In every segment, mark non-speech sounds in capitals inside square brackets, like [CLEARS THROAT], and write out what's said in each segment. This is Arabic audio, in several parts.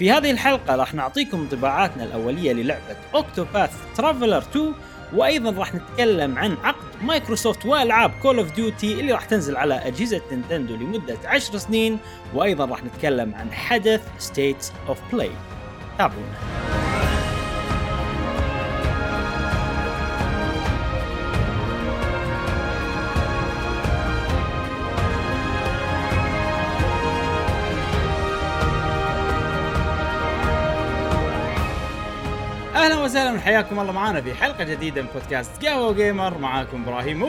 في هذه الحلقة راح نعطيكم انطباعاتنا الأولية للعبة اوكتوباث ترافلر 2 وأيضا راح نتكلم عن عقد مايكروسوفت وألعاب كول اوف ديوتي اللي راح تنزل على أجهزة نينتندو لمدة 10 سنين وأيضا راح نتكلم عن حدث ستيتس اوف بلاي تابعونا. وسهلا حياكم الله معنا في حلقة جديدة من بودكاست قهوة جيمر معاكم إبراهيم و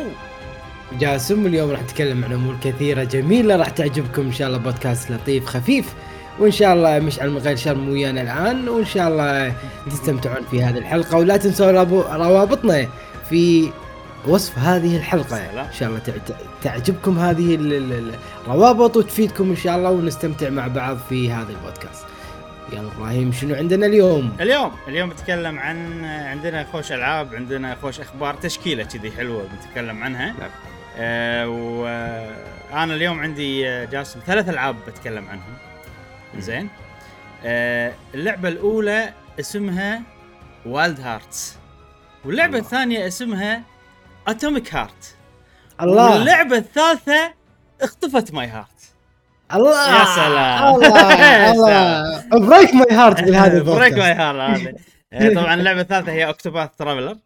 جاسم اليوم راح نتكلم عن أمور كثيرة جميلة راح تعجبكم. إن شاء الله بودكاست لطيف خفيف وإن شاء الله مشعل من غير شرم ويانا الآن وإن شاء الله تستمتعون في هذه الحلقة. ولا تنسوا روابطنا في وصف هذه الحلقة. إن شاء الله تع- تعجبكم هذه ال- ال- الروابط وتفيدكم إن شاء الله ونستمتع مع بعض في هذا البودكاست. يلا إبراهيم شنو عندنا اليوم؟ اليوم اليوم بنتكلم عن عندنا خوش ألعاب عندنا خوش أخبار تشكيلة كذي حلوة بنتكلم عنها نعم. آه وأنا اليوم عندي آه، جاسم ثلاث ألعاب بتكلم عنهم زين آه اللعبة الأولى اسمها وايلد هارتس واللعبة الله. الثانية اسمها اتوميك هارت الله واللعبة الثالثة اختفت my heart الله يا سلام. الله [LAUGHS] الله. break my heart بهذا break my heart هذا آه، [LAUGHS] طبعا اللعبة الثالثة هي اوكتوباث ترافلر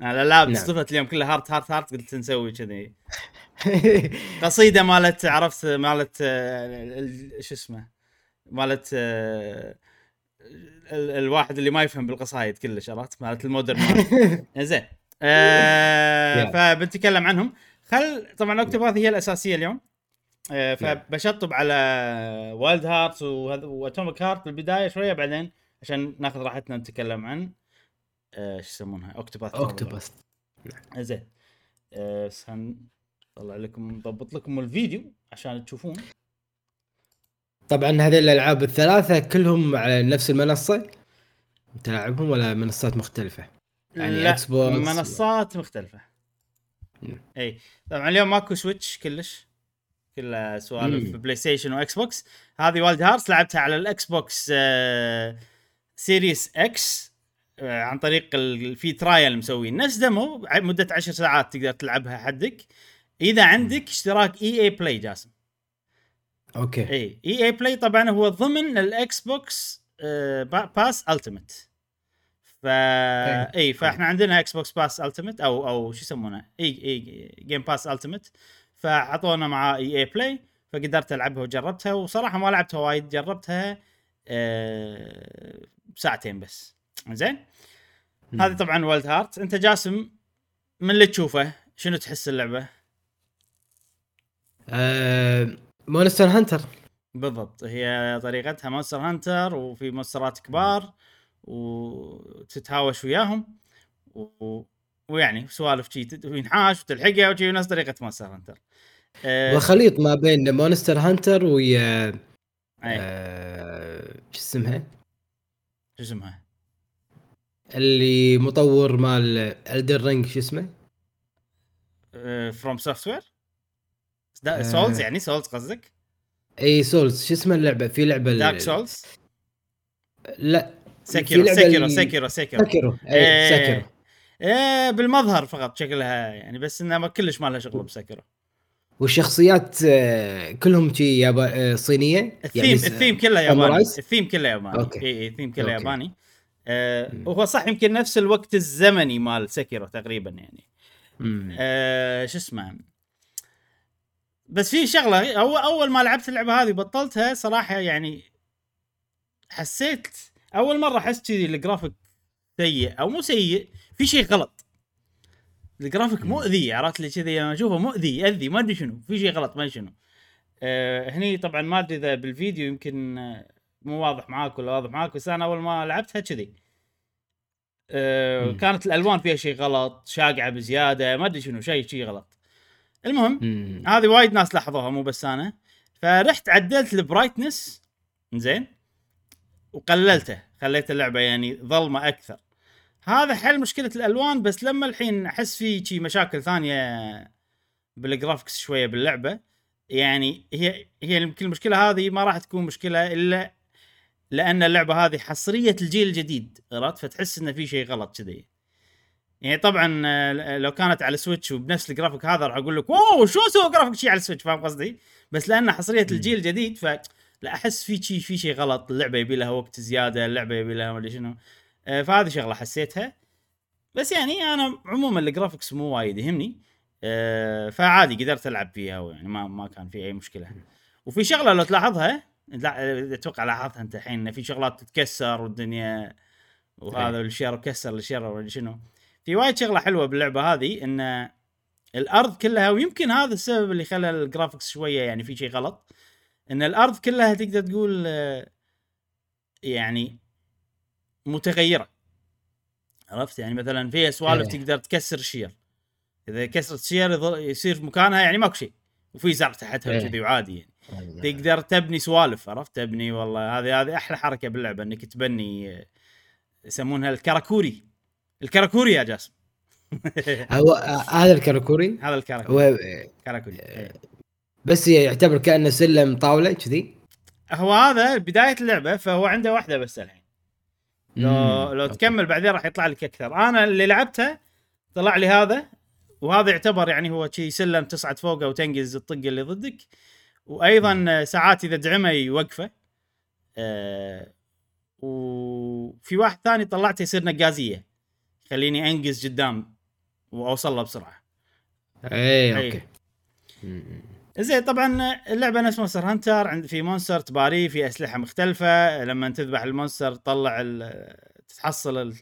الالعاب نعم. اصطفت اليوم كلها heart heart heart قلت نسوي كذي. قصيدة مالت عرفت مالت ال- شو اسمه مالت ال- الواحد اللي ما يفهم بالقصايد كلش عرفت؟ مالت ال modern [LAUGHS] زين آه،. فبنتكلم عنهم. خل طبعا اوكتوباث هي الأساسية اليوم. فبشطب على وايلد هارتس وهذا وأتوميك هارت بالبداية شوية بعدين عشان ناخذ راحتنا نتكلم عن آه، شو يسمونها؟ اوكتوباث اوكتوبس زين. آه، بس هنطلع لكم نضبط لكم الفيديو عشان تشوفون. طبعا هذه الألعاب الثلاثة كلهم على نفس المنصة؟ تلعبهم ولا منصات مختلفة؟ يعني لا، إكس بوكس. منصات مختلفة. اي طبعا اليوم ماكو سويتش كلش. كلها سوالف. بلاي ستيشن واكس بوكس هذه والد هارتس لعبتها على الاكس بوكس سيريس إكس عن طريق ال... في trial مسوين. نفس demo مدة 10 ساعات تقدر تلعبها حدك. إذا عندك اشتراك EA Play جاسم. أوكي. إي EA Play طبعا هو ضمن الاكس بوكس با- Pass Ultimate ف إي فإحنا عندنا إكس بوكس Pass Ultimate أو أو شو يسمونه؟ إي إي Game Pass Ultimate فعطونا مع EA Play فقدرت ألعبها وجربتها وصراحة ما لعبتها وايد جربتها آه، ساعتين بس. زين. هذه طبعا والد هارت أنت جاسم من اللي تشوفه؟ شنو تحس اللعبة؟ آه مونستر هانتر بالضبط. هي طريقتها مونستر هانتر وفي monsterات كبار وتتهاوش وياهم و... ويعني سوالف شي وينحاش وتلحقه وشي نفس طريقة مونستر هانتر آه... وخليط ما بين مونستر هانتر ويا. آه شو اسمها شو اسمها؟ اللي مطور مال إلدن رينج شو اسمه فروم سوفت وير. سولز يعني سولز قصدك؟ اي سولز شو اسمه اللعبة في لعبة دارك سولز لا سيكيرو سيكيرو سيكيرو سيكيرو إيه. اي سيكيرو إيه بالمظهر فقط شكلها يعني بس إنها ما كلش ما لها شغل بسيكيرو والشخصيات آه، كلهم شي يابا آه، صينية الثيم س- الثيم كله ياباني؟ الثيم كله ياباني أوكي. اي اي الثيم كله. ياباني آه. وهو صح يمكن نفس الوقت الزمني مال سيكيرو تقريبا يعني. آه شو اسمه بس في شغلة اول أول ما لعبت اللعبة هذه بطلتها صراحة يعني حسيت أول مرة أحس كذي الجرافيك سيء أو مو سيء في شيء غلط الجرافيك. مؤذي عرفت لي كذي أنا أشوفه مؤذي يأذي ما أدري شنو في شيء غلط ما أدري شنو آه هني طبعا ما أدري إذا بالفيديو يمكن آه، مو واضح معاك ولا واضح معاك بس أنا أول ما لعبتها كذي مم. كانت الألوان فيها شيء غلط شاقعة بزيادة ما أدري شنو شيء شيء غلط المهم. هذه وايد ناس لاحظوها مو بس أنا فرحت عدلت ال brightness زين وقللته خليت اللعبة يعني ظلمة أكثر هذا حل مشكلة الألوان بس لما الحين أحس في شي مشاكل ثانية بال graphics شوية باللعبة يعني هي هي يمكن المشكلة هذه ما راح تكون مشكلة إلا لأن اللعبة هذه حصرية الجيل الجديد عرفت؟ فتحس انه في شيء غلط كذي. يعني طبعا آه، لو كانت على Switch وبنفس الجرافيك هذا راح أقول لك واو شو سوى جرافيك شيء على ال Switch فاهم قصدي؟ بس لأنه حصرية الجيل الجديد ف لا أحس في شيء في شيء غلط اللعبة يبي لها وقت زيادة اللعبة يبي لها ما شنو. فهذه شغلة حسيتها. بس يعني أنا عموما ال graphics مو وايد يهمني. آه، فعادي قدرت ألعب فيها يعني ما ما كان في أي مشكلة. وفي شغلة لو تلاحظها لا أتوقع لاحظتها أنت الحين في شغلات تتكسر والدنيا وهذا إيه. الشير كسر الشير ولا شنو. في وايد شغلة حلوة باللعبة هذه إن الأرض كلها ويمكن هذا السبب اللي خلى ال graphics شوية يعني في شيء غلط إن الأرض كلها تقدر تقول آه، يعني متغيرة. عرفت؟ يعني مثلا فيها سوالف إيه. تقدر تكسر الشير إذا كسرت الشير يصير في مكانها يعني ماكو شيء. وفي زرع تحتها إيه. وكذي وعادي يعني. تقدر تبني سوالف عرفت؟ تبني والله هذه هذه أحلى حركة باللعبة إنك تبني يسمونها ال Karakuri. ال Karakuri يا جاسم. [LAUGHS] هو هذا ال Karakuri؟ هذا ال Karakuri. Karakuri. إيه. بس يعتبر كأنه سلم طاولة كذي؟ هو هذا بداية اللعبة فهو عنده واحدة بس الحين. لو لو تكمل بعدين راح يطلع لك أكثر. أنا اللي لعبته طلع لي هذا وهذا يعتبر يعني هو شيء سلم تصعد فوقه وتنقز الطق اللي ضدك. وأيضا ساعات إذا دعمه يوقفه. أه وفي واحد ثاني طلعته يصير نقازية يخليني أنقز قدام وأوصل له بسرعة. اي أوكي. زين طبعا اللعبة نفس Monster Hunter عند في monster تباري في أسلحة مختلفة. لما تذبح ال monster تطلع تحصل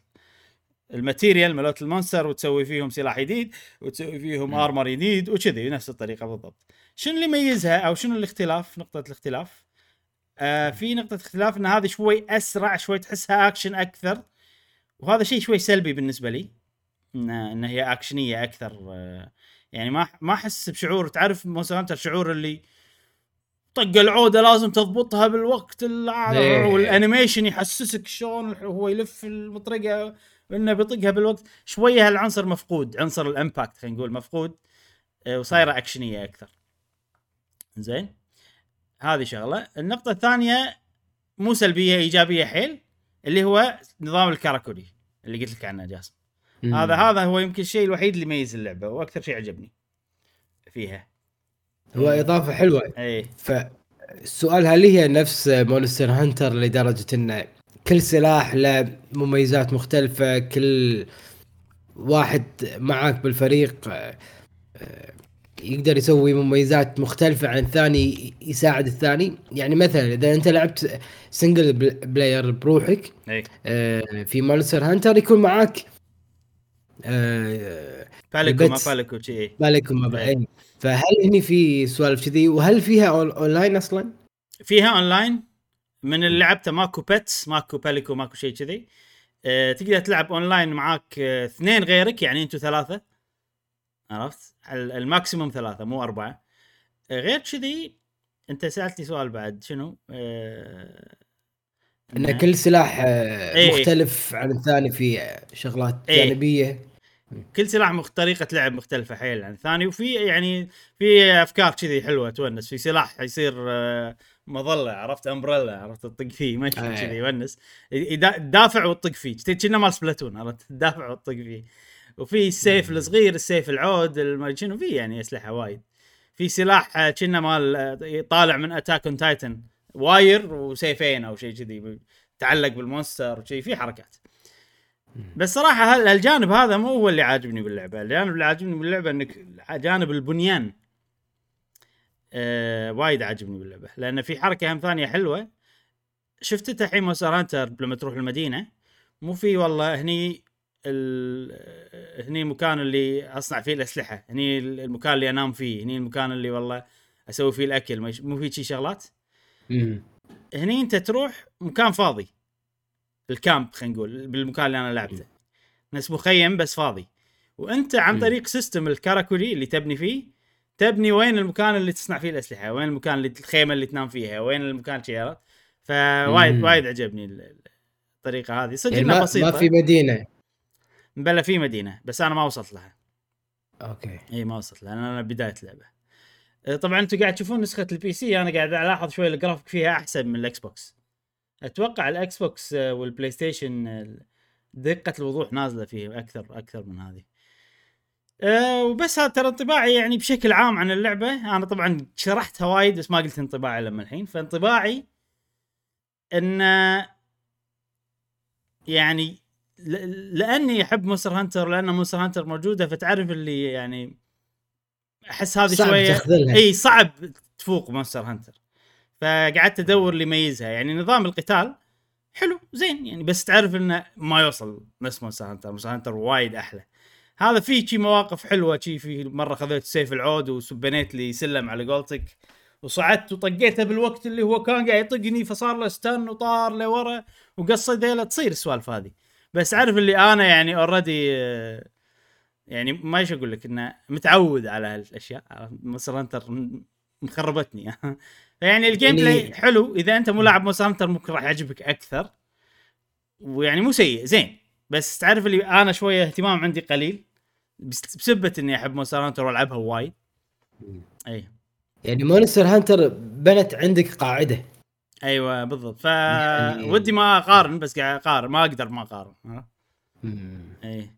ال material مالت ال monster وتسوي فيهم سلاح جديد وتسوي فيهم armor جديد وكذي بنفس الطريقة بالضبط. شنو اللي يميزها أو شنو الاختلاف؟ نقطة الاختلاف. آه في نقطة اختلاف إن هذه شوي أسرع شوي تحسها اكشن أكثر وهذا شيء شوي سلبي بالنسبة لي. ان إن هي اكشنيه أكثر آه يعني ما ما أحس بشعور. تعرف Monster Hunter شعور اللي طق العودة لازم تضبطها بالوقت وال animation يحسسك شلون هو يلف المطرقة إنه بيطقها بالوقت. شوية هالعنصر مفقود عنصر ال impact خلينا نقول مفقود آه، وصايره أكشنية أكثر. زين؟ هذه شغلة. النقطة الثانية مو سلبية إيجابية حيل اللي هو نظام ال Karakuri اللي قلت لك عنه جاسم. هذا هذا هو يمكن الشيء الوحيد اللي يميز اللعبة وأكثر شيء عجبني فيها. هو إضافة حلوة. اي فالسؤال هل هي نفس Monster Hunter لدرجة انه كل سلاح له مميزات مختلفة كل واحد معك بالفريق آه، يقدر يسوي مميزات مختلفة عن الثاني يساعد الثاني؟ يعني مثلا إذا أنت لعبت single player بروحك أي. آه، في Monster Hunter يكون معك آه ما Palico شيء. Palico ما إيه. فهل هني في سوالف كذي؟ وهل فيها اونلاين أصلا؟ فيها اونلاين من اللي لعبته ماكو pets ماكو Palico ماكو شيء كذي. آه تقدر تلعب اونلاين معاك آه اثنين غيرك يعني أنتم ثلاثة. عرفت؟ ال maximum ثلاثة مو أربعة. آه غير كذي أنت سألتني سؤال بعد شنو؟ آه إن كل سلاح آه، إيه. مختلف عن الثاني في شغلات إيه. جانبية. كل سلاح مخ... طريقة لعب مختلفة حيل عن الثاني وفي يعني في أفكار كذي حلوة تونس. في سلاح يصير آه، مظلة عرفت؟ umbrella عرفت؟ تطق فيه مشي آه. كذي يونس. تدافع وتطق فيه. كنا مال Splatoon عرفت؟ [LAUGHS] تدافع وتطق فيه. وفي السيف الصغير السيف العود ما شنو في يعني أسلحة وايد. في سلاح كنا مال طالع من Attack on Titan wire وسيفين أو شيء كذي تعلق بال monster وشيء في حركات. بس صراحة الجانب هذا مو هو اللي عاجبني باللعبة. الجانب اللي عاجبني باللعبة إنك جانب البنيان آه وايد عاجبني باللعبة. لأن في حركة هم ثانية حلوة. شفتها الحين Monster Hunter لما تروح المدينة؟ مو في والله هني هني المكان اللي أصنع فيه الأسلحة. هني المكان اللي أنام فيه. هني المكان اللي والله أسوي فيه الأكل. مو في شي شغلات؟ هني انت تروح مكان فاضي. ال camp خلينا نقول بالمكان اللي أنا لعبته. نفس مخيم بس فاضي. وانت عن طريق system ال Karakuri اللي تبني فيه تبني وين المكان اللي تصنع فيه الأسلحة وين المكان اللي الخيمة اللي تنام فيها وين المكان شي فوايد وايد عجبني الطريقة هذه. صدق يعني بسيطه ما في مدينة. بلا في مدينة بس أنا ما وصلت لها. أوكي. إي ما وصلت لها أنا بداية اللعبه طبعا أنتم قاعد تشوفون نسخة ال PC أنا قاعد ألاحظ شوي الجرافيك فيها أحسن من ال Xbox أتوقع ال Xbox وال PlayStation دقة الوضوح نازلة فيه أكثر أكثر من هذه. أه وبس هذا ترى انطباعي يعني بشكل عام عن اللعبة. أنا طبعا شرحتها وايد بس ما قلت انطباعي لما الحين. فانطباعي إن يعني لأني أحب Monster Hunter لأن Monster Hunter موجودة فتعرف اللي يعني أحس هذه شوية إي صعب تفوق Monster Hunter. فقعدت أدور اللي يميزها. يعني نظام القتال حلو زين. يعني بس تعرف إنه ما يوصل نفس Monster Hunter. Monster Hunter وايد أحلى. هذا في شي مواقف حلوة. شي في مرة خذيت سيف العود وبنيت لي سلم على قولتك. وصعدت وطقيته بالوقت اللي هو كان قاعد يطقني فصار له stun وطار لورا وقص ذيله تصير السوالف هذه. بس عارف اللي أنا يعني already يعني ما إيش أقول لك إنه متعود على هالأشياء. Monster Hunter مخربتني. يعني ال gameplay يعني حلو. إذا أنت مو لاعب Monster Hunter ممكن راح يعجبك أكثر. ويعني مو سيء زين. بس تعرف اللي أنا شوية اهتمام عندي قليل. بسبة إني أحب Monster Hunter وألعبها وايد. اي يعني Monster Hunter بنت عندك قاعدة. أيوه بالضبط. ف يعني... ودي ما أقارن بس قاعد أقارن. ما أقدر ما أقارن. اي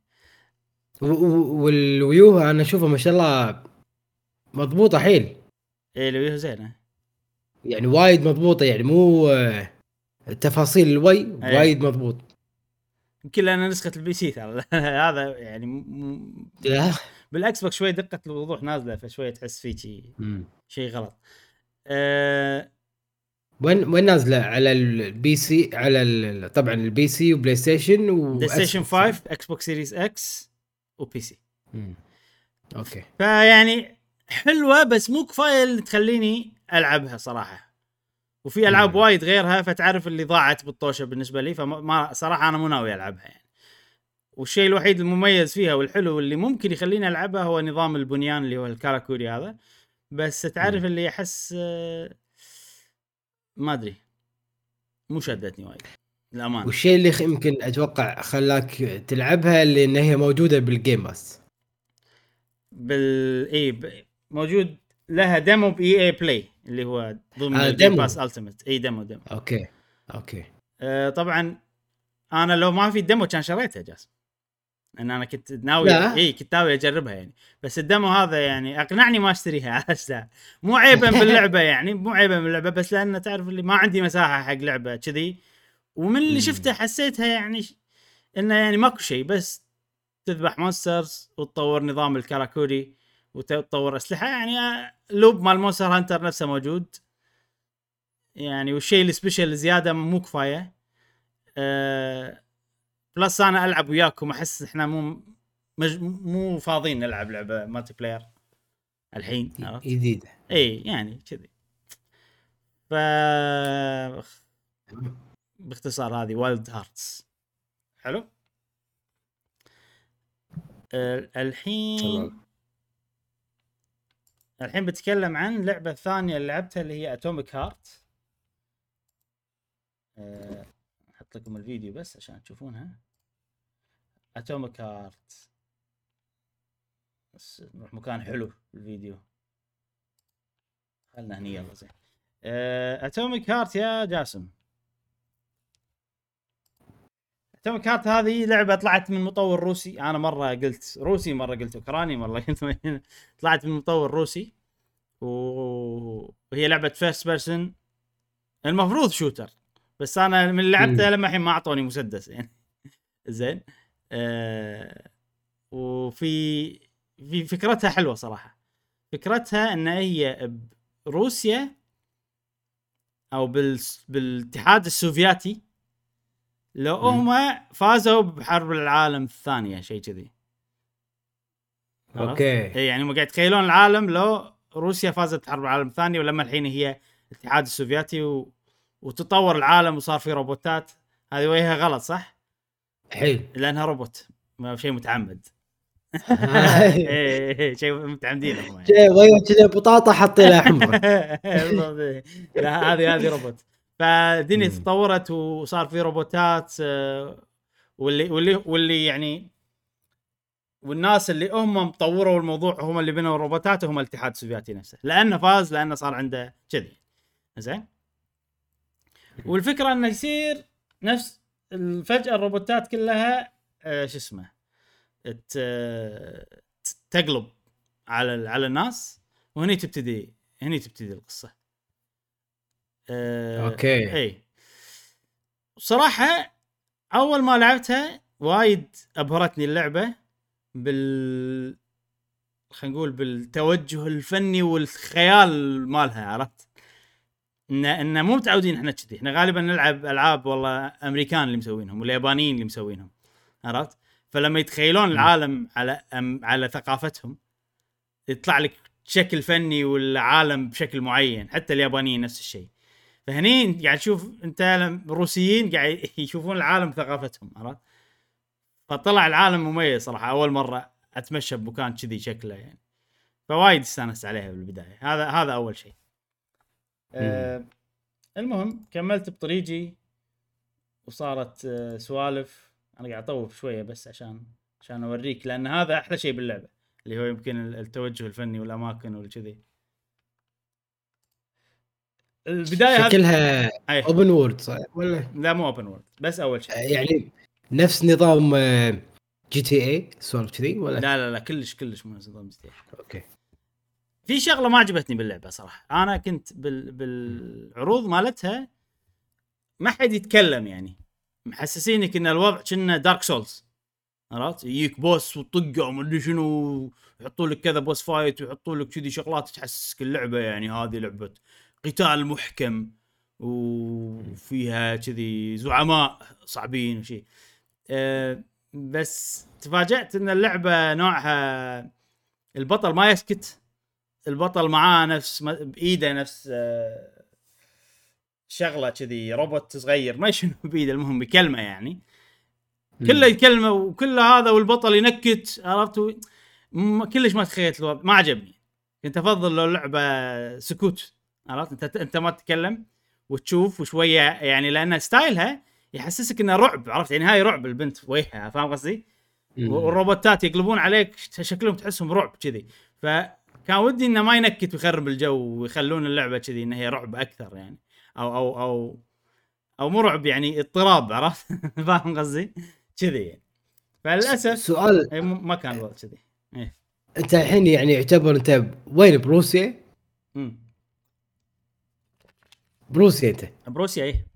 والويو أنا أشوفه ما شاء الله مضبوطه حيل اي الويو زينة. يعني وايد مضبوطة يعني مو تفاصيل الوي أيه. وايد مضبوط. يمكن لأن نسخة البي سي ترى. [LAUGHS] هذا يعني م... بالاكس بوكس شوي دقة الوضوح نازلة فشوي تحس في شيء شيء غلط. أه... وين وين نازلة؟ على البي سي على طبعا البي سي وبلاي ستيشن و بلاي ستيشن 5 Xbox Series X و PC. Okay. فيعني حلوة بس مو كفاية اللي تخليني ألعبها صراحة. وفي ألعاب وايد غيرها فتعرف اللي ضاعت بالطوشة بالنسبة لي فما صراحة أنا مو ناوي ألعبها يعني. والشيء الوحيد المميز فيها والحلو اللي ممكن يخليني ألعبها هو نظام البنيان اللي هو ال Karakuri هذا. بس تعرف اللي أحس ما أدري. مو شدتني وايد. الامانه والشيء اللي يمكن أتوقع خلاك تلعبها لأن هي موجودة بالجيم باس بال إي ب... موجود لها ديمو باي إي بلاي اللي هو ضمن آه الجيم باس التيمت إي ديمو ديمو أوكي أوكي. آه طبعا أنا لو ما في ديمو كان شريتها جاس ان أنا كنت ناوي إي كنت ناوي أجربها يعني. بس الدمو هذا يعني أقنعني ما أشتريها [LAUGHS] مو عيبا باللعبة يعني مو عيبا باللعبة بس لأن تعرف اللي ما عندي مساحة حق لعبة كذي. ومن اللي شفته حسيتها يعني إنه يعني ماكو شيء بس تذبح monsters وتطور نظام ال Karakuri وتطور أسلحة. يعني loop مال Monster Hunter نفسه موجود. يعني والشيء ال special زيادة مو كفاية. أه plus أنا ألعب وياكم أحس إحنا مو مج... مو فاضيين نلعب لعبة multiplayer الحين جديدة. إي يعني كذي. ف باختصار هذه Wild Hearts حلو. الحين تمام. الحين بتكلم عن اللعبه الثانية اللي لعبتها اللي هي Atomic Heart أحط لكم الفيديو بس عشان تشوفونها. Atomic Heart بس نروح مكان حلو في الفيديو. خلنا هني يلا زين. Atomic Heart يا جاسم. Atomic Heart هذه لعبة طلعت من مطور روسي. أنا مرة قلت روسي مرة قلت أوكراني مرة قلت. [LAUGHS] طلعت من مطور روسي. وهي لعبة first person المفروض shooter بس أنا من لعبتها لما الحين ما أعطوني مسدس يعني. [LAUGHS] زين. آه وفي في فكرتها حلوة صراحة. فكرتها إن هي بروسيا أو بال بالاتحاد السوفياتي. لو هم فازوا بحرب العالم الثانية شيء كذي. Okay. إي يعني هم قاعد يتخيلون العالم لو روسيا فازت بحرب العالم الثانية ولما الحين هي الاتحاد السوفياتي و... وتطور العالم وصار في روبوتات. هذه وجهها غلط صح؟ حلو. لأنها روبوت ما شيء متعمد. [LAUGHS] شيء متعمدين هم شيء ويا كذا بطاطا حطي لها حمر لا هذه هذه روبوت. فالدنيا تطورت وصار في روبوتات آه، واللي واللي واللي يعني والناس اللي هم طوروا الموضوع هم اللي بنوا الروبوتات هم الاتحاد السوفيتي نفسه. لأنه فاز لأنه صار عنده كذي. زين؟ والفكرة إنه يصير نفس فجاه الروبوتات كلها آه شو اسمه ت- تقلب على على الناس وهني تبتدي هني تبتدي القصة. آه okay. إي. صراحة أول ما لعبتها وايد أبهرتني اللعبة بال خلينا نقول بالتوجه الفني والخيال مالها عرفت؟ ان إن مو متعودين إحنا كذي. إحنا غالبا نلعب ألعاب والله أمريكان اللي مسوينهم واليابانيين اللي مسوينهم عرفت؟ فلما يتخيلون العالم على أم على ثقافتهم يطلع لك شكل فني والعالم بشكل معين حتى اليابانيين نفس الشيء. فهني قاعد تشوف انت الروسيين قاعد يشوفون العالم بثقافتهم عرفت؟ فطلع العالم مميز صراحة أول مرة أتمشى بمكان كذي شكله يعني. فوايد استانست عليها بالبداية هذا هذا أول شيء. أه المهم كملت بطريقي وصارت أه سوالف. أنا قاعد أطوف شوية بس عشان عشان أوريك لأن هذا أحلى شيء باللعبة اللي هو يمكن ال- التوجه الفني والأماكن والكذي. البداية هذه شكلها. open world صح؟ ولا؟ لا مو open world بس أول شيء. يعني نفس نظام آه، GTA سوالف كذي ولا؟ لا لا لا كلش كلش مو نظام جديد أوكي. في شغلة ما عجبتني باللعبة صراحة. أنا كنت بال... بالعروض مالتها ما حد يتكلم يعني. محسسينك ان الوضع كنا Dark Souls عرفت؟ يجيك boss وطقه ومدري شنو يحطوا لك كذا boss fight ويحطوا لك كذي شغلات تحسسك اللعبة يعني هذه لعبة قتال محكم وفيها كذي زعماء صعبين وشي. أه بس تفاجأت إن اللعبة نوعها البطل ما يسكت البطل معاه نفس بإيده نفس آه، شغلة كذي روبوت صغير. ما شنو [LAUGHS] بإيده المهم بكلمة يعني. كله يكلمه وكل هذا والبطل ينكت عرفت؟ كلش ما تخيلت الوضع. ما عجبني. كنت أفضل لو اللعبة سكوت. عرفت انت انت ما تتكلم وتشوف وشويه يعني لأن ستايلها يحسسك إنه رعب عرفت يعني هاي رعب البنت وجهها فاهم قصدي؟ مم. والروبوتات يقلبون عليك شكلهم تحسهم رعب كذي فكان ودي إنه ما ينكت ويخرب الجو ويخلون اللعبة كذي ان هي رعب أكثر يعني أو أو أو أو مو رعب يعني اضطراب عرفت [LAUGHS] فاهم قصدي؟ كذي يعني فللأسف سؤال ما كان الوضع كذي إيه. أنت الحين يعني يعتبر أنت وين بروسيا؟ أمم. بروسيا أنت؟ بروسيا إيه.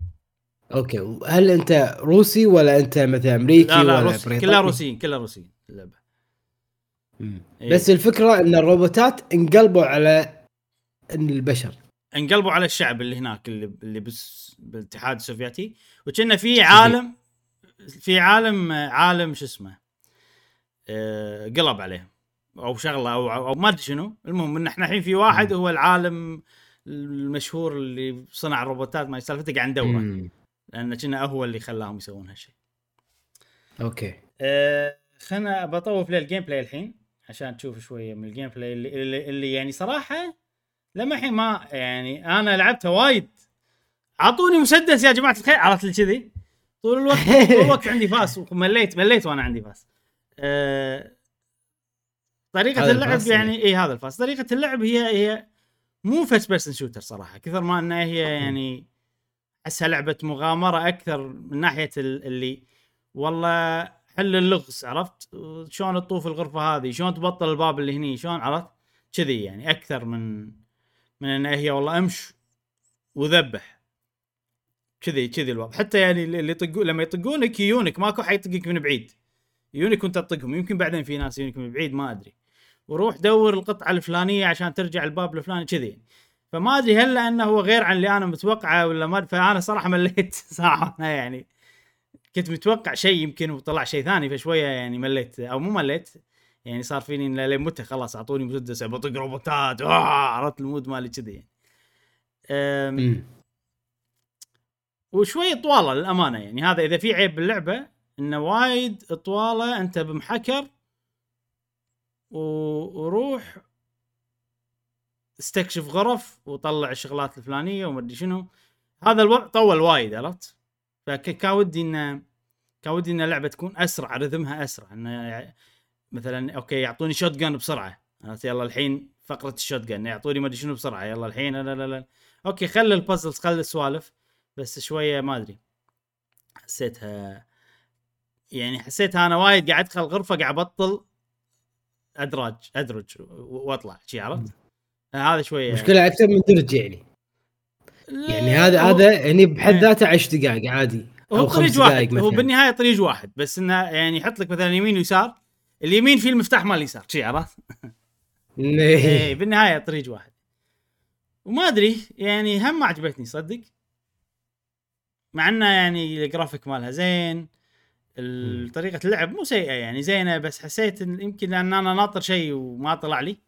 أوكي. هل أنت روسي ولا أنت مثلا أمريكي لا لا ولا روسي بريطاني؟ كلها روسيين كلها روسيين اللعبة. إيه. بس الفكرة إن الروبوتات انقلبوا على البشر. انقلبوا على الشعب اللي هناك اللي اللي بس بالاتحاد السوفيتي. وكنا في عالم في عالم عالم شو اسمه آه، قلب عليهم أو شغلة أو أو ما أدري شنو. المهم إن إحنا الحين في واحد هو العالم المشهور اللي صنع الروبوتات ما سالفته قاعد ندوره. لأن كنا هو اللي خلاهم يسوون هالشيء. أوكي. أه خلنا بطوف لل gameplay الحين عشان تشوف شوية من ال gameplay اللي, اللي, اللي يعني صراحة لما الحين ما يعني أنا لعبتها وايد. أعطوني مسدس يا جماعة الخير عرفت لي كذي؟ طول الوقت [LAUGHS] طول الوقت عندي فاس ومليت مليت وأنا عندي فاس. أه طريقة هذا اللعب يعني اي هذا الفاس. طريقة اللعب هي هي مو first person shooter صراحة كثر ما إنها هي يعني احسها لعبة مغامرة أكثر من ناحية ال- اللي والله حل اللغز عرفت؟ شلون تطوف الغرفة هذه؟ شلون تبطل الباب اللي هني؟ شلون؟ عرفت؟ كذي يعني أكثر من من ان هي والله امش وذبح. كذي كذي الوضع. حتى يعني اللي اللي يطقون لما يطقونك يجونك ماكو حد يطقك من بعيد. يجونك وأنت تطقهم يمكن بعدين في ناس يجونك من بعيد ما أدري. وروح دور القطعة الفلانية عشان ترجع الباب الفلاني كذي فما أدري هل لأنه هو غير عن اللي أنا متوقعه ولا ما فأنا صراحة مليت [LAUGHS] صراحة يعني كنت متوقع شيء يمكن وطلع شيء ثاني فشوية يعني مليت أو مو مليت يعني صار فيني لين متى خلاص أعطوني مسدس بطق روبوتات آه عرفت ال mood مالي كذي يعني. وشوي طوالة للأمانة يعني هذا إذا في عيب باللعبة إنه وايد طوالة أنت بمحكر. وروح استكشف غرف وطلع الشغلات الفلانية وما أدري شنو. هذا الوضع طول وايد عرفت؟ فكان ودي انه كان ودي إن اللعبة تكون أسرع rhythm ها أسرع. إنه مثلا أوكي يعطوني shotgun بسرعة. عرفت؟ يلا الحين فقرة ال shotgun يعطوني ما أدري شنو بسرعة. يلا الحين لا لا لا أوكي خلي ال puzzles خلي السوالف بس شوية ما أدري. حسيتها يعني حسيتها أنا وايد قاعد أدخل غرفة قاعد أبطل أدراج أدرج وأطلع شي عرفت؟ هذا شوية مشكلة أكثر من درج يعني يعني هذا هذا يعني بحد إيه. ذاته 10 دقائق عادي هو أو خمس طريق دقائق واحد مثلا هو بالنهاية طريق واحد بس إنه يعني يحط لك مثلا يمين ويسار اليمين فيه المفتاح مال اليسار شي عرفت؟ إيه. إيه بالنهاية طريق واحد وما أدري يعني هم ما عجبتني صدق مع إنه يعني الجرافيك مالها زين طريقة اللعب مو سيئة يعني زينة بس حسيت إن يمكن لأن أنا ناطر شيء وما طلع لي.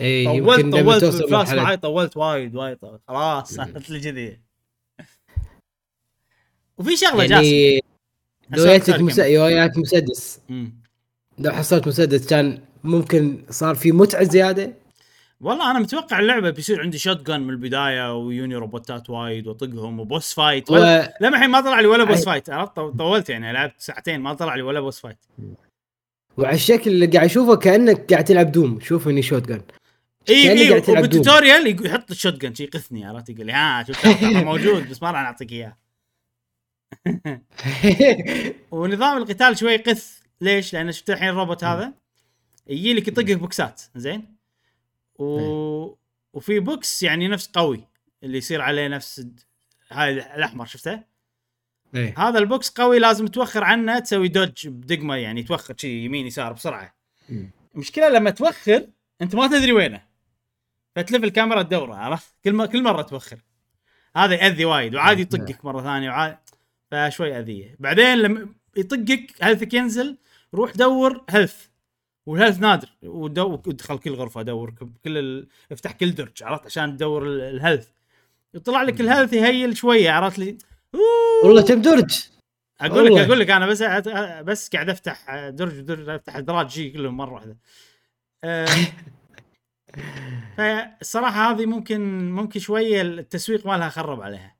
اي طولت طولت مرحلة- معي طولت وايد وايد طولت. خلاص صارت لي كذي وفي شغلة جاسم. يعني لو أسألك جاتك مس... لو مسدس. لو حصلت مسدس كان ممكن صار في متعة زيادة؟ والله أنا متوقع اللعبة بيصير عندي shotgun من البداية ويوني روبوتات وايد واطقهم و boss fight و... ولا لما الحين ما طلع لي ولا boss. fight عرفت؟ طو- طولت يعني لعبت ساعتين ما طلع لي ولا boss fight وعلى الشكل اللي قاعد أشوفه كأنك قاعد تلعب Doom. شوف إني shotgun اي إي قاعد تلعب Doom. بال tutorial يقول- يحط ال shotgun شي يقثني عرفت؟ يقول لي ها شوف ترى موجود بس ما راح نعطيك إياه. [LAUGHS] ونظام القتال شوي قث ليش؟ لأن شفت الحين الروبوت هذا؟ يجي لك يطقك بوكسات زين؟ و... وفي بوكس يعني نفس قوي اللي يصير عليه نفس هاي الأحمر شفته؟ إيه. هذا البوكس قوي لازم توخر عنه تسوي dodge بدقمة يعني توخر شي يمين يسار بسرعة. مم. المشكلة لما توخر أنت ما تدري وينه. فتلف الكاميرا تدوره عرفت؟ كل ما كل مرة توخر. هذا يأذي وايد وعادي يطقك مرة ثانية وعادي فشوي أذية. بعدين لما يطقك health ك ينزل روح دور health وال health نادر. ودو ادخل كل غرفة دور كل ال... افتح كل درج عرفت؟ عشان تدور ال- ال health. يطلع لك ال health ي heal شوية عرفت؟ لي. والله كم درج. أقول لك. أقول لك أنا بس بس قاعد أفتح درج درج أفتح ادراج شي كلهم مرة واحدة. أه، [LAUGHS] فالصراحه هذه ممكن ممكن شوية التسويق مالها خرب عليها.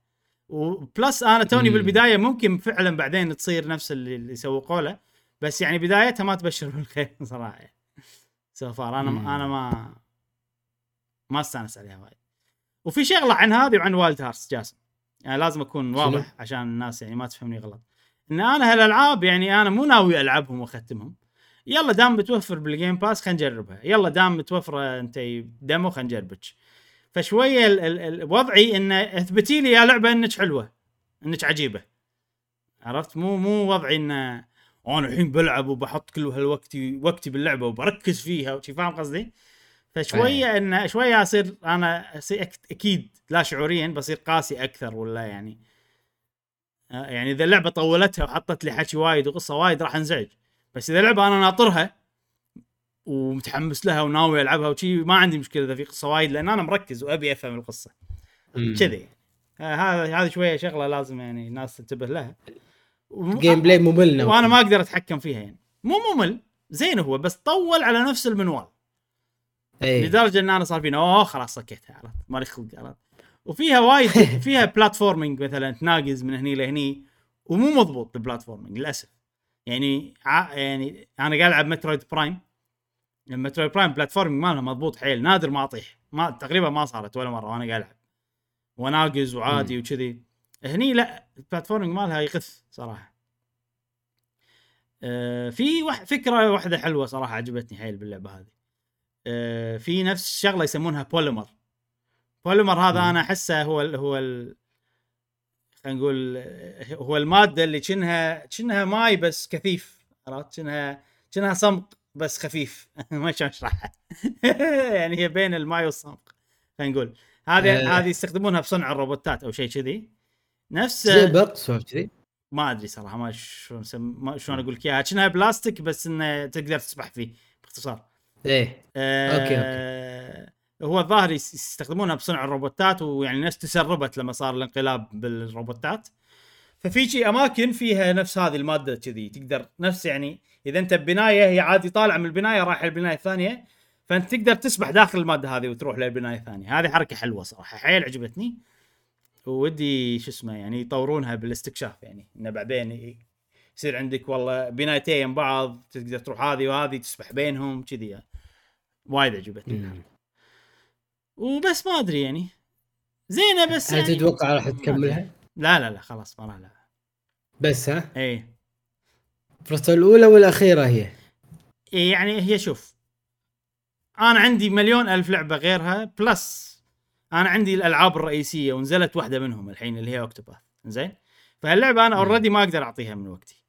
و plus أنا توني. بالبداية ممكن فعلا بعدين تصير نفس اللي اللي يسوقوا له. بس يعني بدايتها ما تبشر بالخير [LAUGHS] صراحة. so far أنا مم. أنا ما ما استأنس عليها وايد. وفي شغلة عن هذه وعن Wild Hearts جاسم. يعني لازم أكون؟ واضح عشان الناس يعني ما تفهمني غلط. إن أنا هالألعاب يعني أنا مو ناوي ألعبهم وأختمهم. يلا دام بتوفر بال Game Pass خلينا نجربها. يلا دام متوفره أنت demo خلينا نجربك. فشويه ال- ال- ال- وضعي إن اثبتي لي يا لعبة إنك حلوة إنك عجيبة. عرفت؟ مو مو وضعي إن أنا الحين بلعب وبحط كل هالوقتي وقتي باللعبة وبركز فيها وشي فاهم قصدي؟ فشوية إن شوية أصير أنا أصير أكيد لا شعوريا بصير قاسي أكثر ولا يعني. آه، يعني إذا اللعبة طولتها وحطت لي حكي وايد وقصة وايد راح أنزعج. بس إذا لعبة أنا ناطرها ومتحمس لها وناوي ألعبها وشي ما عندي مشكلة إذا في قصة وايد لأن أنا مركز وأبي أفهم القصة. كذي. آه، هذا هذه شوية شغلة لازم يعني الناس تنتبه لها. gameplay ممل نوعاً. وأنا ما أقدر أتحكم فيها يعني. مو ممل زين هو بس طول على نفس المنوال. إيه. لدرجة إن أنا صار فيني أوه خلاص سكرتها عرفت؟ مالي خلق عرفت؟ وفيها وايد [LAUGHS] فيها platforming مثلا تناقز من هني لهني ومو مضبوط ال platforming للأسف. يعني ع... يعني أنا قاعد ألعب مترويد برايم مترويد برايم platforming مالها مضبوط حيل نادر ما أطيح. ما تقريبا ما صارت ولا مرة وأنا قاعد ألعب. وناقز وعادي وكذي. هني لا ال platforming مالها يغث صراحة. آه في وح... فكرة واحدة حلوة صراحة عجبتني حيل باللعبة هذه. آه في نفس شغله يسمونها polymer polymer هذا. أنا أحسه هو ال هو ال خلينا نقول آه، هو المادة اللي كأنها كأنها ماي بس كثيف عرفت؟ كأنها كأنها صمغ بس خفيف. [LAUGHS] ما شلون اشرحها [LAUGHS] يعني هي بين الماي والصمغ خلينا نقول. هذه. هذه يستخدمونها بصنع الروبوتات أو شيء كذي. نفس زي سوالف كذي ما أدري صراحة ما شلون سم... شلون أقول لك إياها. كأنها بلاستيك بس إنه تقدر تسبح فيه باختصار. إيه. آه أوكي، هو الظاهر يس- يستخدمونها بصنع الروبوتات ويعني الناس تسربت لما صار الانقلاب بالروبوتات. ففي شي أماكن فيها نفس هذه المادة كذي تقدر نفس يعني إذا أنت ببنايه هي عادي طالع من البناية رايح البنايه الثانية فأنت تقدر تسبح داخل المادة هذه وتروح للبنايه الثانية هذه حركة حلوة صراحة حيل عجبتني. ودي شو اسمه يعني يطورونها بالاستكشاف يعني إنه بعدين يصير عندك والله بنايتين بعض تقدر تروح هذه وهذه تسبح بينهم كذي يعني. وايد عجبتني. وبس ما أدري يعني زينة بس هل يعني تتوقع راح تكملها؟ لا لا لا خلاص ما راح العبها بس ها؟ اي فرصة الأولى والأخيرة هي إيه يعني هي شوف أنا عندي مليون ألف لعبة غيرها بلس أنا عندي الألعاب الرئيسية ونزلت واحدة منهم الحين اللي هي أوكتوباث زين فاللعبه أنا. اوريدي ما أقدر أعطيها من وقتي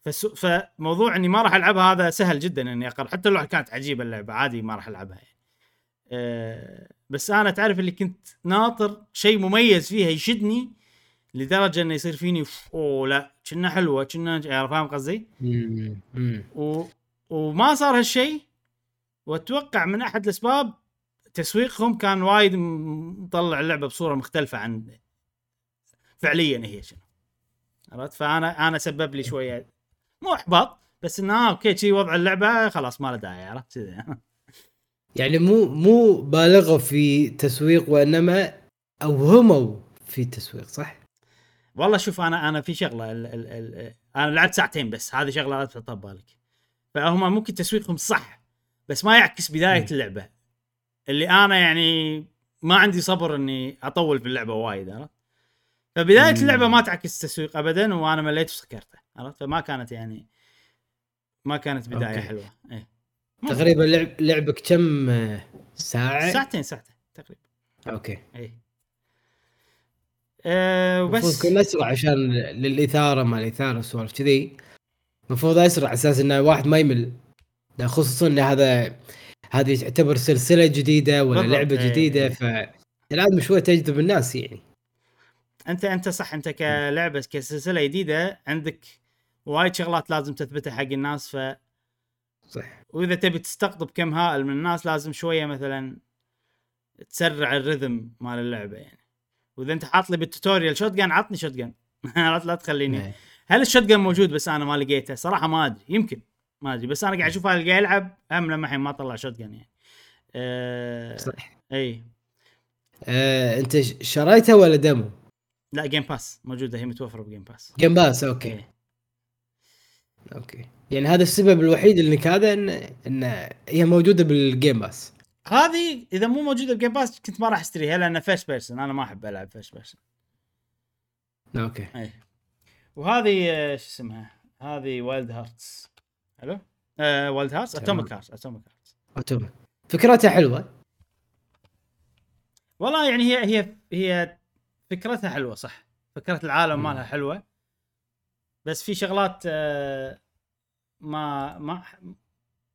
فسو فموضوع إني ما راح ألعبها هذا سهل جدا إني اقرر حتى لو كانت عجيبة اللعبة عادي ما راح ألعبها يعني. أه بس أنا تعرف اللي كنت ناطر شيء مميز فيها يشدني لدرجة إنه يصير فيني "ف- أوه لا كنا حلوة كنا يعني فاهم قصدي؟ و... وما صار هالشيء وأتوقع من أحد الأسباب تسويقهم كان وايد مطلع اللعبة بصورة مختلفة عن فعليا هي شنو عرفت فانا أنا سبب لي شوية مو إحباط بس إنه آه أوكي شي وضع اللعبة خلاص ما له داعي عرفت كذي. [LAUGHS] يعني مو مو بالغوا في تسويق وإنما أوهموا في التسويق صح؟ والله شوف أنا أنا في شغلة ال ال ال أنا لعبت ساعتين بس هذه شغلة لا تحطها ببالك فهم ممكن تسويقهم صح بس ما يعكس بداية. اللعبة اللي أنا يعني ما عندي صبر إني أطول في اللعبة وايد عرفت؟ فبداية. اللعبة ما تعكس التسويق ابدا وأنا مليت وسكرته عرفت؟ فما كانت يعني ما كانت بداية أوكي. حلوة. مو- تقريبا لعب لعبك كم آه، ساعة؟ ساعتين ساعتين تقريبا. أوكي. اي أه وبس. تكون اسرع عشان للإثارة ما الاثاره والسوالف كذي. المفروض أسرع على أساس إنه واحد ما يمل. خصوصا إن هذا هذه تعتبر سلسلة جديدة ولا بالضبط. لعبة إيه، جديدة إيه. فلازم شوي تجذب الناس يعني. أنت أنت صح أنت كلعبة كسلسلة جديدة عندك وايد شغلات لازم تثبتها حق الناس ف صح. وإذا تبي تستقطب كم هائل من الناس لازم شوية مثلا تسرع الرذم مال اللعبة يعني. وإذا أنت حاط لي بال tutorial shotgun عطني shotgun [LAUGHS] لا لا تخليني. إيه. هل ال shotgun موجود بس أنا ما لقيته؟ صراحة ما أدري يمكن. ما أدري بس أنا قاعد أشوف هذا قاعد يلعب هم لما الحين ما طلع shot يعني. أه صح. إي. آه، أنت ش- شريتها ولا demo؟ لا Game Pass موجوده هي متوفره بجيم باس جيم باس أوكي. إيه. أوكي. يعني هذا السبب الوحيد إنك هذا ان إن هي موجودة بال Game Pass هذه إذا مو موجودة ب Game Pass كنت ما راح أشتريها لأن first person أنا ما أحب ألعب first person أوكي. إي. وهذه آه، شو اسمها؟ هذه Wild Hearts حلو؟ آه Wild Hearts. Atomic Hearts Atomic Hearts Automat. فكرتها حلوة. والله يعني هي هي هي فكرتها حلوة صح. فكرة العالم. مالها حلوة. بس في شغلات آه، ما ما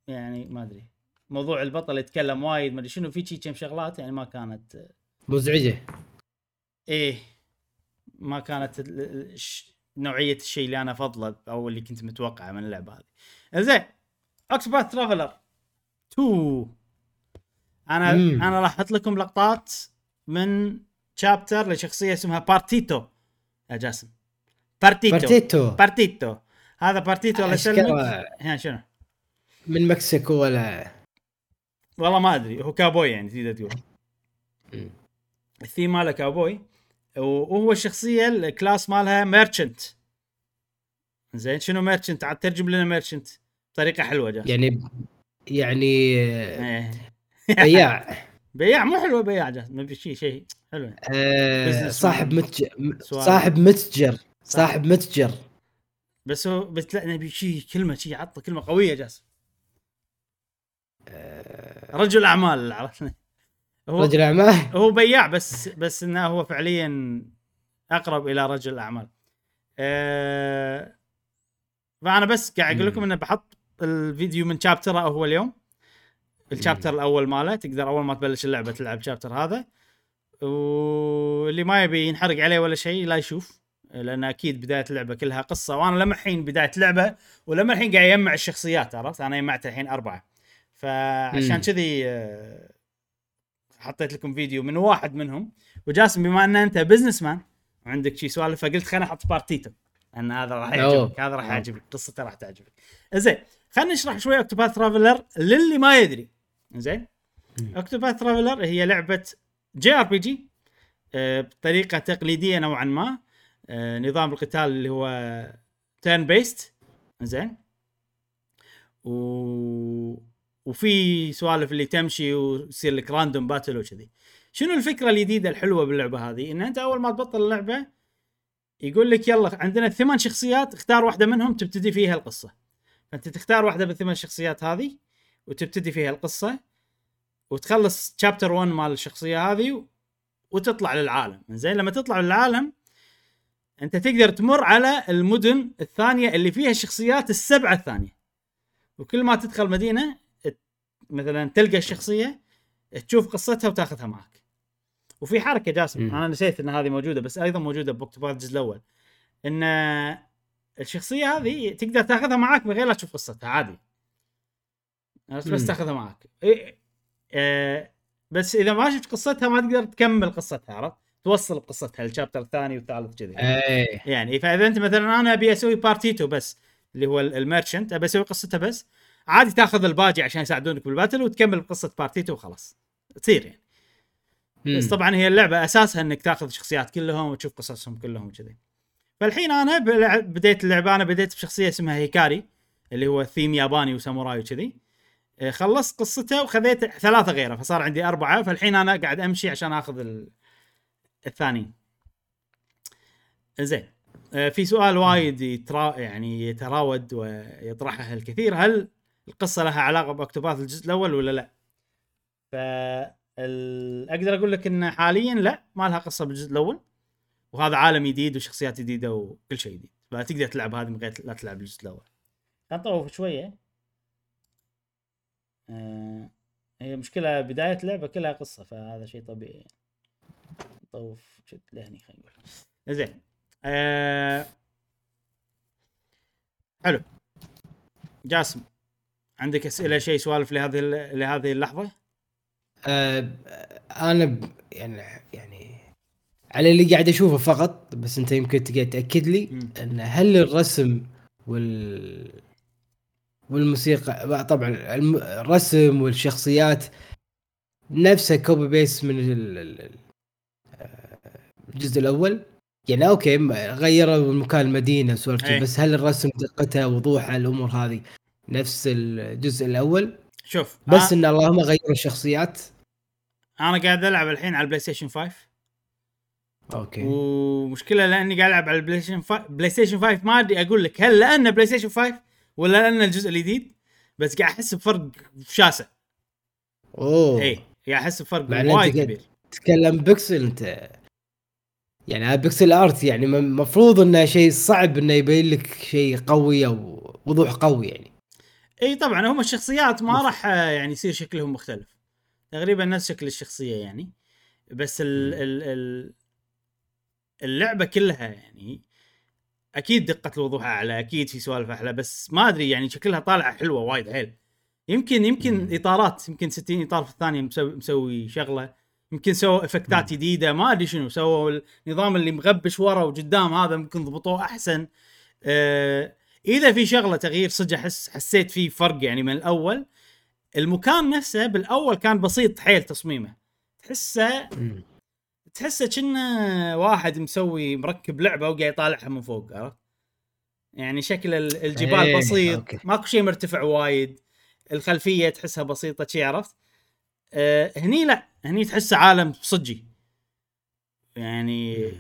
يعني ما أدري. موضوع البطل يتكلم وايد ما أدري شنو. في شي كم شغلات يعني ما كانت آه، مزعجة. إيه. ما كانت نوعية الشيء اللي أنا افضله أو اللي كنت متوقعه من اللعبة هذه. زين Octopath Traveler 2 أنا مم. أنا راح أحط لكم لقطات من chapter لشخصية اسمها بارتيتو يا جاسم. بارتيتو بارتيتو بارتيتو هذا بارتيتو الله يسلمك ها شنو؟ من مكسيكو ولا والله ما أدري. هو كابوي يعني تقدر تقول. الثيم ماله كاوبوي وهو الشخصية ال class مالها merchant زين شنو merchant عاد ترجم لنا merchant بطريقه حلوة جاس يعني يعني إيه. بياع. [LAUGHS] بياع مو حلوة بياع جاس نبي شيء شيء. حلو. آه، صاحب. متجر. صاحب متجر. صاحب متجر. بس هو بس لا نبي شيء كلمة شيء عطى كلمة قوية جاس رجل أعمال عرفت؟ هو رجل أعمال؟ هو بياع بس بس إنه هو فعليا أقرب إلى رجل أعمال. أه فأنا بس قاعد أقول لكم. إنه بحط الفيديو من شابتره هو اليوم. الشابتر الأول ماله تقدر أول ما تبلش اللعبة تلعب الشابتر هذا. واللي ما يبي ينحرق عليه ولا شيء لا يشوف لأن أكيد بداية اللعبة كلها قصة وأنا لما الحين بداية لعبة ولما الحين قاعد يجمع الشخصيات عرفت أنا جمعت الحين أربعة فعشان. كذي آه، حطيت لكم فيديو من واحد منهم وجاسم بما أن أنت businessman وعندك شي سوالف فقلت خليني أحط بارتيتو ان هذا راح. يعجبك هذا راح. يعجبك قصته راح تعجبك زين خلينا نشرح شوي Octopath Traveler للي ما يدري. زين. Octopath Traveler هي لعبة JRPG بطريقة تقليدية نوعا ما آه، نظام القتال اللي هو turn based زين و... وفي سوالف اللي تمشي ويصير لك random battle وكذي. شنو الفكرة الجديدة الحلوة باللعبة هذه؟ إن أنت أول ما تبطل اللعبة يقول لك يلا عندنا ثمان شخصيات اختار واحدة منهم تبتدي فيها القصة. فانت تختار واحدة من الثمان شخصيات هذه وتبتدي فيها القصة وتخلص chapter 1 مال الشخصيه هذه وتطلع للعالم زين لما تطلع للعالم انت تقدر تمر على المدن الثانية اللي فيها الشخصيات السبعه الثانية وكل ما تدخل مدينه مثلا تلقى الشخصيه تشوف قصتها وتاخذها معك وفي حركه جاسم. أنا نسيت ان هذه موجوده بس أيضا موجوده باكتوباث الجزء الأول ان الشخصية هذه تقدر تاخذها معك من غير لا تشوف قصتها عادي. بس. تاخذها معك إيه آه بس إذا ما شفت قصتها ما تقدر تكمل قصتها عرفت؟ توصل بقصتها ال chapter الثاني والثالث كذي. إيه. يعني فإذا أنت مثلا أنا أبي أسوي Partitio بس اللي هو ال- merchant أبي أسوي قصته بس عادي تاخذ الباجي عشان يساعدونك بال battle وتكمل بقصه Partitio وخلاص. تصير يعني. بس مم. طبعا هي اللعبة أساسها إنك تاخذ شخصيات كلهم وتشوف قصصهم كلهم وكذي. فالحين أنا بلع- بديت اللعبة أنا بديت بشخصية اسمها هيكاري اللي هو ثيم ياباني وساموراي وكذي. آه، خلصت قصته وخذيت ثلاثة غيره فصار عندي أربعة فالحين أنا قاعد أمشي عشان آخذ ال... الثانيين زين. آه، في سؤال وايد يترا يعني يتراود ويطرحه الكثير هل القصة لها علاقة باكتوباث الجزء الأول ولا لا؟ ف أقدر أقول لك إن حاليا لا ما لها قصة بالجزء الأول. وهذا عالم جديد وشخصيات جديدة وكل شيء جديد فتقدر تلعب هذه من غير لا تلعب الجزء الأول. نطوف شوية. آه هي مشكلة بداية اللعبه كلها قصة فهذا شيء طبيعي. نطوف شد لهني خلينا نقول. زين. آه حلو. جاسم عندك أسئلة شيء سوالف لهذه لهذه اللحظة؟ آه أنا ب... يعني يعني على اللي قاعد أشوفه فقط بس أنت يمكن تقدر تأكد لي. إن هل الرسم وال والموسيقى طبعا الرسم والشخصيات نفسها copy paste من ال- ال- ال- الجزء الأول يعني أوكي غيروا مكان المدينة وسوالف أي. كذا، بس هل الرسم دقتها وضوحها الأمور هذه نفس الجزء الأول شوف بس آه إن اللهم غيروا الشخصيات أنا قاعد ألعب الحين على ال PlayStation 5 أوكي. ومشكلة لأني قاعد ألعب على ال PlayStation 5 PlayStation 5 ما أدري أقول لك هل لأنه PlayStation 5 ولا لأن الجزء الجديد؟ بس قاعد أحس بفرق شاسع. أوه. اي قاعد أحس بفرق وايد كبير. تتكلم بيكسل أنت. يعني هذا pixel art يعني المفروض إنه شيء صعب إنه يبين لك شيء قوي أو وضوح قوي يعني. إي طبعا هم الشخصيات ما راح آه، يعني يصير شكلهم مختلف. تقريبا نفس شكل الشخصية يعني. بس ال ال ال اللعبة كلها يعني أكيد دقة الوضوح أعلى أكيد في سوالف أحلى بس ما أدري يعني شكلها طالعة حلوة وايد حيل. يمكن يمكن مم. إطارات يمكن 60 إطار في الثانية مسوي مسوي شغلة. يمكن سووا إفكتات جديدة ما أدري شنو سووا النظام اللي مغبش ورا وقدام هذا ممكن ضبطوه أحسن. آه إذا في شغلة تغيير صدق احس حسيت فيه فرق يعني من الأول. المكان نفسه بالأول كان بسيط حيل تصميمه. تحسه. تحسه كأنه واحد مسوي مركب لعبة وقاعد يطالعها من فوق عرفت؟ يعني شكل ال- الجبال إيه، بسيط أوكي. ماكو شيء مرتفع وايد الخلفية تحسها بسيطة شي عرفت؟ آه هني لا هني تحسه عالم صجي يعني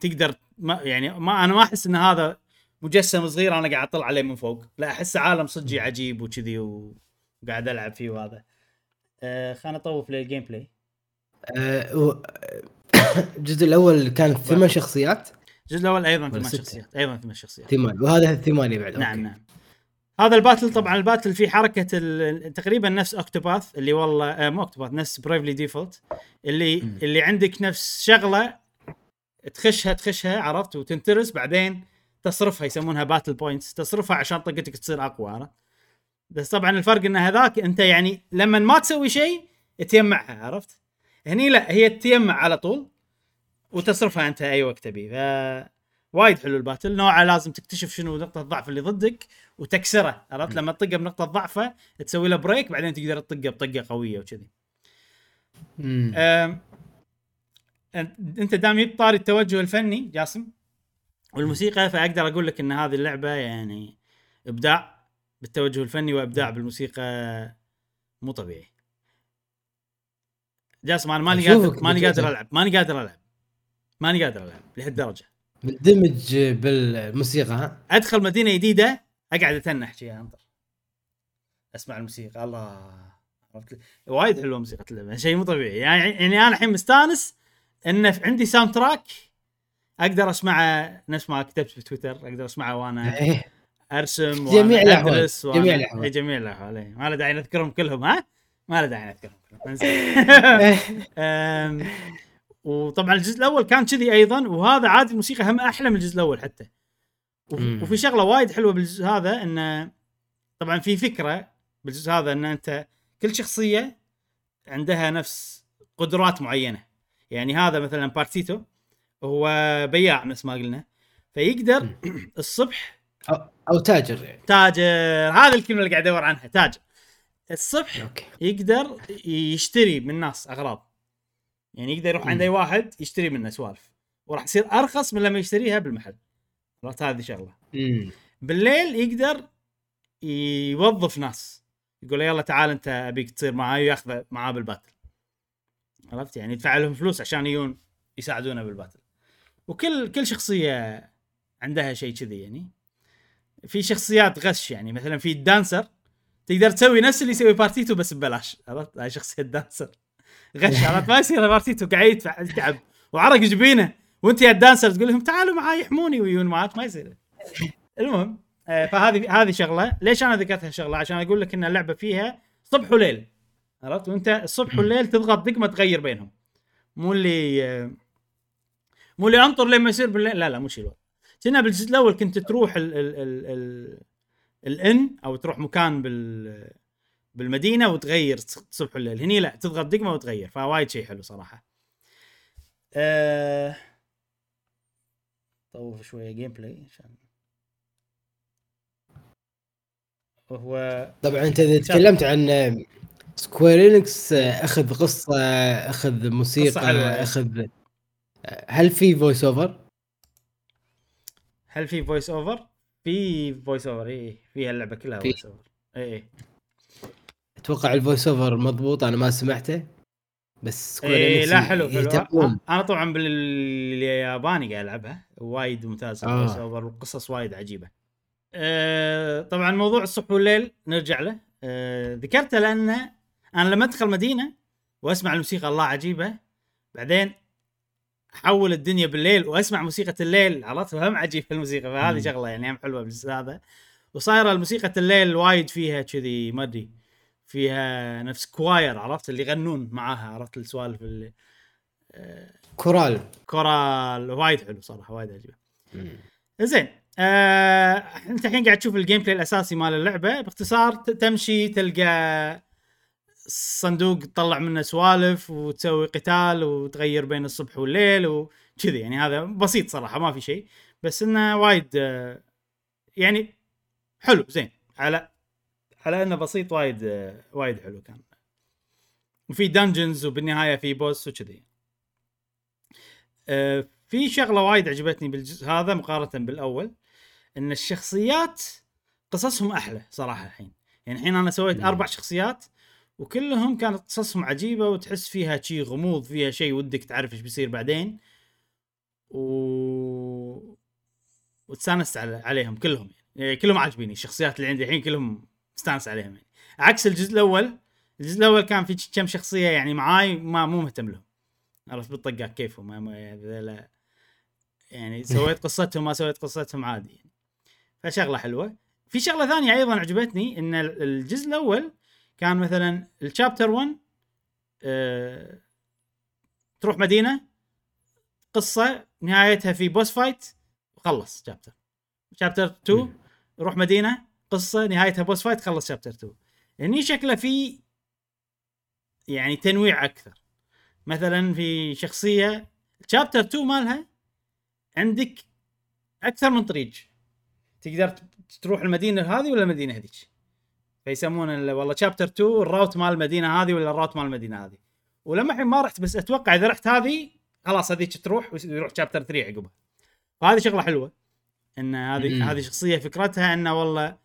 تقدر ما يعني ما أنا ما أحس إن هذا مجسم صغير أنا قاعد أطلع عليه من فوق لا أحسه عالم صجي عجيب وكذي وقاعد ألعب فيه وهذا آه خلينا نطوف لل gameplay الجزء الأول كان ثمان شخصيات. الجزء الأول أيضا ثمان؟ شخصيات أيضا ثمان شخصيات. ثمان وهذا الثمانية بعد نعم أوكي. نعم. هذا ال battle طبعا ال battle فيه حركة تقريبا نفس Octopath اللي والله آه مو Octopath نفس Bravely Default اللي مم. اللي عندك نفس شغلة تخشها تخشها عرفت؟ وتنترس بعدين تصرفها يسمونها battle points تصرفها عشان طقتك تصير أقوى عرفت؟ بس طبعا الفرق إن هذاك أنت يعني لما ما تسوي شيء تجمعها عرفت؟ هني لا هي تجمع على طول وتصرفها أنت أي وقت تبي. ف وايد حلو ال battle. نوعه لازم تكتشف شنو نقطة الضعف اللي ضدك وتكسره عرفت؟ لما تطقه بنقطة ضعفه تسوي له break بعدين تقدر تطقه بطقة قوية وكذي. أنت دام جبت طاري التوجه الفني جاسم والموسيقى فأقدر أقول لك إن هذه اللعبة يعني إبداع بالتوجه الفني وإبداع بالموسيقى مو طبيعي. جاسم أنا ماني قادر ماني قادر ألعب ماني قادر ألعب. ماني قادر ألعب لهالدرجة. مندمج بالموسيقى ها؟ أدخل مدينة جديدة أقعد أتنح شي أنطر. أسمع الموسيقى الله. عرفت؟ وايد حلوة موسيقى اللعبة شيء مو طبيعي. يعني يعني أنا الحين مستانس انه عندي soundtrack أقدر أسمعه نفس ما كتبت في تويتر أقدر أسمعه وأنا [LAUGHS] إيه. أرسم جميع وأنا- جميع الأحوال. إيه، جميع الأحوال إيه. ما له داعي نذكرهم كلهم ها؟ ما له داعي نذكرهم كلهم [LAUGHS] وطبعا الجزء الأول كان كذي أيضا وهذا عادي الموسيقى هم أحلى من الجزء الأول حتى. وفي شغلة وايد حلوة بالجزء هذا انه طبعا في فكرة بالجزء هذا إن أنت كل شخصية عندها نفس قدرات معينة. يعني هذا مثلا Partitio هو بياع نفس ما قلنا. فيقدر الصبح أو, أو تاجر يعني. تاجر هذه الكلمة اللي قاعد أدور عنها تاجر. الصبح أوكي. يقدر يشتري من الناس أغراض. يعني يقدر يروح عند أي واحد يشتري منه سوالف. وراح يصير أرخص من لما يشتريها بالمحل. عرفت؟ هذه شغلة. امم بالليل يقدر يوظف ناس. يقول له يلا تعال أنت أبيك تصير معاي ويأخذ معاه بال battle عرفت؟ يعني يدفع لهم فلوس عشان يجون يساعدونه بال battle وكل كل شخصية عندها شيء كذي يعني. في شخصيات غش يعني. مثلا في ال dancer تقدر تسوي نفس اللي يسوي Partitio بس ببلاش عرفت؟ هاي شخصية dancer غش عرفت؟ ما يصير Partitio قاعد يدفع يتعب وعرق جبينه. وانت يا الدانسر تقول لهم تعالوا معاي يحموني ويجون معاك ما يصير. المهم آه، فهذه هذه شغلة. ليش أنا ذكرت هالشغلة؟ عشان أقول لك إن اللعبة فيها صبح وليل عرفت؟ وأنت الصبح والليل تضغط دقمه تغير بينهم. مو اللي مو اللي أنطر لما يصير بالليل لا لا مو شيء كنا بالجزء الأول كنت تروح ال ال ال ال الإن أو تروح مكان بال بالمدينة وتغير صبح والليل هني لا تضغط دقمة وتغير فوايد شيء حلو صراحة أه... طوف شوية gameplay عشان وهو طبعا أنت اذا تكلمت عن Square Enix أخذ قصة أخذ قصة موسيقى حلوة. أخذ هل في voice over؟ هل في voice over؟ في voice over اي في اللعبه كلها. voice over اي أتوقع ال voice over مضبوط أنا ما سمعته بس إيه لا حلو حلو. أنا طبعا بالياباني قاعد ألعبها وايد ممتاز آه. ال voice over والقصص وايد عجيبة أه طبعا موضوع الصبح والليل نرجع له أه ذكرته لأن أنا لما أدخل مدينة وأسمع الموسيقى الله عجيبة بعدين أحول الدنيا بالليل وأسمع موسيقى الليل. عرفت هم عجيبه الموسيقى فهذه. شغلة يعني هم حلوة بالجزء هذا. وصايرة الموسيقى الليل وايد فيها كذي ما أدري فيها نفس choir عرفت؟ اللي يغنون معاها عرفت؟ السوالف اللي choral. choral. وايد حلو صراحة وايد عجيبه زين آه، أنت الحين قاعد تشوف ال gameplay الأساسي مال اللعبة. باختصار تمشي تلقى صندوق تطلع منه سوالف وتسوي قتال وتغير بين الصبح والليل وكذي يعني هذا بسيط صراحة ما في شيء. بس إنه وايد آه، يعني حلو زين. على على إنه بسيط وايد آه، وايد حلو كان. وفي dungeons وبالنهاية في boss وكذي. آه، في شغلة وايد عجبتني بالجزء هذا مقارنة بالأول إن الشخصيات قصصهم أحلى صراحة الحين. يعني الحين أنا سويت. أربع شخصيات وكلهم كانت قصصهم عجيبة وتحس فيها شيء غموض فيها شيء ودك تعرف إيش بيصير بعدين. و وتستانست على عليهم كلهم يعني. كلهم عاجبيني الشخصيات اللي عندي الحين كلهم مستانس عليهم يعني. عكس الجزء الأول الجزء الأول كان في كم شخصية يعني معاي ما مو مهتم لهم. عرفت بالطقاق كيفهم ما- ما يعني يعني [LAUGHS] سويت قصتهم ما سويت قصتهم عادي يعني. فشغلة حلوة. في شغلة ثانية أيضا عجبتني إن ال- الجزء الأول كان مثلا الشابتر 1 آه تروح مدينة قصة نهايتها في boss fight وخلص chapter chapter 2 مم. روح مدينة قصة نهايتها boss fight خلص chapter 2 هني شكله في يعني تنويع أكثر. مثلا في شخصية chapter 2 مالها عندك أكثر من طريق تقدر تروح المدينة هذه ولا المدينة هذيك؟ فيسمون ال- والله chapter 2 ال route مال المدينة هذه ولا ال route مال المدينة هذه. ولما الحين ما رحت بس أتوقع إذا رحت هذه خلاص هذيك تروح ويروح chapter 3 عقبها. فهذه شغلة حلوة إن هذه. هذه شخصية فكرتها إنه والله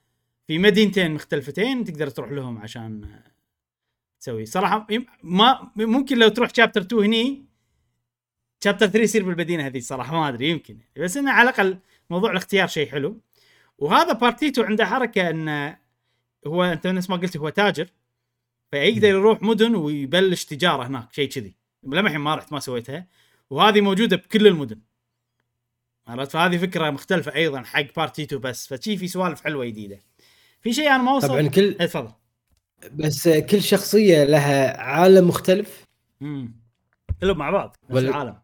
في مدينتين مختلفتين تقدر تروح لهم عشان تسوي. صراحة ما ممكن لو تروح chapter 2 هني chapter 3 يصير بالمدينة هذه صراحة ما أدري يمكن. بس إنه على الأقل موضوع الاختيار شيء حلو. وهذا بارتيتو عنده حركة انه هو أنت نفس ما قلت هو تاجر فيقدر يروح مدن ويبلش تجارة هناك شيء كذي. للحين ما رحت ما سويتها. وهذه موجودة بكل المدن. عرفت؟ فهذه فكرة مختلفة أيضا حق بارتيتو بس. فشي في سوالف حلوة جديدة. في شيء أنا ما وصل طبعا كل إيه، تفضل. بس كل شخصية لها عالم مختلف. امم كلهم مع بعض نفس ولا- العالم.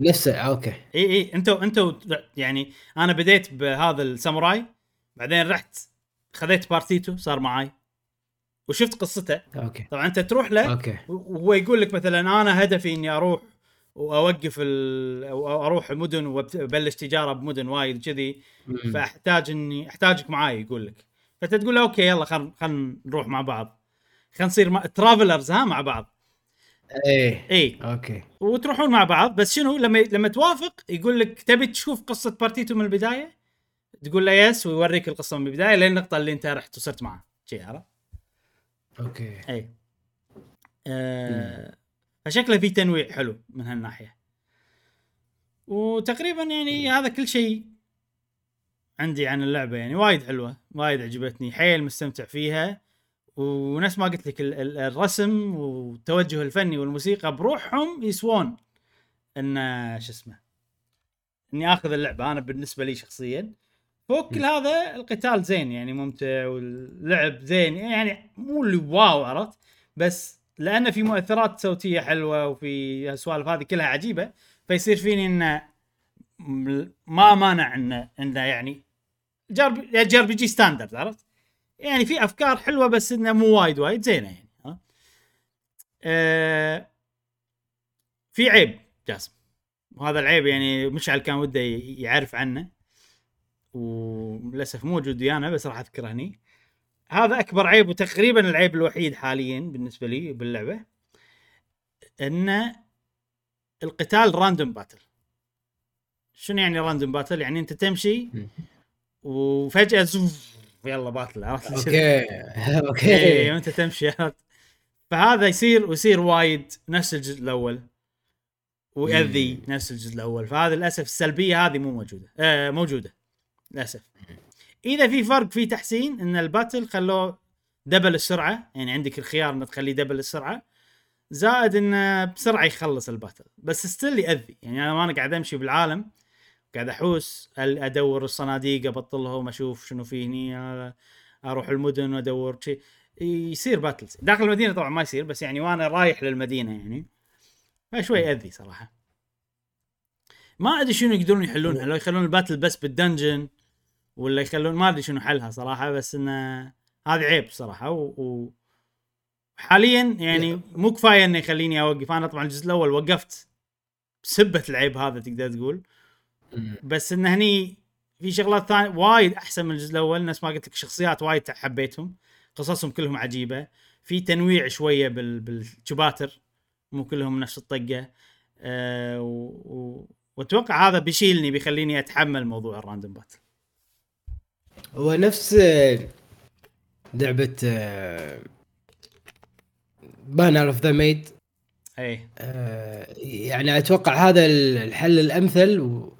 نفسه أوكي. اي اي أنتوا أنتوا يعني أنا بديت بهذا الساموراي بعدين رحت خذيت بارتيتو صار معاي. وشفت قصته. أوكي. طبعا أنت تروح له أوكي. وهو يقول لك مثلا أنا هدفي إني أروح وأوقف ال... أروح مدن وأبلش تجارة بمدن وايد كذي. فأحتاج إني أحتاجك معاي يقول لك. فأنت تقول له أوكي يلا خل خل نروح مع بعض. خلينا نصير مع... travelers ها مع بعض. إيه. إي. أوكي. وتروحون مع بعض. بس شنو لما لما توافق يقول لك تبي تشوف قصة بارتيتو من البداية؟ تقول له yes ويوريك القصة من البداية لين النقطة اللي انت رحت وصرت معه. شي عرفت؟ أوكي. اي آه فشكله في تنويع حلو من هالناحية. وتقريبا يعني هذا كل شيء عندي عن اللعبة يعني وايد حلوة وايد عجبتني حيل مستمتع فيها. ونفس ما قلت لك ال- ال- الرسم والتوجه الفني والموسيقى بروحهم يسوون إن شو اسمه إني آخذ اللعبة. أنا بالنسبة لي شخصيا فوق كل هذا القتال زين يعني ممتع واللعب زين. يعني مو اللي واو عرفت؟ بس لأنه في مؤثرات صوتية حلوة وفي السوالف هذه كلها عجيبة فيصير فيني انه ما مانع انه انه يعني JRPG standard عرفت؟ يعني في أفكار حلوة بس إنه مو وايد وايد زينة يعني ها؟ أه في عيب جاسم. وهذا العيب يعني مشعل كان وده يعرف عنه. وللأسف مو موجود ويانا بس راح أذكره هني. هذا أكبر عيب وتقريبا العيب الوحيد حاليا بالنسبة لي باللعبة إن القتال random battle شنو يعني random battle يعني أنت تمشي. وفجأة زوف يلا battle عرفت؟ أوكي. [LAUGHS] [LAUGHS] أوكي. وأنت تمشي؟ فهذا يصير ويصير وايد نفس الجزء الأول ويأذي نفس الجزء الأول. فهذا للأسف السلبية هذه مو موجودة. آه موجودة. للأسف. إذا في فرق في تحسين إن ال battle خلوه double السرعة يعني عندك الخيار انك تخليه double السرعة زائد إنه بسرعة يخلص ال battle. بس still يأذي. يعني أنا وأنا قاعد أمشي بالعالم قاعد أحوس أدور الصناديق أبطلهم أشوف شنو في هني أروح المدن وأدور شيء يصير battle داخل المدينة طبعا ما يصير بس يعني وأنا رايح للمدينة يعني. فشوي يأذي صراحة. ما أدري شنو يقدرون يحلونها لو يخلون ال battle بس بال dungeon؟ ولا يخلون ما أدري شنو حلها صراحة بس إنه هذا عيب صراحة. و... و... حاليا يعني مو كفاية إنه يخليني أوقف. أنا طبعا الجزء الأول وقفت بسبة العيب هذا تقدر تقول. بس انه هني في شغلات ثانية وايد أحسن من الجزء الأول. نفس ما قلت لك شخصيات وايد حبيتهم. قصصهم كلهم عجيبة. في تنويع شوية بال بالشباتر مو كلهم نفس الطقة. أه و... و... وأتوقع هذا بيشيلني بيخليني أتحمل موضوع الراندوم باتل هو نفس لعبة Banner of the Maid اي يعني أتوقع هذا الحل الأمثل و...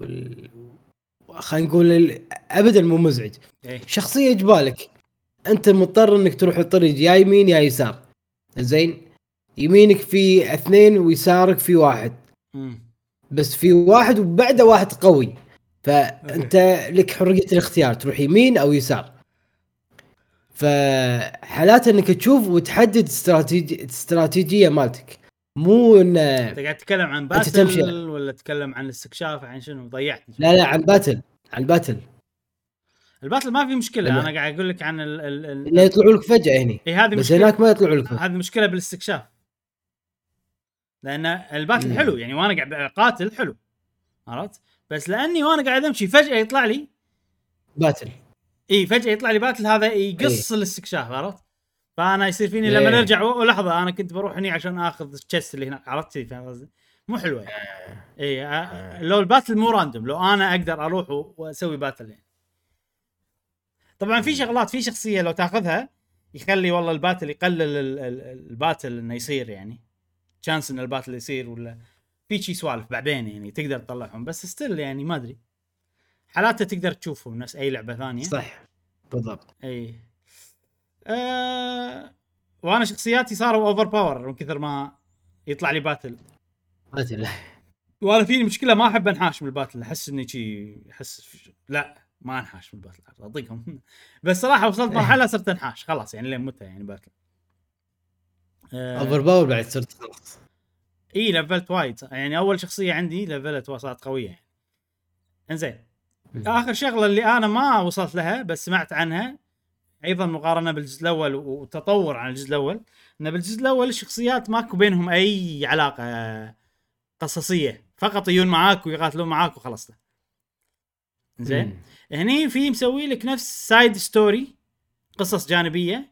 وال... خلينا نقول ابدا مو مزعج. اي شخصية جبالك أنت مضطر إنك تروح الطريق يا يمين يا يسار. زين؟ يمينك في اثنين ويسارك في واحد. مم. بس في واحد وبعده واحد قوي. فأنت لك حرية الاختيار تروح يمين أو يسار. فحالات إنك تشوف وتحدد استراتيجي الاستراتيجيه مالتك. مو إن أنت قاعد تتكلم عن تمشي. battle ولا تتكلم عن الاستكشاف عن شنو؟ ضيعتني لا لا عن battle عن battle ال battle ما في مشكلة. لا. أنا قاعد أقول لك عن ال ال ال يطلعوا لك فجأة هني. اي هذه بس مشكلة. هناك ما يطلعوا لك هذه مشكلة بالاستكشاف. لأن ال battle مم. حلو يعني وأنا قاعد أقاتل حلو. عرفت؟ بس لاني وأنا قاعد امشي فجأة يطلع لي battle. إي فجأة يطلع لي battle هذا يقص الاستكشاف عرفت؟ فأنا يصير فيني لما إيه. نرجع لحظه أنا كنت بروح هني عشان آخذ ال chest اللي هناك عرفت كذي فاهم قصدي؟ مو حلوة. يعني. إي آه، لو ال battle مو random لو أنا أقدر أروح وأسوي battle يعني طبعا في شغلات في شخصية لو تاخذها يخلي والله ال battle يقلل ال- ال- ال battle إنه يصير يعني. chance إن ال battle يصير ولا في شي سوالف بعدين يعني تقدر تطلعهم بس still يعني ما أدري. حالاته تقدر تشوفهم نفس أي لعبة ثانية. صح. بالضبط. إي. أه... وأنا شخصياتي صاروا overpower من كثر ما يطلع لي battle قاتل وأنا فيني مشكلة ما أحب أنحاش من ال battle أحس إني شي أحس لا ما أنحاش من ال battle أعطيكم. [LAUGHS] بس صراحة وصلت مرحلة صرت أنحاش خلاص يعني لين متى يعني battle. overpower بعد صرت خلاص. إي لفلت وايد يعني أول شخصية عندي لفلت وصلت قوية يعني. إنزين. آخر شغلة اللي أنا ما وصلت لها بس سمعت عنها أيضا مقارنة بالجزء الأول وتطور عن الجزء الأول إن بالجزء الأول الشخصيات ماكو بينهم أي علاقة قصصية. فقط يجون معاك ويقاتلون معاك وخلص زين مم. هني في مسوي لك نفس side story قصص جانبية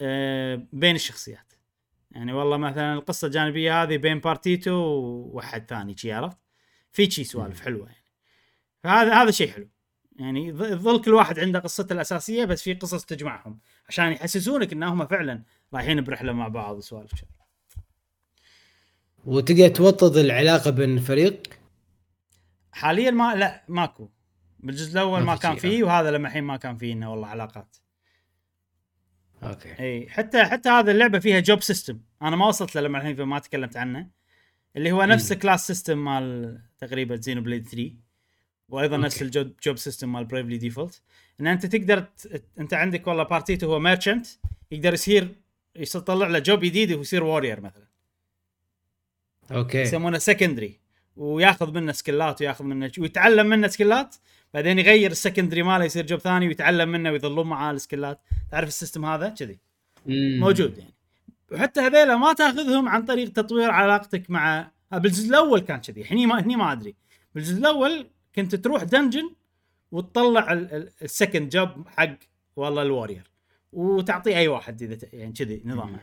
آه، بين الشخصيات. يعني والله مثلا القصة الجانبية هذه بين Partitio وواحد ثاني شي عرفت؟ في شي سوالف حلوة يعني. فهذا هذا شيء حلو. يعني يظ- يظل كل واحد عنده قصته الأساسية بس في قصص تجمعهم عشان يحسسونك إنهم فعلا رايحين برحلة مع بعض وسوالف شي. وتقدر توطد العلاقة بين الفريق؟ حاليا ما لا ماكو. بالجزء الأول ما ما كان فيه وهذا لما الحين ما كان فيه إنه والله علاقات. okay. إي حتى حتى هذا اللعبة فيها job system أنا ما وصلت له لما الحين فما تكلمت عنه. اللي هو نفس مم. class system مال تقريبا Xenoblade 3 وأيضا نفس okay. ال job job system مال Bravely Default إن أنت تقدر ت... أنت عندك والله Partitio هو merchant يقدر يصير يطلع له job جديد ويصير warrior مثلا. okay. يسمونه secondary وياخذ منه skill ات وياخذ منه ويتعلم منه skill ات بعدين يغير ال secondary ماله يصير job ثاني ويتعلم منه ويظلون معاه ال skill ات. تعرف ال system هذا؟ كذي. موجود يعني. وحتى هذيلا ما تاخذهم عن طريق تطوير علاقتك مع آه، بالجزء الأول كان كذي. هني ما هني ما أدري. بالجزء الأول كنت تروح dungeon وتطلع ال- ال- ال second job حق والله ال warrior وتعطيه أي واحد إذا يعني كذي نظامه.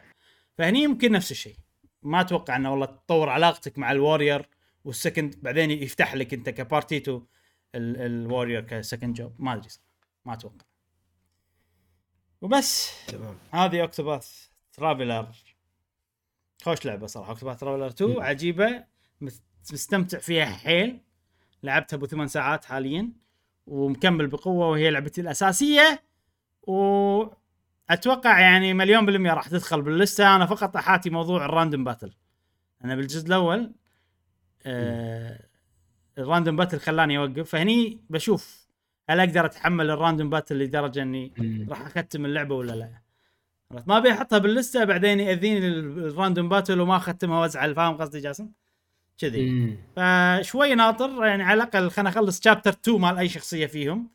فهني يمكن نفس الشيء. ما أتوقع إنه والله تطور علاقتك مع ال warrior وال second بعدين يفتح لك أنت ك Partitio ال- ال warrior ك second job ما أدري. ما أتوقع. وبس. تمام. هذه Octopath Traveler خوش لعبة صراحة. Octopath Traveler 2 مم. عجيبة. مس- مستمتع فيها حيل. لعبتها ابو ثمان ساعات حاليا. ومكمل بقوة وهي لعبتي الأساسية. واتوقع يعني مليون بالمية راح تدخل باللستة. أنا فقط أحاتي موضوع ال random battle أنا بالجزء الأول آه ال random battle خلاني أوقف فهني بشوف هل أقدر أتحمل ال random battle لدرجة إني. راح أختم اللعبة ولا لا عرفت؟ ما أبي أحطها باللستة بعدين يأذيني ال- ال random battle وما أختمها وأزعل فاهم قصدي جاسم؟ كذي. فشوي ناطر يعني على الأقل خليني أخلص chapter 2 مال أي شخصية فيهم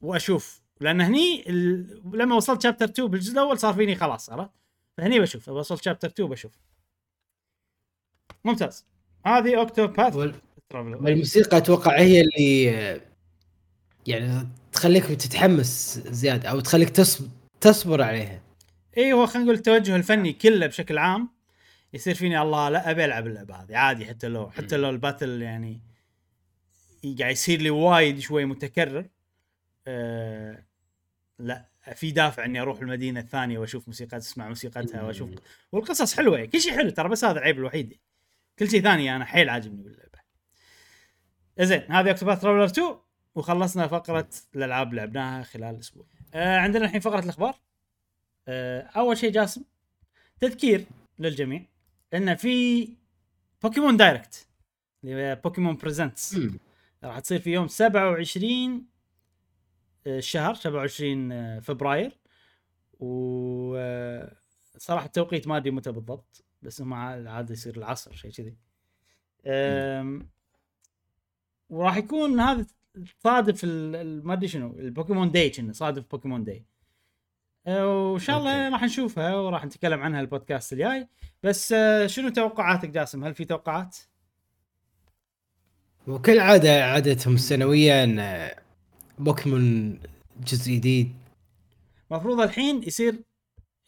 وأشوف لأن هني ال... لما وصلت chapter 2 بالجزء الأول صار فيني خلاص عرفت؟ فهني بشوف وصلت chapter 2 بشوف ممتاز هذه Octo والموسيقى أتوقع هي اللي يعني تخليك تتحمس زيادة أو تخليك تصبر تصبر عليها. اي هو خلينا نقول التوجه الفني كله بشكل عام يصير فيني الله لا أبي ألعب اللعبة هذه. عادي حتى لو حتى لو ال battle يعني قاعد يصير لي وايد شوي متكرر أه لا في دافع إني أروح المدينة الثانية وأشوف موسيقى أسمع موسيقتها وأشوف والقصص حلوة. يعني كل شيء حلو ترى بس هذا العيب الوحيد. كل شيء ثاني أنا حيل عاجبني باللعبة. زين هذه Octopath Traveler 2 وخلصنا فقرة الألعاب لعبناها خلال أسبوع آه عندنا الحين فقرة الأخبار. آه أول شيء جاسم تذكير للجميع إن في Pokemon Direct اللي هي Pokemon Presents. راح تصير في يوم 27 الشهر 27 آه، فبراير. و آه، صراحة التوقيت ما أدري متى بالضبط بس هم عاده يصير العصر شيء كذي. وراح يكون هذا صادف ما أدري شنو ال Pokemon Day كنا صادف Pokemon Day أه، وإن شاء الله. راح نشوفها وراح نتكلم عنها البودكاست الجاي بس أه، شنو توقعاتك جاسم هل في توقعات؟ وكل عاده عادتهم سنويا آه، بوكيمون جزء جديد المفروض الحين يصير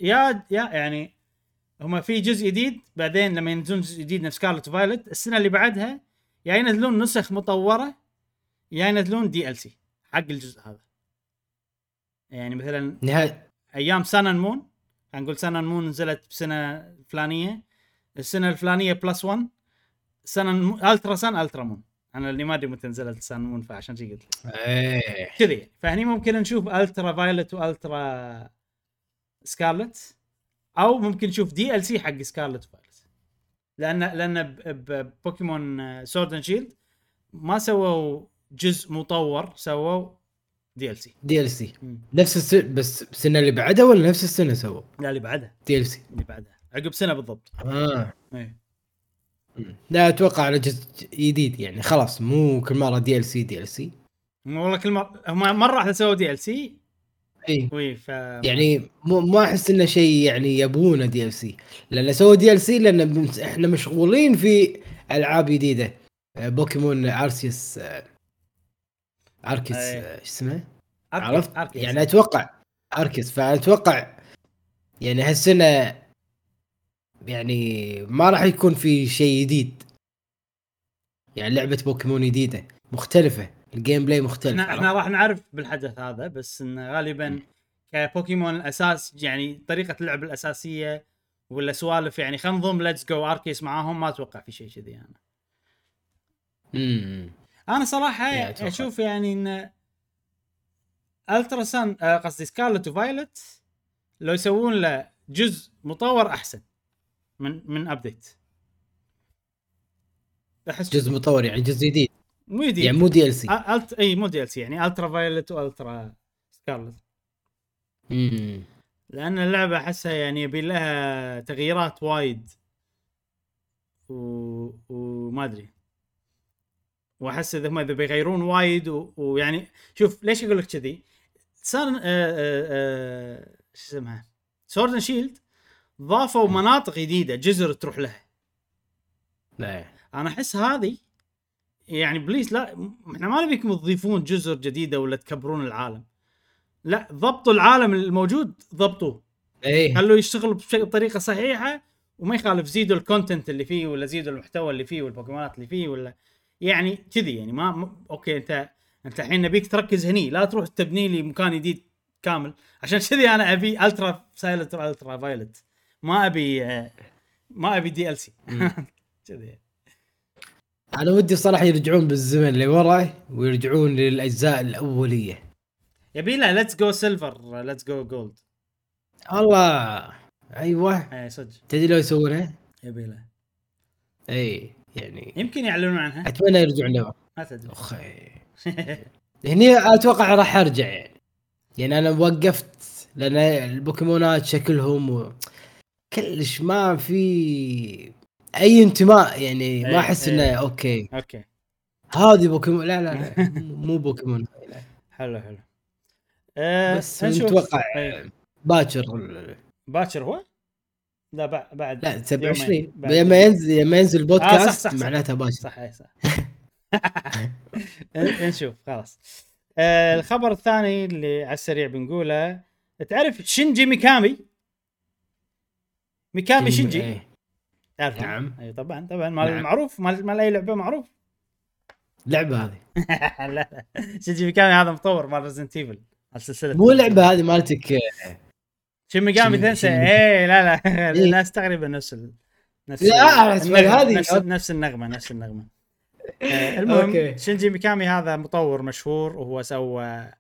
يا يا يعني هم في جزء جديد بعدين لما ينزلون جزء جديد نفس Scarlet Violet السنة اللي بعدها يا ينزلون نسخ مطورة يا ينزلون DLC حق الجزء هذا. يعني مثلا نهاية. أيام Sun Moon خلينا نقول Sun Moon نزلت بسنة فلانية السنة الفلانية plus 1 Sun Ultra Sun Ultra Moon أنا اللي ما أدري متى نزلت Sun Moon فعشان شي قلت. لك إيه. كذي. فهني ممكن نشوف Ultra Violet و Ultra Scarlet أو ممكن نشوف DLC حق Scarlet و Violet لأن لأن ب- ب Pokemon Sword and Shield ما سووا جزء مطور سووا DLC D LC نفس السنة بس السنة اللي بعدها ولا نفس السنة سووا؟ لا اللي بعدها. DLC اللي بعدها. عقب سنة بالضبط. آه. إيه. لا أتوقع على جزء جديد يعني. خلاص مو كل مرة دي ال سي دي ال سي والله كل مره مرة واحدة سووا DLC ف يعني مو ما أحس إنه شيء يعني يبونه دي ال سي لأن سووا دي ال سي لأن إحنا مشغولين في ألعاب جديدة. آه، Pokemon Arceus آه، Arceus أي. آه، شو اسمه؟ عرفت؟ Arceus. يعني أتوقع Arceus. فأتوقع يعني هالسنه يعني ما راح يكون في شيء جديد. يعني لعبة بوكيمون جديدة مختلفة. ال gameplay مختلف. إحنا إحنا؟ راح نعرف بالحدث هذا بس انه غالبا كبوكيمون الأساس يعني طريقة اللعب الأساسية ولا سوالف يعني خلينا نضم Let's Go Arceus معاهم ما أتوقع في شيء كذي أنا. امم أنا صراحة. أشوف يعني إن Ultra Sun آه، قصدي Scarlet و Violet لو يسوون له جزء مطور أحسن من من update أحس جزء مطور يعني جزء جديد. مو جديد يعني مو دي ال سي الت إي مو دي ال سي يعني Ultra Violet و Ultra Scarlet. امم لأن اللعبة أحسها يعني يبي لها تغييرات وايد. و... وما أدري. وأحس إذا هم إذا بيغيرون وايد و... ويعني شوف ليش أقول لك كذي؟ صار آه آه آه شو اسمها؟ Sword Shield ضافوا مناطق جديدة جزر تروح لها. لا. أنا أحس هذه يعني please لا إحنا ما نبيكم تضيفون جزر جديدة ولا تكبرون العالم. لا ضبطوا العالم الموجود ضبطوه. إيه. خلوه يشتغل بطريقة صحيحة وما يخالف زيدوا ال content اللي فيه ولا زيدوا المحتوى اللي فيه والبوكيمونات اللي فيه ولا يعني كذي يعني ما م... okay انت أنت الحين نبيك تركز هني لا تروح تبني لي مكان جديد كامل. عشان كذي أنا أبي Ultra Scarlet Ultra Violet ما أبي آه، ما أبي DLC كذي. أنا ودي صراحة يرجعون بالزمن اللي ورا ويرجعون للأجزاء الأولية. يبي له Let's Go Silver Let's Go Gold الله أيوه. اي صدق. تدري لو يسوونها يبي له اي يعني. يمكن يعلنون عنها. أتمنى يرجعون لها. ما تدري. أخي [LAUGHS] هني أتوقع راح أرجع يعني. يعني أنا وقفت لأن البوكيمونات شكلهم و... كلش ما في أي انتماء يعني إيه، ما أحس إنه إيه. okay okay هذه بوكيمون لا لا, لا [LAUGHS] مو بوكيمون. حلو حلو أه بس نشوف. متوقع إيه. باكر باكر هو؟ لا بع- بعد لا 27 يومين. بعد لما ينزل لما ينزل آه، صح. معناتها باكر صح صح ن- [LAUGHS] نشوف خلاص آه الخبر الثاني اللي على السريع بنقوله تعرف شينجي ميكامي ميكامي شينجي إيه. تعرف نعم. اي طبعا طبعا. مال نعم. معروف مال مال أي لعبة معروف؟ [LAUGHS] لعبة هذه. لا لا. شينجي ميكامي هذا مطور مال Resident Evil سلسلة مو لعبة هذه مالتك. شينجي ميكامي تنسى إيه لا لا. إيه. [LAUGHS] الناس تقريبا نفس ال... نفس لا، هذه- نفس نفس النغمة نفس النغمة. آه، المهم. شينجي ميكامي هذا مطور مشهور وهو سوى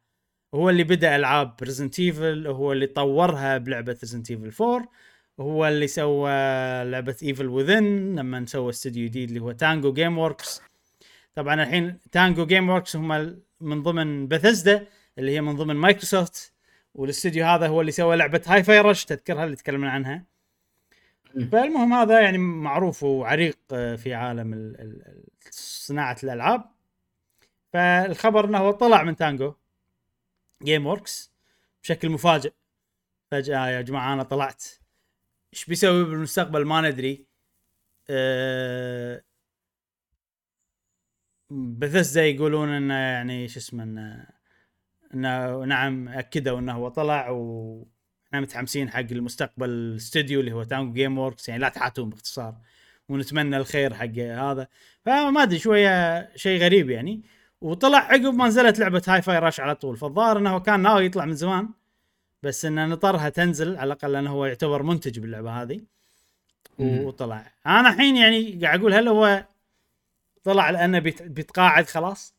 هو اللي بدأ ألعاب Resident Evil هو اللي طورها بلعبة Resident Evil 4 هو اللي سوى لعبه Evil Within لما سوى استوديو جديد اللي هو Tango Gameworks طبعا الحين Tango Gameworks هم من ضمن بثزدا اللي هي من ضمن مايكروسوفت والاستوديو هذا هو اللي سوى لعبة Hi-Fi Rush تذكرها اللي تكلمنا عنها. فالمهم هذا يعني معروف وعريق آه، في عالم ال- ال- ال- صناعة الألعاب. فالخبر إنه هو طلع من Tango Gameworks بشكل مفاجئ. فجأة يا جماعة أنا طلعت. إيش بيسوي بالمستقبل ما ندري. أه بثزدا يقولون إنه يعني شو اسمه إنه إنه نعم أكدوا إنه هو طلع وإحنا متحمسين حق المستقبل الاستوديو اللي هو Tango Gameworks يعني لا تحاتون باختصار. ونتمنى الخير حق هذا. فما أدري شوية شيء غريب يعني. وطلع عقب ما نزلت لعبة Hi-Fi Rush على طول. فالظاهر إنه كان ناوي يطلع من زمان. بس انه نطرها تنزل على الأقل لأنه هو يعتبر منتج باللعبة هذه. وطلع. أنا الحين يعني قاعد أقول هل هو طلع لأنه بيت- بيتقاعد خلاص؟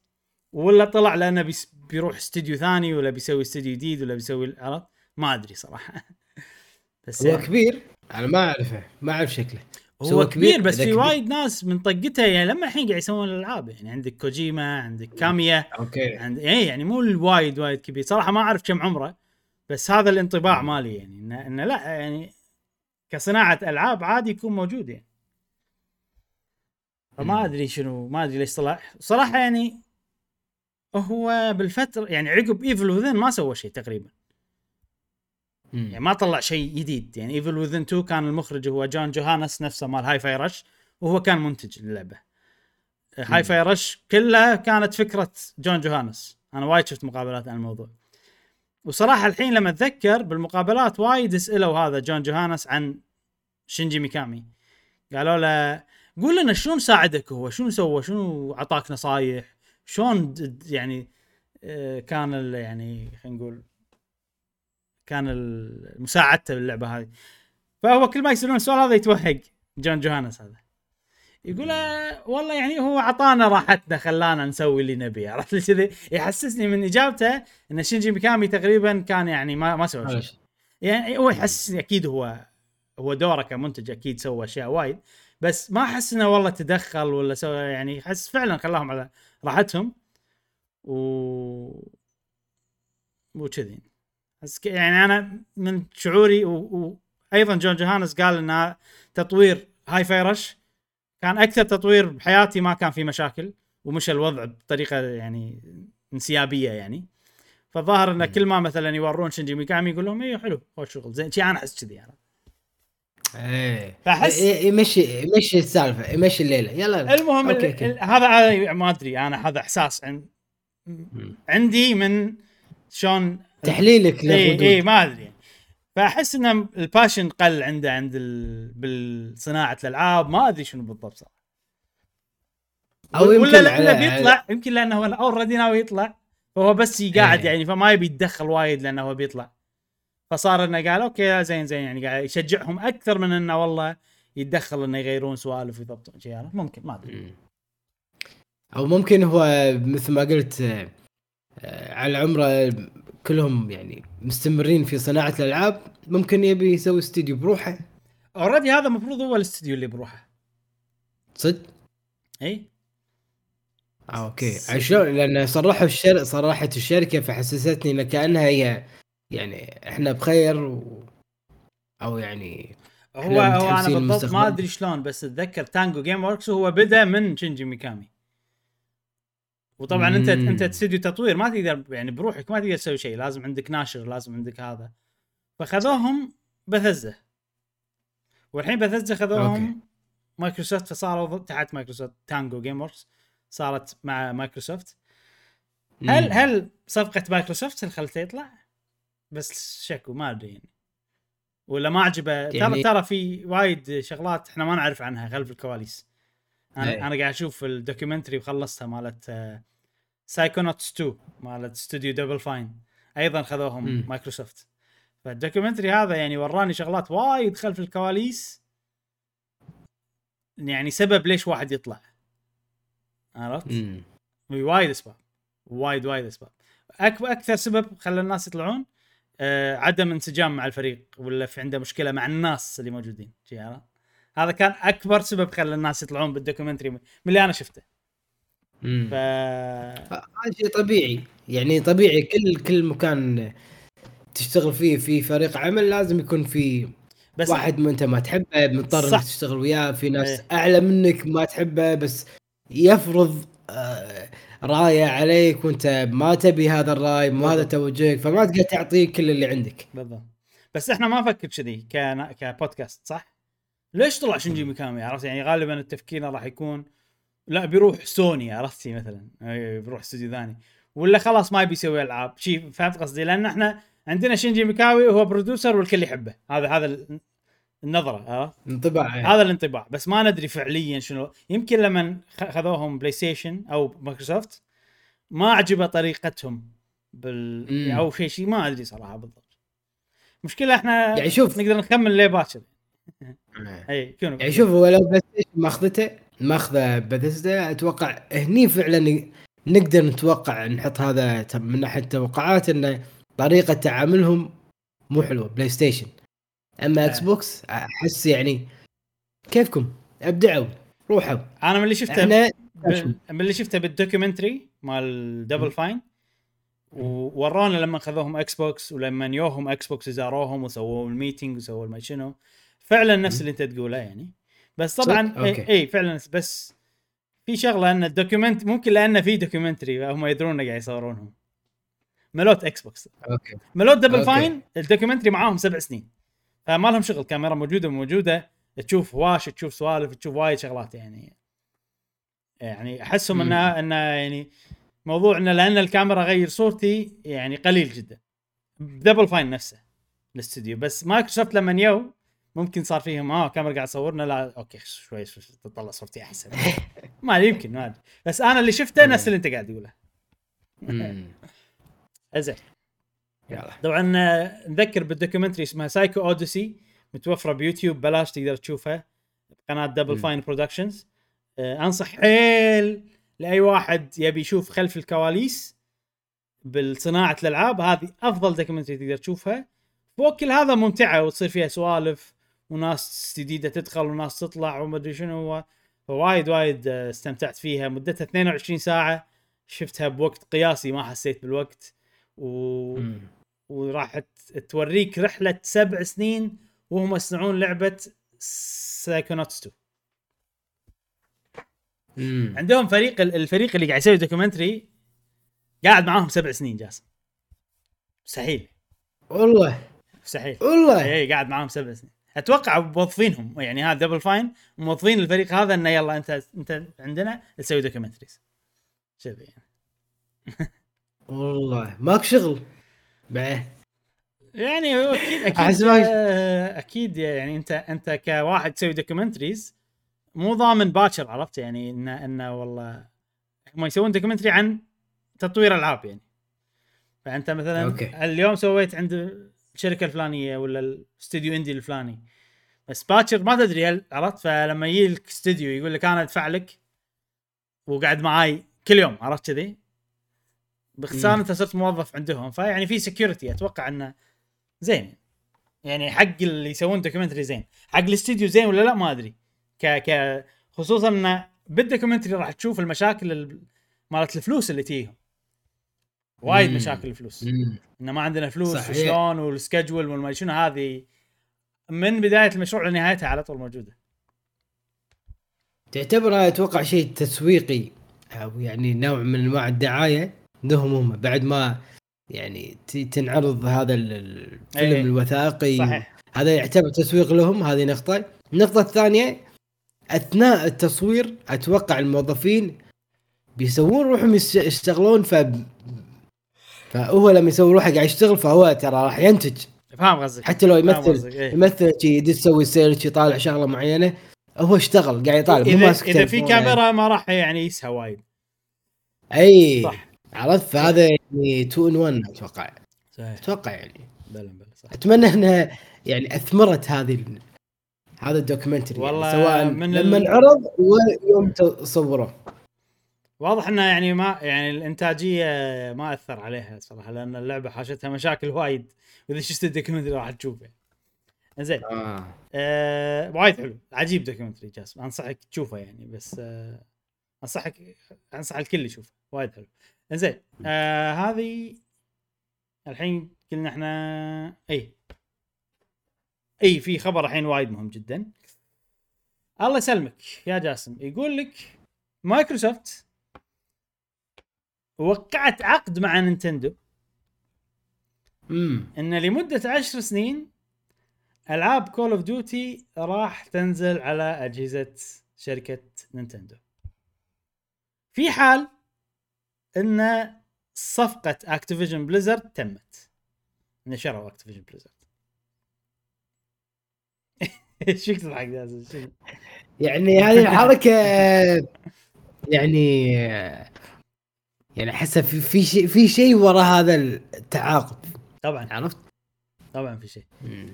ولا طلع لأنه بيس بيروح استوديو ثاني ولا بيسوي استوديو جديد ولا بيسوي عرفت؟ ما أدري صراحة. [LAUGHS] بس هو يعني كبير. أنا ما أعرفه. ما أعرف شكله. هو هو كبير كبير، بس في. وايد ناس من طقته يعني لما الحين قاعد يسوون الألعاب يعني عندك كوجيما عندك كاميا. okay. عند اي يعني مو الوايد وايد كبير. صراحة ما أعرف كم عمره. بس هذا الانطباع مالي يعني انه إنه لا يعني كصناعة ألعاب عادي يكون موجود يعني. فما. أدري شنو ما أدري ليش طلع صراحة يعني هو بالفترة يعني عقب Evil Within ما سوى شيء تقريبا. مم. يعني ما طلع شيء جديد. يعني Evil Within 2 كان المخرج هو John Johanas نفسه مال Hi-Fi Rush وهو كان منتج اللعبة. Hi-Fi Rush كلها كانت فكرة John Johanas. أنا وايد شفت مقابلات عن الموضوع. وصراحة الحين لما أتذكر بالمقابلات وايد سألوا هذا John Johanas عن شينجي ميكامي. قالوا له قول لنا شلون ساعدك هو؟ شنو سوى؟ شنو اعطاك نصايح شلون يعني آه، كان يعني خلينا نقول كان مساعدته باللعبة هذه. فهو كل ما يسألون السؤال هذا يتوهق John Johanas هذا. يقول والله يعني هو أعطانا راحتنا خلانا نسوي اللي نبيه [LAUGHS] عرفت لي كذي؟ يحسسني من إجابته إن شينجي ميكامي تقريبا كان يعني ما ما سوى شيء. يعني هو يحسسني أكيد هو هو دوره كمنتج أكيد سوى أشياء وايد بس ما أحس إنه والله تدخل ولا سوى يعني أحس فعلا خلاهم على راحتهم و وكذي. يعني أنا من شعوري و... وأيضا جون جوهانس قال إن تطوير Hi-Fi Rush كان أكثر تطوير بحياتي ما كان في مشاكل ومشى الوضع بطريقة يعني انسيابية يعني. فالظاهر انه كل ما مثلا يورون شنجي ميكامي يقول لهم إيه حلو خوش شغل زين شي أنا أحس كذي أنا إيه. فأحس- ي- ي- يمشي يمشي السالفة يمشي الليلة يلا. المهم أوكي، ال- هذا هذا ما أدري أنا هذا إحساس عن عندي من شلون تحليلك اي اي إيه، ما أدري. يعني. فأحس ان ال passion قل عنده عند ال... بالصناعة الألعاب ما أدري شنو بالضبط صراحة أو يمكن ولا لأنه على- بيطلع يمكن لأنه هو already ناوي يطلع فهو بس قاعد إيه. يعني فما يبي يتدخل وايد لأنه هو بيطلع فصار إنه قال أوكي زين زين يعني قاعد يشجعهم أكثر من إنه والله يتدخل إنه يغيرون سوالف ويضبطون شيء عرفت؟ ممكن ما أدري. أو ممكن هو مثل ما قلت آه، على عمره كلهم يعني مستمرين في صناعة الألعاب ممكن يبي يسوي استديو بروحه. already هذا المفروض هو الاستديو اللي بروحه. صدق؟ إي. آه أوكي. عشان لأن صرحوا الشر... صرحت الشركة فحسستني ان كأنها هي يعني إحنا بخير و... أو يعني هو هو أنا بالضبط ما. أدري شلون بس أتذكر Tango Gameworks هو بدأ من شينجي ميكامي وطبعا أنت مم. أنت استديو تطوير ما تقدر يعني بروحك ما تقدر تسوي شيء لازم عندك ناشر لازم عندك هذا فخذوهم بثزه والحين بثزه خذوهم. مايكروسوفت فصاروا تحت مايكروسوفت Tango Gameworks صارت مع مايكروسوفت هل مم. هل صفقة مايكروسوفت اللي خلته يطلع؟ بس شكو ما أدري يعني ولا ما عجبه ترى يعني- ترى في وايد شغلات إحنا ما نعرف عنها خلف الكواليس أنا إيه. أنا قاعد أشوف ال documentary وخلصتها مالت Psychonauts 2 مالت استوديو Double Fine أيضا خذوهم. مايكروسوفت فال documentary هذا يعني وراني شغلات وايد خلف الكواليس يعني سبب ليش واحد يطلع عرفت؟ وايد أسباب وايد وايد أسباب. أكثر سبب خلى الناس يطلعون آه عدم انسجام مع الفريق ولا في عنده مشكلة مع الناس اللي موجودين عرفت؟ هذا كان أكبر سبب خلى الناس يطلعون بالدوكيومنتري من اللي أنا شفته. ف هذا شيء طبيعي يعني طبيعي كل كل مكان تشتغل فيه في فريق عمل لازم يكون في بس واحد ما أنت ما تحبه مضطر. إنك تشتغل وياه في ناس إيه. أعلى منك ما تحبه بس يفرض آه، رايه عليك وأنت ما تبي هذا الرأي مو هذا. توجهك فما تقدر تعطيه كل اللي عندك بالضبط بس إحنا ما نفكر كذي. كبودكاست صح؟ ليش طلع شنجي ميكامي؟ عرفت؟ يعني غالبا التفكير راح يكون لا بيروح سوني عرفتي مثلا. بيروح استوديو ثاني. ولا خلاص ما يبي يسوي ألعاب. شي فهمت قصدي؟ لأن إحنا عندنا شينجي ميكامي هو producer والكل يحبه. هذا هذا ال- النظرة عرفت؟ انطباع هذا الانطباع. بس ما ندري فعليا شنو. يمكن لما خذوهم بلاي ستيشن أو مايكروسوفت ما عجبه طريقتهم بال مم. أو شيء شيء ما أدري صراحة بالضبط. مشكلة إحنا يعني شوف نقدر نكمل ليه باكر. اي كونوا يعني شوف هو لو بلاي ستيشن ماخذته ماخذه بثزدا أتوقع هني فعلا نقدر نتوقع نحط هذا من ناحية توقعات انه طريقة تعاملهم مو حلوة بلاي ستيشن. أما إكس آه. بوكس أحس يعني كيفكم؟ ابدعوا روحوا. أنا من اللي شفته إحنا ب- من اللي شفته بال documentary مال Double Fine وورونا لما خذوهم إكس بوكس ولما يوهم إكس بوكس زاروهم وسووا ال meeting وسووا ما شنو. فعلا نفس اللي أنت تقوله يعني. بس طبعا. إي, إي فعلا بس في شغلة أن ال document ممكن لأنه في documentary هم يدرون قاعد يصورونهم. مالت إكس بوكس أوكي. مالت Double أوكي. Fine ال documentary معاهم سبع سنين. فما لهم شغل كاميرا موجودة موجودة تشوف واش تشوف سوالف تشوف وايد شغلات يعني. يعني أحسهم. انه انه يعني موضوع إنه لأن الكاميرا غير صورتي يعني قليل جدا. Double Fine نفسه الاستوديو. بس مايكروسوفت لما يو ممكن صار فيهم آه كاميرا قاعد تصورنا لا أوكي شوي شوي تطلع صورتي أحسن. [LAUGHS] ما يمكن ما أدري. بس أنا اللي شفته نفس اللي أنت قاعد تقوله. [LAUGHS] زين يلا. طبعا آه، نذكر بال documentary اسمها PsychOdyssey متوفرة بيوتيوب بلاش تقدر تشوفها بقناه Double. Fine Productions أنصح حيل لأي واحد يبي يشوف خلف الكواليس بالصناعة الألعاب. هذه أفضل documentary تقدر تشوفها. فوق كل هذا ممتعة وتصير فيها سوالف. وناس جديدة تدخل وناس تطلع وما أدري شنو. فوايد وايد آه، استمتعت فيها. مدتها 22 ساعة. شفتها بوقت قياسي ما حسيت بالوقت. و... مم. وراح توريك رحلة سبع سنين وهم يصنعون لعبة Psychonauts 2 مم. عندهم فريق ال- الفريق اللي قاعد يسوي documentary قاعد معاهم سبع سنين جاسم. مستحيل والله. مستحيل والله. اي قاعد معاهم سبع سنين. أتوقع موظفينهم. يعني هذا Double Fine موظفين الفريق هذا إنه يلا انت أنت عندنا تسوي documentaries كذي يعني والله. ماك شغل. بعه يعني أكيد أكيد آه، أكيد يعني انت أنت كواحد تسوي documentaries مو ضامن باكر عرفت؟ يعني انه انه والله هم يسوون documentary عن تطوير ألعاب يعني. فأنت مثلا. أوكي. اليوم سويت عند الشركة الفلانية ولا الاستوديو indie الفلاني. بس باكر ما تدري هل عرفت؟ فلما يجي لك استوديو يقول لك أنا أدفع لك وقاعد معاي كل يوم عرفت كذي؟ باختصار. أنت صرت موظف عندهم. فيعني في security أتوقع إنه زين. يعني حق اللي يسوون documentary زين. حق الاستديو زين ولا لا ما أدري. ك ك خصوصا انه بال documentary راح تشوف المشاكل ال- مالت الفلوس اللي تجيهم. وايد. مشاكل الفلوس. مم. انه ما عندنا فلوس صحيح. وشلون وال schedule والما شنو هذه؟ من بداية المشروع لنهايتها على طول موجودة. تعتبر أتوقع شيء تسويقي. أو يعني نوع من أنواع الدعاية. لهم هم. بعد ما يعني تنعرض هذا ال- الفيلم إيه. الوثائقي. صحيح. هذا يعتبر تسويق لهم. هذه نقطة. النقطة الثانية أثناء التصوير أتوقع الموظفين بيسوون روحهم يشتغلون ف فهو لما يسوي روحه قاعد يشتغل فهو ترى راح ينتج. فاهم قصدك. حتى لو يمثل إيه. يمثل يسوي search يطالع شغلة معينة هو اشتغل قاعد يطالع مو اذا ماسك إذا في. كاميرا ما راح يعني يسهى وايد. أي صح. عرفت؟ فهذا يعني 2 in 1 أتوقع. صحيح. أتوقع يعني. بلا بلا صح. أتمنى انها يعني أثمرت هذه ال- هذا ال documentary والله يعني سواء من لما انعرض ويوم تصوره. واضح إنه يعني ما يعني الإنتاجية ما أثر عليها صراحة لأن اللعبة حاشتها مشاكل وايد. وإذا شفت ال documentary راح تشوفه. زين آه. آه وايد حلو. عجيب documentary جاسم. أنصحك تشوفه يعني بس آه أنصحك أنصح الكل يشوفه. وايد حلو. زين آه هذه الحين قلنا إحنا إي. إي في خبر الحين وايد مهم جدا. الله يسلمك يا جاسم. يقول لك مايكروسوفت وقعت عقد مع Nintendo. امم إن لمدة عشر سنين ألعاب Call of Duty راح تنزل على أجهزة شركة Nintendo. في حال إن صفقة Activision Blizzard تمت. إن شروا Activision Blizzard إيش فيك تضحك؟ يعني هذه الحركة يعني يعني احسها في في شيء في شيء وراء هذا التعاقد طبعا. عرفت؟ طبعا في شيء.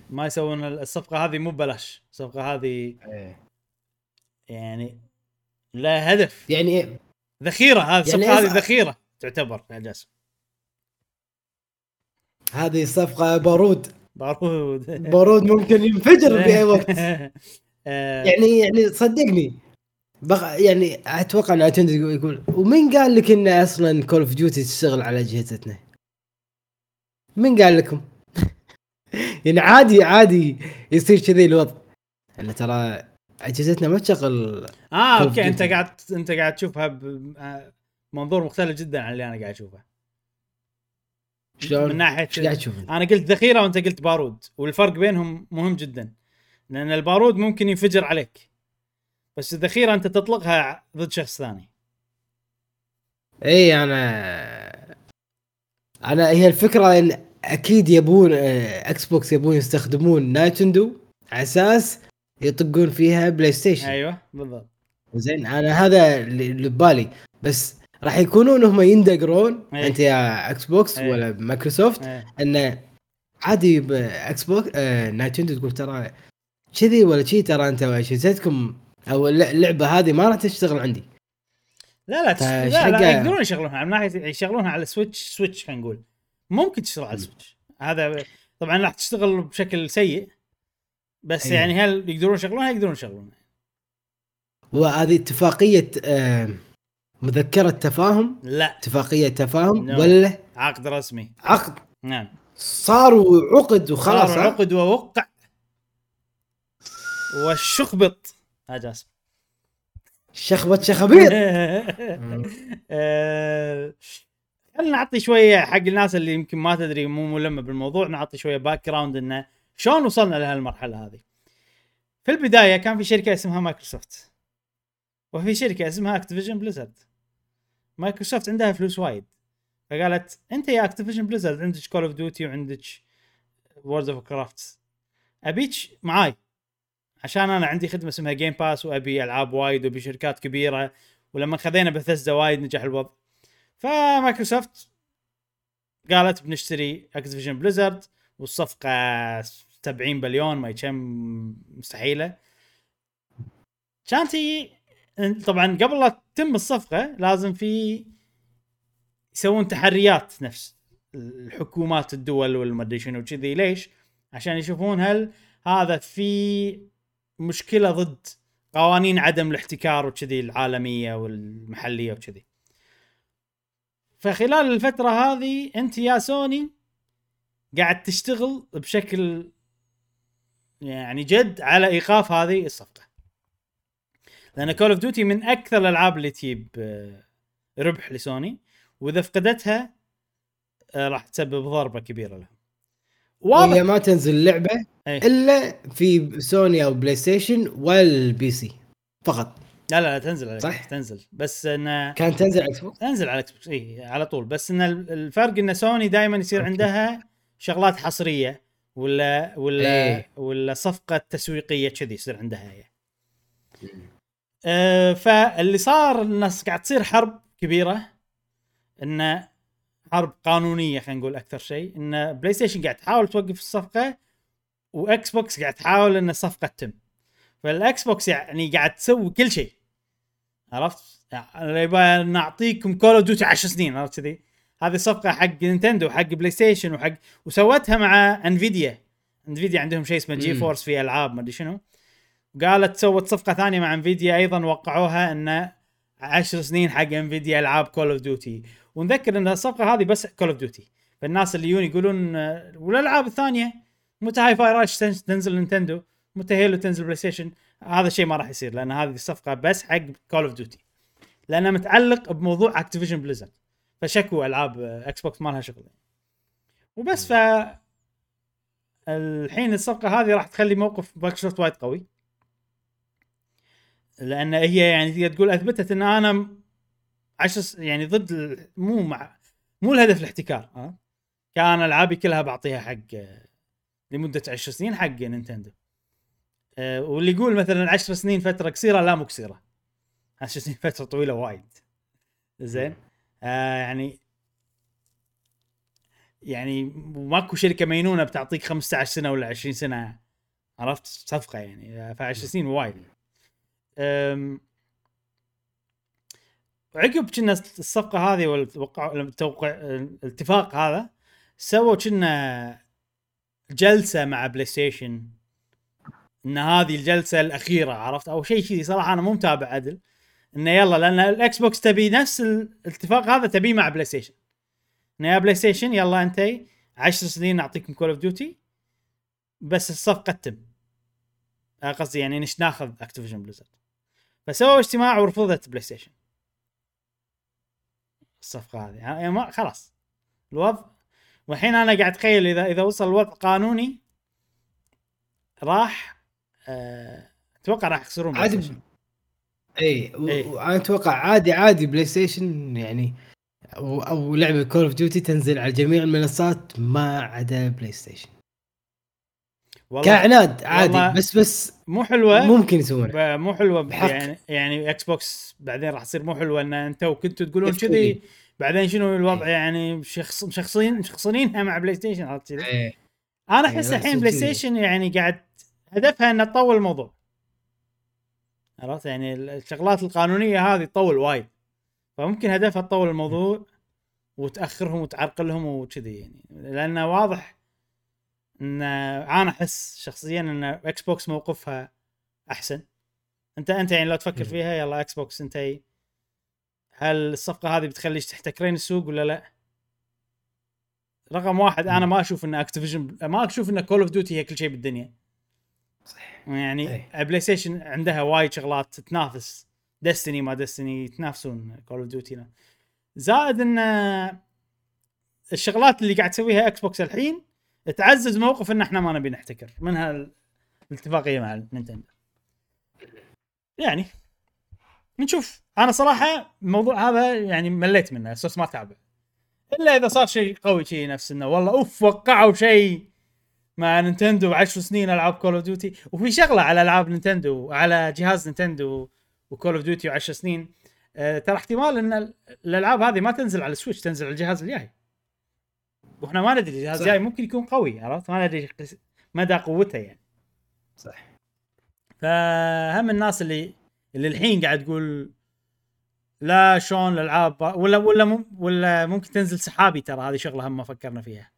ما يسوون الصفقة هذه مو ببلاش. الصفقة هذه إيه. يعني لا هدف. يعني إيه؟ ذخيرة. هذه الصفقة يعني هذه ذخيرة تعتبر يا جاسم. هذه صفقة بارود. بارود. بارود ممكن ينفجر في اي وقت. [LAUGHS] آه، يعني يعني صدقني. بغ... يعني أتوقع Nintendo يقول ومين قال لك إن أصلا Call of Duty تشتغل على اجهزتنا؟ مين قال لكم؟ [LAUGHS] يعني عادي عادي يصير كذي الوضع ان ترى اجهزتنا ما تشغل آه okay أنت. قاعد أنت قاعد تشوفها بمنظور مختلف جدا عن اللي أنا قاعد أشوفه شلون؟ من ناحية قاعد تشوف؟ أنا قلت ذخيرة وأنت قلت بارود والفرق بينهم مهم جدا لأن البارود ممكن ينفجر عليك بس الذخيرة أنت تطلقها ضد شخص ثاني إي أنا أنا هي الفكرة إن أكيد يبون آه، Xbox يبون يستخدمون Nintendo على أساس يطقون فيها PlayStation أيوه بالضبط زين أنا هذا اللي ببالي بس راح يكونون هم يندقرون أي. أنت يا Xbox أي. ولا مايكروسوفت إيه. انه عادي Xbox آه Nintendo تقول ترى كذي ولا شي ترى أنت اجهزتكم أو الل- اللعبه هذه ما راح تشتغل عندي. لا لا تش... فايش لا, لا؟ يقدرون يشغلونها. من ناحيه يشغلونها على Switch Switch خلينا نقول. ممكن تشتغل على ال Switch هذا طبعا راح تشتغل بشكل سيء بس أيوه. يعني هل يقدرون يشغلونها؟ يقدرون يشغلونها. وهذه اتفاقية آه مذكرة تفاهم؟ لا. اتفاقية تفاهم No. ولا عقد رسمي. عقد. نعم. صاروا عقد وخلاص صار ها؟ عقد ووقع. والشخبط. ها جاسم. شخبط شخبيط [LAUGHS] آه، خلينا نعطي شوية حق الناس اللي يمكن ما تدري مو ملمة بالموضوع نعطي شوية background انه شلون وصلنا لهالمرحلة هذه. في البداية كان في شركة اسمها مايكروسوفت. وفي شركة اسمها Activision Blizzard. مايكروسوفت عندها فلوس وايد. فقالت أنت يا Activision Blizzard عندك Call of Duty وعندك World of Warcraft أبيك معاي. عشان أنا عندي خدمة اسمها Game Pass وأبي ألعاب وايد وأبي شركات كبيرة. ولما خذينا بثزدا وايد نجح الوضع. فمايكروسوفت قالت بنشتري Activision Blizzard والصفقة 70 بليون ما كم مستحيلة. كانت طبعا قبل لا تتم الصفقة لازم في يسوون تحريات نفس الحكومات الدول والمدري شنو كذي ليش؟ عشان يشوفون هل هذا في مشكلة ضد قوانين عدم الاحتكار وكذي العالمية والمحلية وكذي. فخلال الفترة هذه أنت يا سوني قاعد تشتغل بشكل يعني جد على إيقاف هذه الصفقة. لأن Call of Duty من أكثر الألعاب اللي تجيب آه، ربح لسوني وإذا فقدتها آه، راح تسبب ضربة كبيرة لهم. واضح ما تنزل لعبة أي. إلا في سوني أو PlayStation وال PC فقط لا لا لا تنزل على صح؟ تنزل بس انه كانت تنزل على Xbox تنزل على Xbox اي على طول بس إن ال- الفرق إن سوني دائما يصير okay. عندها شغلات حصرية ولا ولا إيه. ولا صفقة تسويقية كذي يصير عندها هي. آه فاللي صار الناس قاعد تصير حرب كبيرة إن حرب قانونية خلينا نقول أكثر شيء إن PlayStation قاعد تحاول توقف الصفقة و Xbox قاعد تحاول إن الصفقة تتم فال Xbox يعني قاعد تسوي كل شيء عرفت؟ يعني نعطيكم Call of Duty 10 سنين عرفت كذي؟ هذه صفقه حق نينتندو وحق بلاي ستيشن وحق وسوتها مع Nvidia Nvidia عندهم شيء اسمه GeForce في ألعاب ما أدري شنو قالت سوت صفقة ثانية مع Nvidia أيضا وقعوها انه 10 سنين حق Nvidia ألعاب Call of Duty ونذكر إن الصفقة هذه بس Call of Duty فالناس اللي يجون يقولون آه، والألعاب الثانية متى Hi-Fi Rush تن- تنزل نينتندو متى Halo تنزل بلاي ستيشن هذا الشيء ما راح يصير لأن هذه الصفقة بس حق Call of Duty لأنه متعلق بموضوع Activision Blizzard فشكو ألعاب آه، إكس بوكس ما لها شغل وبس ف الحين الصفقة هذه راح تخلي موقف مايكروسوفت وايد قوي. لأن هي يعني تقدر تقول أثبتت إن أنا م- عشر س- يعني ضد ال- مو مع مو الهدف الاحتكار ها؟ كان ألعابي كلها بعطيها حق آه، لمدة 10 سنين حق نينتندو. آه، واللي يقول مثلا 10 سنين فترة قصيرة لا مو قصيرة. 10 سنين فترة طويلة وايد. زين؟ آه يعني يعني ماكو شركة مينونة بتعطيك 15 سنة ولا 20 سنة عرفت؟ صفقة يعني ف 10 سنين وايد. عقب كنا الصفقة هذه والتوقع التوقع الاتفاق هذا سووا كنا جلسة مع بلاي ستيشن إن هذه الجلسة الأخيرة عرفت؟ أو شيء كذي. صراحة أنا مو متابع عدل. إنه يلا لأن الإكس بوكس تبي نفس الاتفاق هذا تبيه مع بلاي ستيشن إنه يا بلاي ستيشن يلا انت 10 سنين نعطيكم Call of Duty بس الصفقة تتم. آه، قصدي يعني نش ناخذ Activision Blizzard فسووا اجتماع ورفضت بلاي ستيشن الصفقه هذه يعني ما خلاص الوضع والحين أنا قاعد أتخيل اذا إذا وصل الوضع قانوني راح أه أتوقع راح يخسرون عادي. إي. وأنا أتوقع عادي عادي بلاي ستيشن يعني أو, أو لعبة Call of Duty تنزل على جميع المنصات ما عدا بلاي ستيشن والله كعناد عادي بس بس مو حلوة ممكن يسوونه ب- مو حلوة بحق. يعني يعني إكس بوكس بعدين راح تصير مو حلوة إن أنتم كنتوا تقولون كذي لي. بعدين شنو الوضع إيه. يعني شخص مشخصين مشخصنينها مع بلاي ستيشن عرفت كذي إيه. أنا إيه، أحس الحين يصير بلاي. ستيشن يعني قاعد هدفها إنها تطول الموضوع عرفت يعني الشغلات القانونية هذه تطول وايد فممكن هدفها تطول الموضوع وتأخرهم وتعرقلهم وكذي يعني لأنه واضح إن أنا أحس شخصيا إن إكس بوكس موقفها أحسن انت أنت يعني لو تفكر. فيها يلا إكس بوكس انت هل الصفقة هذه بتخليك تحتكرين السوق ولا لا؟ رقم واحد أنا. ما أشوف إن Activision ما أشوف إن Call of Duty هي كل شيء بالدنيا صح يعني إيه. بلاي ستيشن عندها وايد شغلات تنافس Destiny ما Destiny يتنافسون Call of Duty زائد إن الشغلات اللي قاعد تسويها إكس بوكس الحين تعزز موقف إن إحنا ما نبي نحتكر منها الاتفاقية مع نينتندو. يعني نشوف. أنا صراحة الموضوع هذا يعني مليت منه أساس ما اتابع إلا إذا صار شيء قوي شيء نفس إنه والله أوف وقعوا شيء مع نينتندو 10 سنين ألعاب Call of Duty وفي شغلة على ألعاب نينتندو على جهاز نينتندو و Call of Duty 10 سنين. آه ترى احتمال إن ال- الألعاب هذه ما تنزل على ال Switch تنزل على الجهاز الجاي وإحنا ما ندري الجهاز. الجاي ممكن يكون قوي عرفت ما ندري مدى قوته يعني صح فهم الناس اللي اللي الحين قاعد تقول لا شلون الألعاب ولا ولا مم- ولا ممكن تنزل سحابي ترى هذه شغلة هم ما فكرنا فيها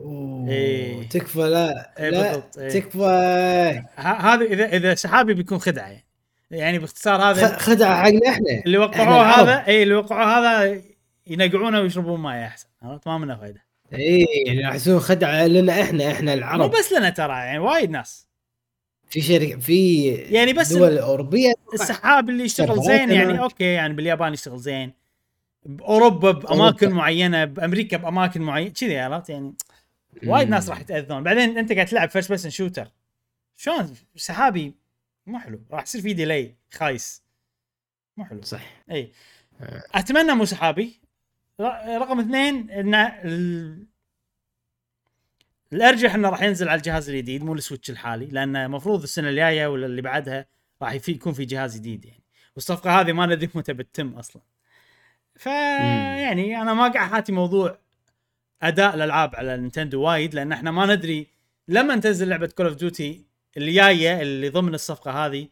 أوه. إيه. تكفى لا إيه لا إيه. تكفى هذا إذا إذا سحابي بيكون خدعة يعني يعني باختصار هذا خدعة حقنا إحنا اللي وقعوه. هذا اي اللي وقعوه هذا ينقعونه ويشربون ماي أحسن عرفت ما منه فايدة اي يعني راح يسوون خدعة لنا إحنا إحنا مو العرب بس لنا ترى يعني وايد ناس. في شركه في يعني بس دول أوروبية. السحاب اللي يشتغل زين يعني. أوكي يعني باليابان يشتغل زين. بأوروبا بأماكن أوروبا. معينة بأمريكا بأماكن معينة كذي عرفت؟ يعني وايد ناس راح يتأذون. بعدين أنت قاعد تلعب first person shooter شلون؟ سحابي مو حلو. راح يصير في delay خايس. مو حلو. صح. اي أتمنى مو سحابي. رقم اثنين إن ال... الأرجح إنه راح ينزل على الجهاز الجديد مو ال Switch الحالي لأن المفروض السنة الجاية ولا اللي بعدها راح يكون في جهاز جديد يعني. والصفقة هذه ما ندري متى بتتم أصلا. ف يعني أنا ما قاعد حاتي موضوع أداء الألعاب على نينتندو وايد لأن إحنا ما ندري لما تنزل لعبة Call of Duty اللي جاية اللي ضمن الصفقة هذه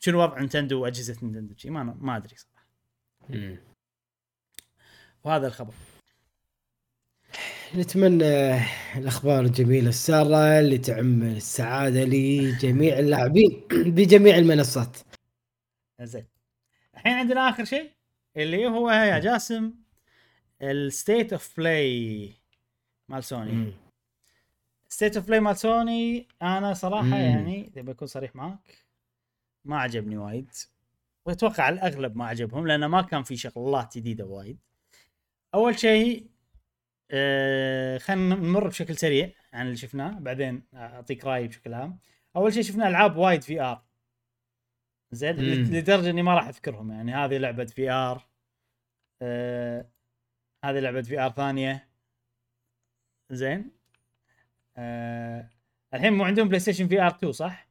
شنو وضع نينتندو وأجهزة نينتندو؟ ما ما أدري صراحة. وهذا الخبر. نتمنى الأخبار الجميلة السارة اللي تعم السعادة لجميع اللاعبين [CLEARS THROAT] بجميع المنصات. زين. الحين عندنا آخر شيء اللي هو يا جاسم ال State of Play مال سوني. State of Play مال سوني أنا صراحة مم. يعني تبي اكون صريح معك ما عجبني وايد. وأتوقع الأغلب ما عجبهم لأنه ما كان في شغلات جديدة وايد. أول شيء آه خلينا نمر بشكل سريع عن اللي شفناه بعدين أعطيك رأيي بشكل عام. أول شيء شفنا ألعاب وايد VR زين. لدرجة إني ما راح أذكرهم يعني هذه لعبة VR آه هذه لعبة VR ثانية. زين؟ آه الحين مو عندهم بلاي ستيشن VR 2 صح؟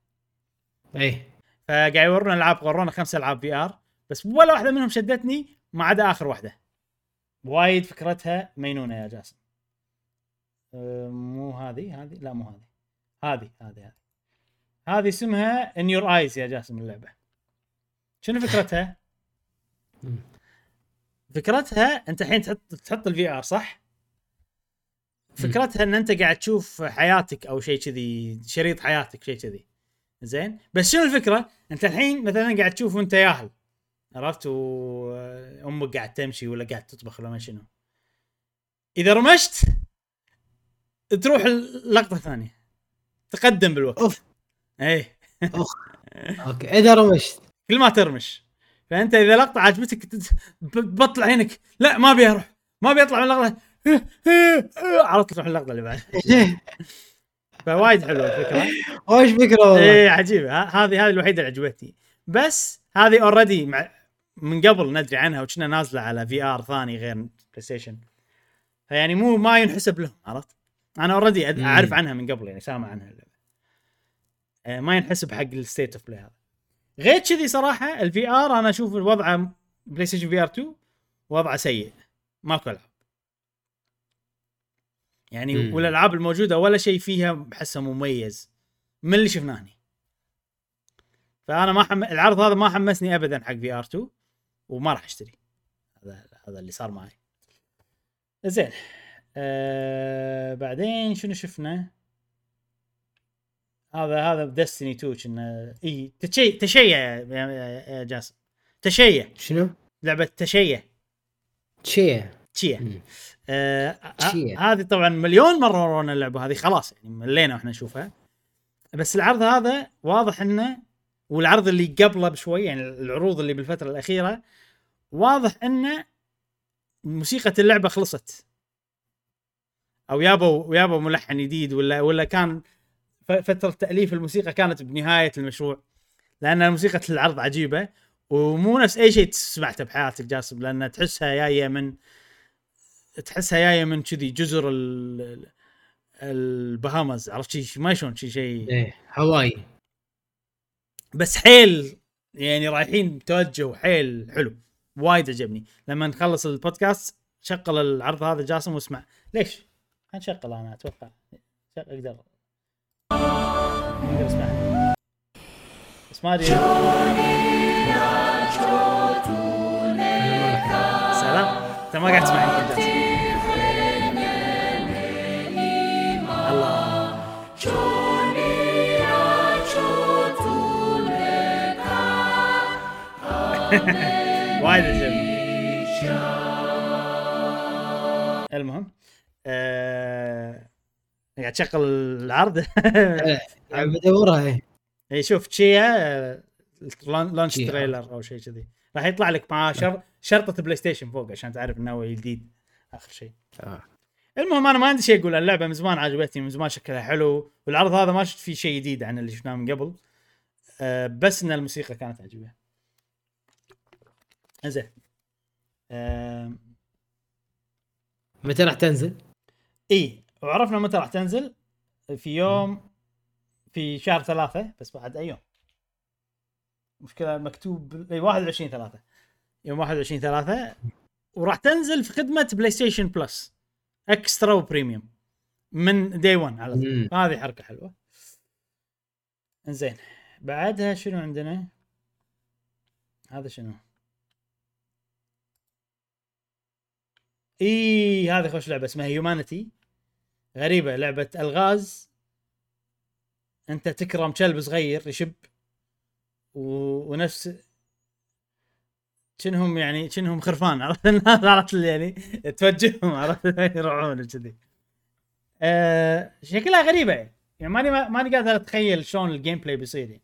اي فقاعد يورونا ألعاب ورونا خمس ألعاب VR بس ولا واحدة منهم شدتني ما عدا آخر واحدة. وايد فكرتها مينونة يا جاسم. أه، مو هذه؟ هذه؟ لا مو هذه. هذه هذه هذه. هذه اسمها In Your Eyes يا جاسم اللعبة. شنو فكرتها؟ [LAUGHS] فكرتها أنت الحين تحط تحط ال VR صح؟ فكرتها أن أنت قاعد تشوف حياتك أو شيء كذي شريط حياتك شيء كذي. زين؟ بس شنو الفكرة؟ أنت الحين مثلا قاعد تشوف وأنت ياهل. عرفت؟ وأمك قاعد تمشي ولا قاعد تطبخ ولا ما شنو. إذا رمشت تروح اللقطه ثانية تقدم بالوقت. أوف. إيه. [LAUGHS] أوكي. إذا رمشت. كل ما ترمش. فأنت إذا لقطة عجبتك بطلع عينك. لا ما أبي أروح. ما أبي أطلع من اللقطة. [LAUGHS] عرفت تروح اللقطه اللي بعد. [LAUGHS] فوايد حلوة الفكرة. وش فكرة والله. إيه عجيبة. هذه هذه الوحيدة اللي عجبتني. بس هذه already مع من قبل ندري عنها وكنا نازلة على VR ثاني غير PlayStation فيعني مو ما ينحسب لهم عرفت؟ أنا already. أعرف عنها من قبل يعني سامع عنها اللعبة. آه، ما ينحسب حق ال State of Play هذا. غير كذي صراحة ال VR أنا أشوف وضعه PlayStation VR 2 وضعه سيء. ماكو ألعاب. يعني مم. والألعاب الموجودة ولا شيء فيها بحسه مميز. من اللي شفناه هني. فأنا ما حم... العرض هذا ما حمسني ابدا حق VR 2 وما راح اشتري هذا هذا اللي صار معي. زين. آه بعدين شنو شفنا؟ هذا هذا دستني 2 كنا. إي تشي تشيع يا, جاسم. تشيع. شنو؟ لعبة تشيع. تشيع. مم. آه ه- تشيع. هذه طبعا مليون مرة ورونا اللعبة هذه خلاص يعني ملينا وإحنا نشوفها. بس العرض هذا واضح إنه والعرض اللي قبله بشوي يعني العروض اللي بالفترة الأخيرة واضح انه موسيقى اللعبة خلصت. أو يابوا يابوا ملحن جديد ولا ولا كان فترة تأليف الموسيقى كانت بنهاية المشروع. لأن موسيقى العرض عجيبة ومو نفس أي شيء سمعته بحياتك جاسم لأن تحسها جاية من تحسها جاية من كذي جزر ال البهامز عرفت شي ما شلون شي شيء إيه هواي. بس حيل يعني رايحين توجه حيل حلو وايد عجبني. لما نخلص البودكاست شغل العرض هذا جاسم واسمع. ليش؟ حنشغل أنا أتوقع. أقدر. أقدر اسمع. بس ما أدري. سلام. أنت ما قاعد تسمع يمكن جاسم الله. [LAUGHS] وايد عجبني. المهم آه... قاعد تشغل العرض. [LAUGHS] إيه، بدورها اي شوف Tchia launch Tchia. trailer أو شيء كذي. راح يطلع لك مع شر... شرطة PlayStation فوق عشان تعرف إنه هو جديد. آخر شيء آه. المهم أنا ما عندي شيء أقول اللعبة من زمان عجبتني من زمان شكلها حلو. والعرض هذا ما شفت فيه شيء جديد عن اللي شفناه من قبل. أه بس إن الموسيقى كانت عجيبة. زين متى راح تنزل؟ إي وعرفنا متى راح تنزل. في يوم في شهر ثلاثة بس بعد أي يوم. مشكلة مكتوب إي 21 ثلاثة. يوم 21 ثلاثة. وراح تنزل في خدمة PlayStation Plus Extra و Premium من day 1 على طول. هذه حركة حلوة. زين بعدها شنو عندنا؟ هذا شنو؟ إي هذه خوش لعبة اسمها هيومانيتي غريبة لعبة ألغاز. أنت تكرم كلب صغير يشب و... ونفس شنهم يعني شنهم خرفان عرفت؟ الناس [LAUGHS] عرفت يعني توجههم عرفت؟ يروحون كذي آه شكلها غريبة. يعني يعني ماني ماني قادر أتخيل شلون ال gameplay بيصير يعني.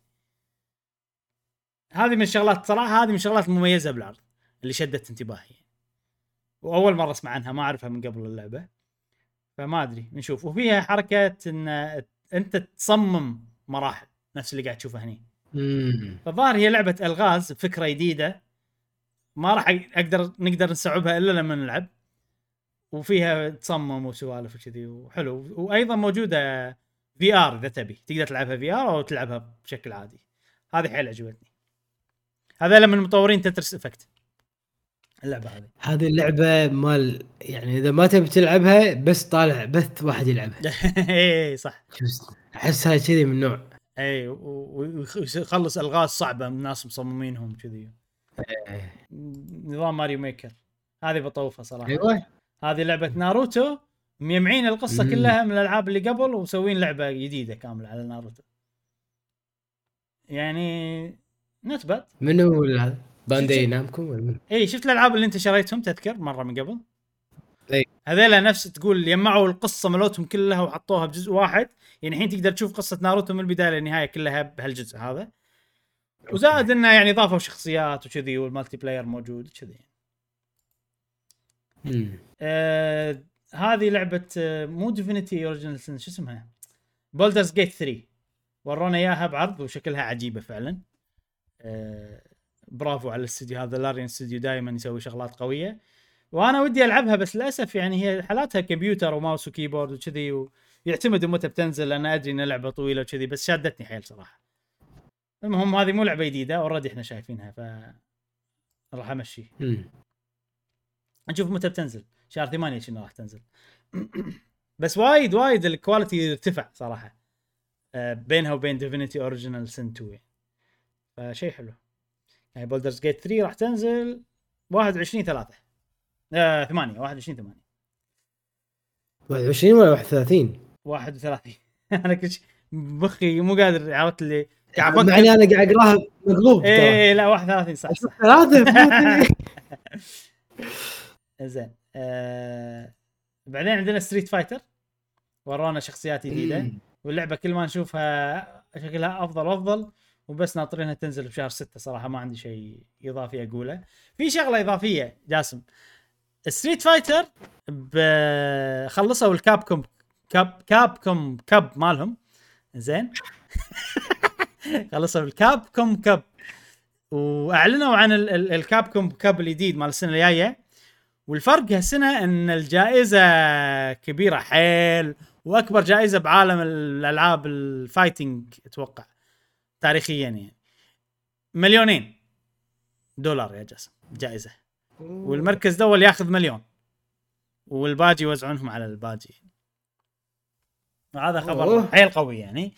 هذه من الشغلات صراحة هذه من الشغلات المميزة بالعرض اللي شدت انتباهي وأول مرة أسمع عنها ما أعرفها من قبل اللعبة. فما أدري نشوف. وفيها حركة إن أنت تصمم مراحل نفس اللي قاعد تشوفه هني. فالظاهر هي لعبة ألغاز بفكره جديدة. ما راح أقدر نقدر نستوعبها إلا لما نلعب. وفيها تصمم وسوالف وكذي وحلو. وأيضا موجودة VR إذا تبي. تقدر تلعبها VR أو تلعبها بشكل عادي. هذه حيل عجبتني. هذا من مطورين Tetris Effect. اللعبة هذه. هذه اللعبة مال يعني إذا ما تبي تلعبها بس طالع بث واحد يلعبها. [LAUGHS] اي صح. أحسها كذي من نوع. اي ويخلص ألغاز صعبة من ناس مصممينهم كذي. إيه. نظام Mario Maker. هذه بطوفها صراحة. أيوه. هذه لعبة ناروتو. مجمعين القصة مم. كلها من الألعاب اللي قبل ومسوين لعبة جديدة كاملة على ناروتو. يعني not bad. منو هذا؟ Bandai Namco ولا؟ اي شفت الألعاب اللي أنت شريتهم تذكر مرة من قبل إي. هذيلا نفس تقول جمعوا القصة مالتهم كلها وحطوها بجزء واحد يعني الحين تقدر تشوف قصة ناروتو من البداية للنهاية كلها بهالجزء هذا وزائد إنه يعني ضافوا شخصيات وكذي وال multiplayer موجود وكذي. آه هذه لعبة آه مو Divinity Original شو اسمها Baldur's Gate 3 ورونا إياها بعرض وشكلها عجيبة فعلا آه برافو على الاستوديو هذا. Larian استوديو دائما يسوي شغلات قوية. وأنا ودي ألعبها بس للأسف يعني هي حلاتها كمبيوتر و mouse و keyboard وكذي ويعتمد متى بتنزل أنا أدري إنها لعبة طويلة وكذي بس شادتني حيل صراحة. المهم هذه مو لعبة جديدة already إحنا شايفينها ف راح أمشي. نشوف متى بتنزل. شهر ثمانية شنو راح تنزل. [CLEARS THROAT] بس وايد وايد ال quality ارتفع صراحة. آه، بينها وبين Divinity Original Sin 2 يعني. فشيء حلو. يعني Baldur's Gate 3 راح تنزل 21 3 آه 8 21 8 21 ولا 31 31 [LAUGHS] أنا كل شيء مخي مو قادر عرفت اللي قاعد أفكر. أنا قاعد أقراها مقلوب. ترى. إيه لا 31 صح صح. ثلاثة فاتني. [LAUGHS] زين آه بعدين عندنا Street Fighter ورونا شخصيات جديدة. مم. واللعبة كل ما نشوفها شكلها أفضل وأفضل. وبس ناطرينها تنزل بشهر ستة صراحة ما عندي شيء إضافي أقوله. في شغلة إضافية جاسم. Street Fighter خلصوا ال Capcom Cup Capcom Cup مالهم. زين. [LAUGHS] خلصوا ال Capcom Cup وأعلنوا عن ال- ال- ال Capcom Cup الجديد مال السنة الجاية. والفرق هالسنة إن الجائزة كبيرة حيل وأكبر جائزة بعالم الألعاب ال fighting أتوقع. تاريخيا يعني. مليونين دولار يا جاسم جائزة. والمركز الأول ياخذ مليون. والباجي يوزعونهم على الباجي. وهذا خبر. حيل قوي يعني.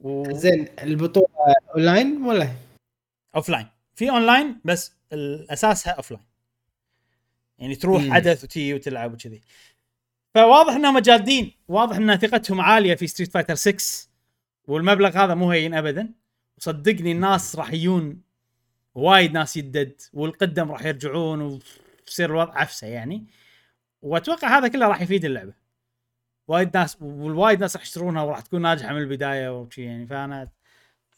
و... زين البطولة أونلاين ولا؟ offline في اون لاين بس اساسها offline يعني تروح مم. حدث وتي وتلعب وكذي. فواضح إنهم جادين. واضح إن ثقتهم عالية في Street Fighter 6 والمبلغ هذا مو هين ابدا. وصدقني الناس راح يجون وايد ناس يدد والقدم راح يرجعون ويصير الوضع عفسة يعني. وأتوقع هذا كله راح يفيد اللعبة. وايد ناس والوايد ناس راح يشترونها وراح تكون ناجحة من البداية وشي يعني. فأنا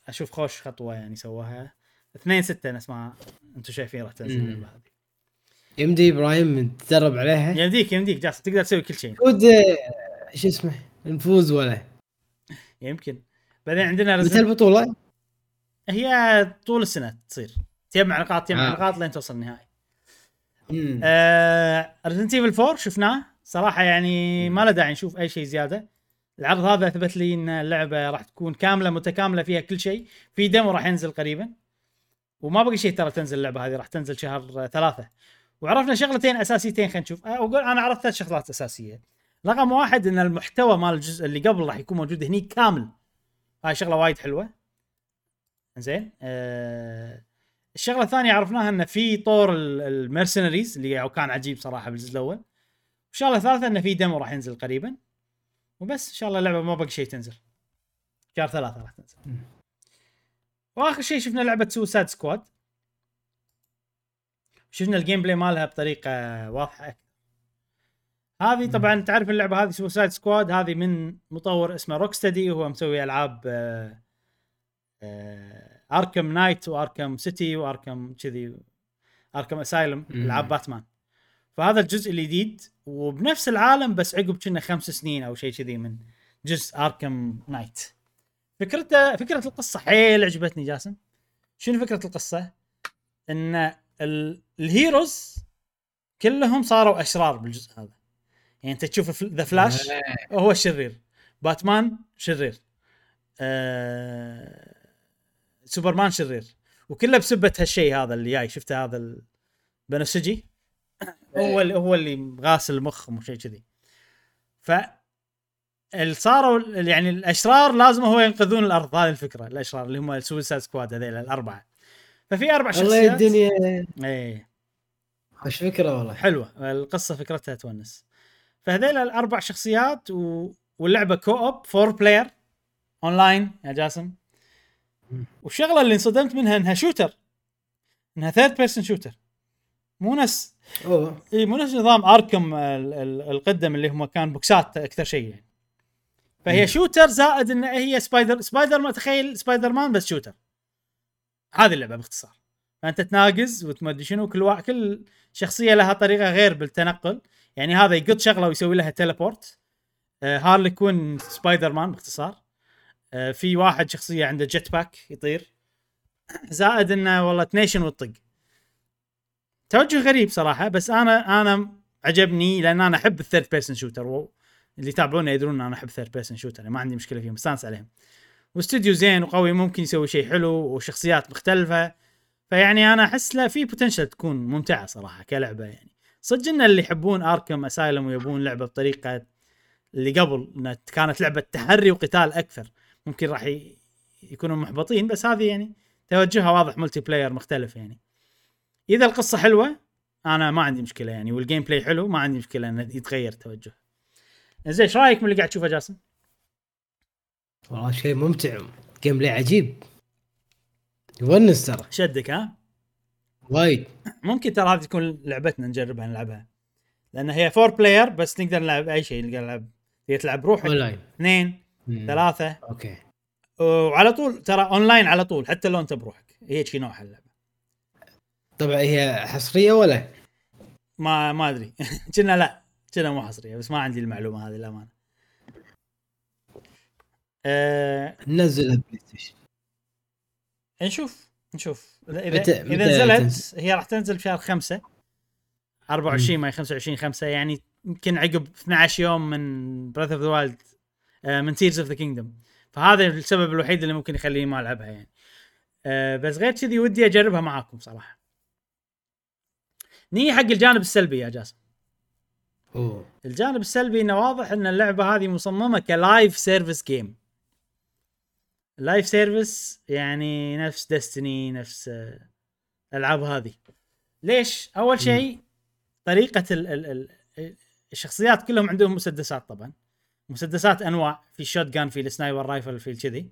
أشوف خوش خطوة يعني سووها. 2 6 نفس ما أنتم شايفين راح تنزل. اللعبة هذه. يمدي إبراهيم تدرب عليها. يمديك يمديك. جالس تقدر تسوي كل شيء. ود شو اسمه نفوز ولا؟ يمكن. بعدين عندنا متى البطولة؟ هي طول السنة تصير. تجمع نقاط تجمع آه. نقاط لين توصل النهائي. آه Resident Evil 4 شفناه. صراحة يعني ما له داعي نشوف أي شيء زيادة. العرض هذا أثبت لي إن اللعبة راح تكون كاملة متكاملة فيها كل شيء. في demo راح ينزل قريبا. وما بقي شيء ترى تنزل اللعبة هذه راح تنزل شهر آه، ثلاثة. وعرفنا شغلتين أساسيتين خلينا نشوف. آه، أقول أنا عرفت ثلاث شغلات أساسية. رقم واحد إن المحتوى مال الجزء اللي قبل راح يكون موجود هني كامل. هاي شغلة وايد حلوة. زين. آه الشغلة الثانية عرفناها إن في طور ال mercenaries اللي كان عجيب صراحة بالجزء الأول. والشغلة الثالثة إن في demo راح ينزل قريبا. وبس إن شاء الله اللعبه ما بقى شيء تنزل. شهر ثلاثة راح تنزل. وآخر شيء شفنا لعبة سوسايد سكواد شفنا ال gameplay مالها بطريقة واضحة. أكثر هذه طبعا تعرف اللعبة هذه سوسايد سكواد هذه من مطور اسمه Rocksteady وهو مسوي ألعاب آه، Arkham Knight و Arkham City و Arkham كذي Arkham Asylum. العاب باتمان فهذا الجزء الجديد وبنفس العالم بس عقب كنا خمس سنين أو شيء كذي من جزء Arkham Knight فكرته فكرة القصة حيل عجبتني جاسم. شنو فكرة القصة؟ إن ال- ال heroes كلهم صاروا أشرار بالجزء هذا. يعني أنت تشوف The Flash هو الشرير. باتمان شرير. آه... سوبرمان شرير. وكله بسبه هالشيء هذا اللي جاي. شفته هذا البنفسجي [COUGHS] هو اللي هو اللي غاسل المخ وشيء كذي. ف اللي صاروا يعني الأشرار لازم هو ينقذون الأرض. هذه الفكرة الأشرار اللي هم السويسايد سكواد هذيل الأربعة. ففي أربع والله شخصيات. الدنيا إيه. خوش فكرة والله. حلوة. القصة فكرتها تونس. فهذيل الأربع شخصيات و... واللعبة co-op four player online يا جاسم. والشغلة اللي انصدمت منها إنها shooter. إنها third person shooter مو نفس اي مو نفس نظام Arkham ال- ال- القدم اللي هم كان بوكسات أكثر شيء يعني. فهي shooter زائد إن هي سبايدر سبايدر ما تخيل سبايدر مان بس shooter هذه اللعبة باختصار. فأنت تناقز وتمدري شنو كل واحد كل شخصية لها طريقة غير بالتنقل. يعني هذا يقط شغلة ويسوي لها teleport آه هارلي كوين سبايدر مان باختصار. في واحد شخصية عنده jet pack يطير. [CLEARS THROAT] زائد إنه والله تنيشن وتطق. توجه غريب صراحة بس أنا أنا عجبني لأن أنا أحب ال third person shooter. اللي يتابعونا يدرون إن أنا أحب ال third person shooter ما عندي مشكلة فيهم مستانس عليهم. واستوديو زين وقوي ممكن يسوي شيء حلو وشخصيات مختلفة. فيعني أنا أحس لا في potential تكون ممتعة صراحة كلعبة يعني. صدق إن اللي يحبون Arkham Asylum ويبون لعبة بطريقة اللي قبل كانت لعبة تحري وقتال أكثر. ممكن راح ي... يكونوا محبطين بس هذه يعني توجهها واضح multiplayer مختلف يعني. إذا القصة حلوة أنا ما عندي مشكلة يعني وال gameplay حلو ما عندي مشكلة انه يتغير توجه. زين إيش رأيك من اللي قاعد تشوفه جاسم؟ والله شيء ممتع gameplay عجيب. يونس ترى. شدك ها؟ وايد. ممكن ترى هذه تكون لعبتنا نجربها نلعبها. لأن هي four player بس نقدر نلعب أي شيء نقدر نلعب تقدر تلعب روحك. اونلاين اثنين. ثلاثة. okay. وعلى طول ترى أونلاين على طول حتى لو أنت بروحك. هي شي نوعها اللعبة. طبعا هي حصرية ولا؟ ما ما أدري. [LAUGHS] كنا لا كنا مو حصرية بس ما عندي المعلومة هذه للأمانة. أه ننزلها بلاي ستيشن. نشوف نشوف. إذا إذا, متى- متى نزلت؟ هي راح تنزل بشهر 5 24 ماي 25 5 يعني يمكن عقب 12 يوم من Breath of the Wild من Tears of the Kingdom فهذا السبب الوحيد اللي ممكن يخليني ما ألعبها يعني. أه بس غير كذي ودي أجربها معاكم صراحة. نيجي حق الجانب السلبي يا جاسم. أوه. الجانب السلبي إنه واضح إن اللعبة هذه مصممة ك live service game live service يعني نفس Destiny نفس آه، الألعاب هذه. ليش؟ أول شيء طريقة ال ال ال الشخصيات كلهم عندهم مسدسات طبعا. مسدسات انواع في ال shotgun في ال sniper rifle في الكذي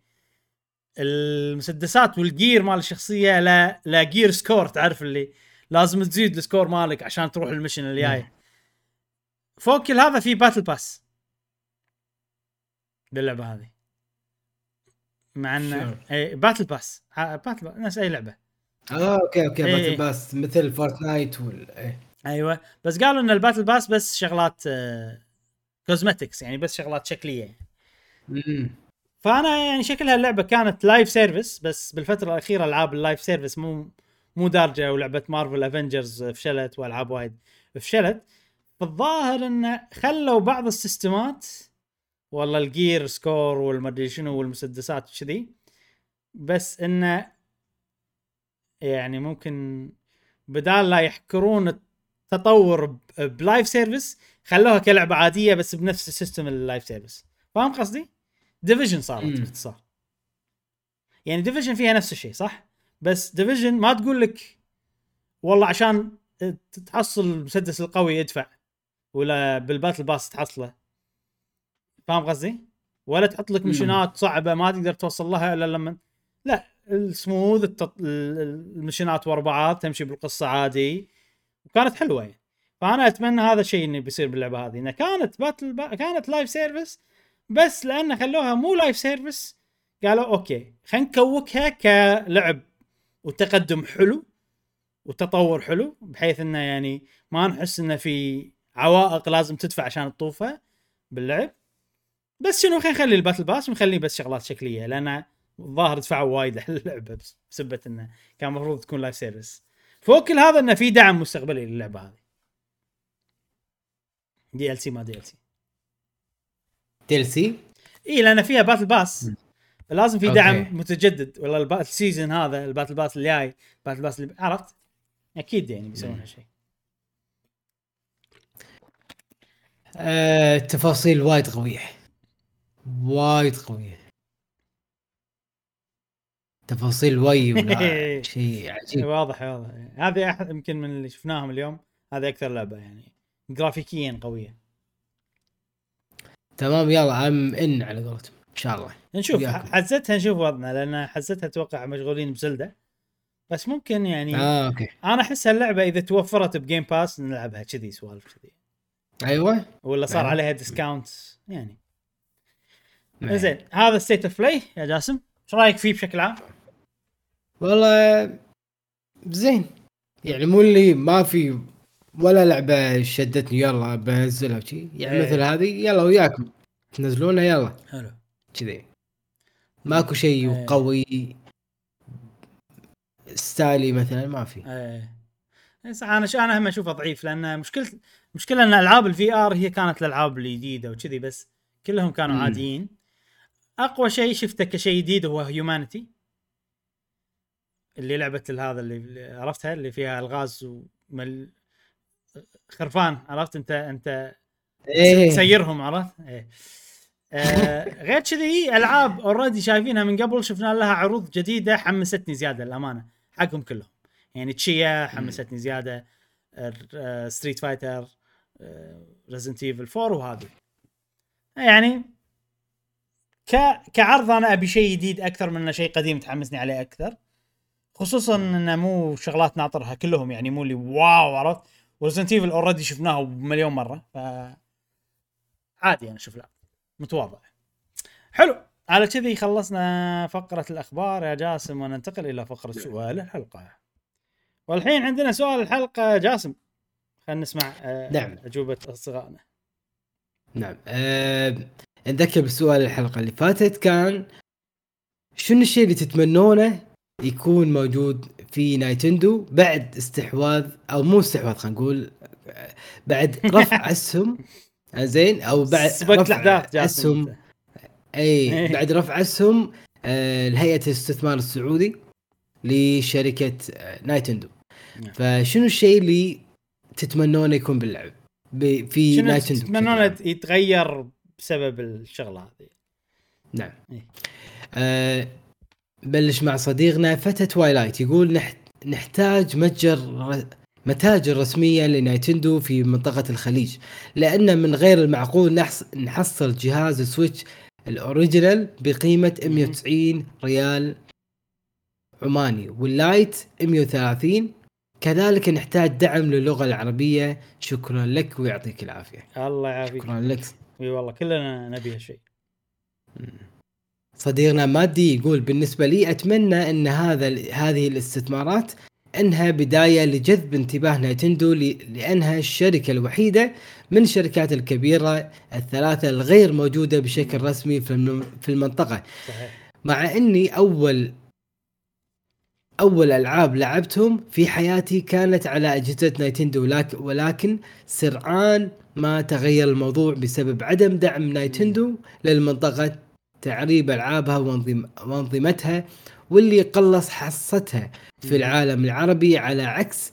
المسدسات وال gear مال الشخصية لا لا gear score تعرف اللي لازم تزيد ال score مالك عشان تروح ال mission اللي. فوق كل هذا في battle pass باللعبة هذه مع شلون؟ اي battle pass battle pass نفس أي لعبة آه okay okay إيه. battle pass مثل Fortnite وال إيه. أيوه بس قالوا إن ال battle pass بس شغلات cosmetics يعني بس شغلات شكلية مم. فأنا يعني شكلها اللعبة كانت live service بس بالفترة الأخيرة ألعاب ال live service مو مو دارجة ولعبة Marvel Avengers فشلت وألعاب وايد فشلت فالظاهر انه خلوا بعض السيستمات والله ال gear score والمدري شنو والمسدسات وكذي بس انه يعني ممكن بدال لا يحكرون التطور ب- ب live service خلوها كلعبة عادية بس بنفس ال system ال live service فاهم قصدي؟ Division صارت. باختصار يعني Division فيها نفس الشيء صح؟ بس Division ما تقول لك والله عشان تحصل المسدس القوي ادفع ولا بال battle pass تحصله فاهم قصدي؟ ولا تحط لك. ميشنات صعبة ما تقدر توصل لها إلا لما لا السموث التط... الميشنات ورا بعض تمشي بالقصة عادي وكانت حلوة يعني. فأنا أتمنى هذا الشيء إنه بيصير باللعبة هذه. انها كانت battle pa... كانت live service بس لأن خلوها مو live service قالوا أوكي خلينا نكوكها كلعب وتقدم حلو وتطور حلو بحيث إنه يعني ما نحس إنه في عوائق لازم تدفع عشان تطوفها باللعب. بس شنو خلينا نخلي ال battle pass ونخليه بس شغلات شكلية لأن الظاهر دفعوا وايد [LAUGHS] اللعبه بس- بسبة إنه كان المفروض تكون live service فوق كل هذا إنه في دعم مستقبلي للعبة هذه. دي ال سي ما دي ال سي دي ال سي إي لأن فيها battle pass فلازم في أوكي. دعم متجدد. ولا الب- ال season هذا ال battle pass اللي جاي ال battle pass اللي عرفت؟ أكيد يعني بيسوون. هالشيء آه تفاصيل وايد قوية. وايد قوية. تفاصيل وي [LAUGHS] شيء عجيب. واضح واضح. هذه أحد يمكن من اللي شفناهم اليوم هذه أكثر لعبة يعني جرافيكيا قوية. تمام يلا I'm in على قولتهم إن شاء الله. نشوف حزتها نشوف وضعنا لأن حزتها أتوقع مشغولين بزلدة. بس ممكن يعني آه أوكي. أنا أحس اللعبه إذا توفرت ب Game Pass نلعبها كذي سوالف كذي. أيوه. ولا صار أيوة. عليها discount يعني. زين هذا State of Play يا جاسم. إيش رأيك فيه بشكل عام؟ والله زين. يعني مو اللي ما في ولا لعبة شدتني يلا بنزلها وشي. يعني إيه. مثل هذه يلا وياكم. تنزلونها يلا. حلو. كذي. ماكو شيء إيه. قوي. style ي مثلا ما في. إيه. أنا أنا هم اشوفه ضعيف لأن مشكله مشكلة إن ألعاب ال VR هي كانت الألعاب الجديده وكذي بس كلهم كانوا مم. عاديين. أقوى شيء شفته كشيء جديد هو Humanity اللي لعبة هذا اللي عرفتها اللي فيها ألغاز ومل خرفان عرفت؟ انت انت إيه. تسيرهم عرفت؟ إيه. آه [LAUGHS] غير كذي ألعاب already شايفينها من قبل شفنا لها عروض جديدة حمستني زيادة للأمانة حقهم كلهم. يعني Tchia حمستني زيادة Street Fighter Resident Evil 4 وهذه. يعني ك كعرض أنا أبي شيء جديد أكثر من شيء قديم تحمسني عليه أكثر. خصوصا إنه مو شغلات ناطرها كلهم يعني مو اللي واو عرفت؟ و Resident Evil already شفناه مليون مرة ف عادي أنا أشوف لا متواضع. حلو. على كذي خلصنا فقرة الأخبار يا جاسم وننتقل إلى فقرة سؤال الحلقة. والحين عندنا سؤال الحلقة جاسم خلينا نسمع آه نعم. أجوبة أصدقائنا. نعم. أه نذكر بسؤال الحلقة اللي فاتت كان شنو الشيء اللي تتمنونه يكون موجود في نايتندو بعد استحواذ أو مو استحواذ خلينا نقول بعد رفع [LAUGHS] أسهم. زين؟ أو بعد رفع أسهم. إي. بعد رفع أسهم آه لهيئة الاستثمار السعودي لشركة آه، نايتندو. نعم. فشنو الشيء اللي تتمنونه يكون باللعب؟ في نايتندو تتمنونه يتغير بسبب الشغلة هذه؟ نعم. آه بلش مع صديقنا فتى Twilight يقول نحتاج متجر متاجر رسمية لنايتندو في منطقة الخليج لأن من غير المعقول نحصل جهاز Switch ال original بقيمة 190 ريال عماني وال Lite 130 كذلك نحتاج دعم للغة العربية. شكرا لك ويعطيك العافية. الله يعافيك. شكرا لك. إي والله كلنا نبي هالشيء. صديقنا مادي يقول بالنسبة لي أتمنى أن هذا هذه الاستثمارات أنها بداية لجذب انتباه نايتندو لأنها الشركة الوحيدة من الشركات الكبيرة الثلاثة الغير موجودة بشكل رسمي في المنطقة. صحيح. مع أني اول أول ألعاب لعبتهم في حياتي كانت على أجهزة نايتندو ولكن سرعان ما تغير الموضوع بسبب عدم دعم نايتندو للمنطقة. تعريب ألعابها وانظمتها واللي قلص حصتها في العالم العربي على عكس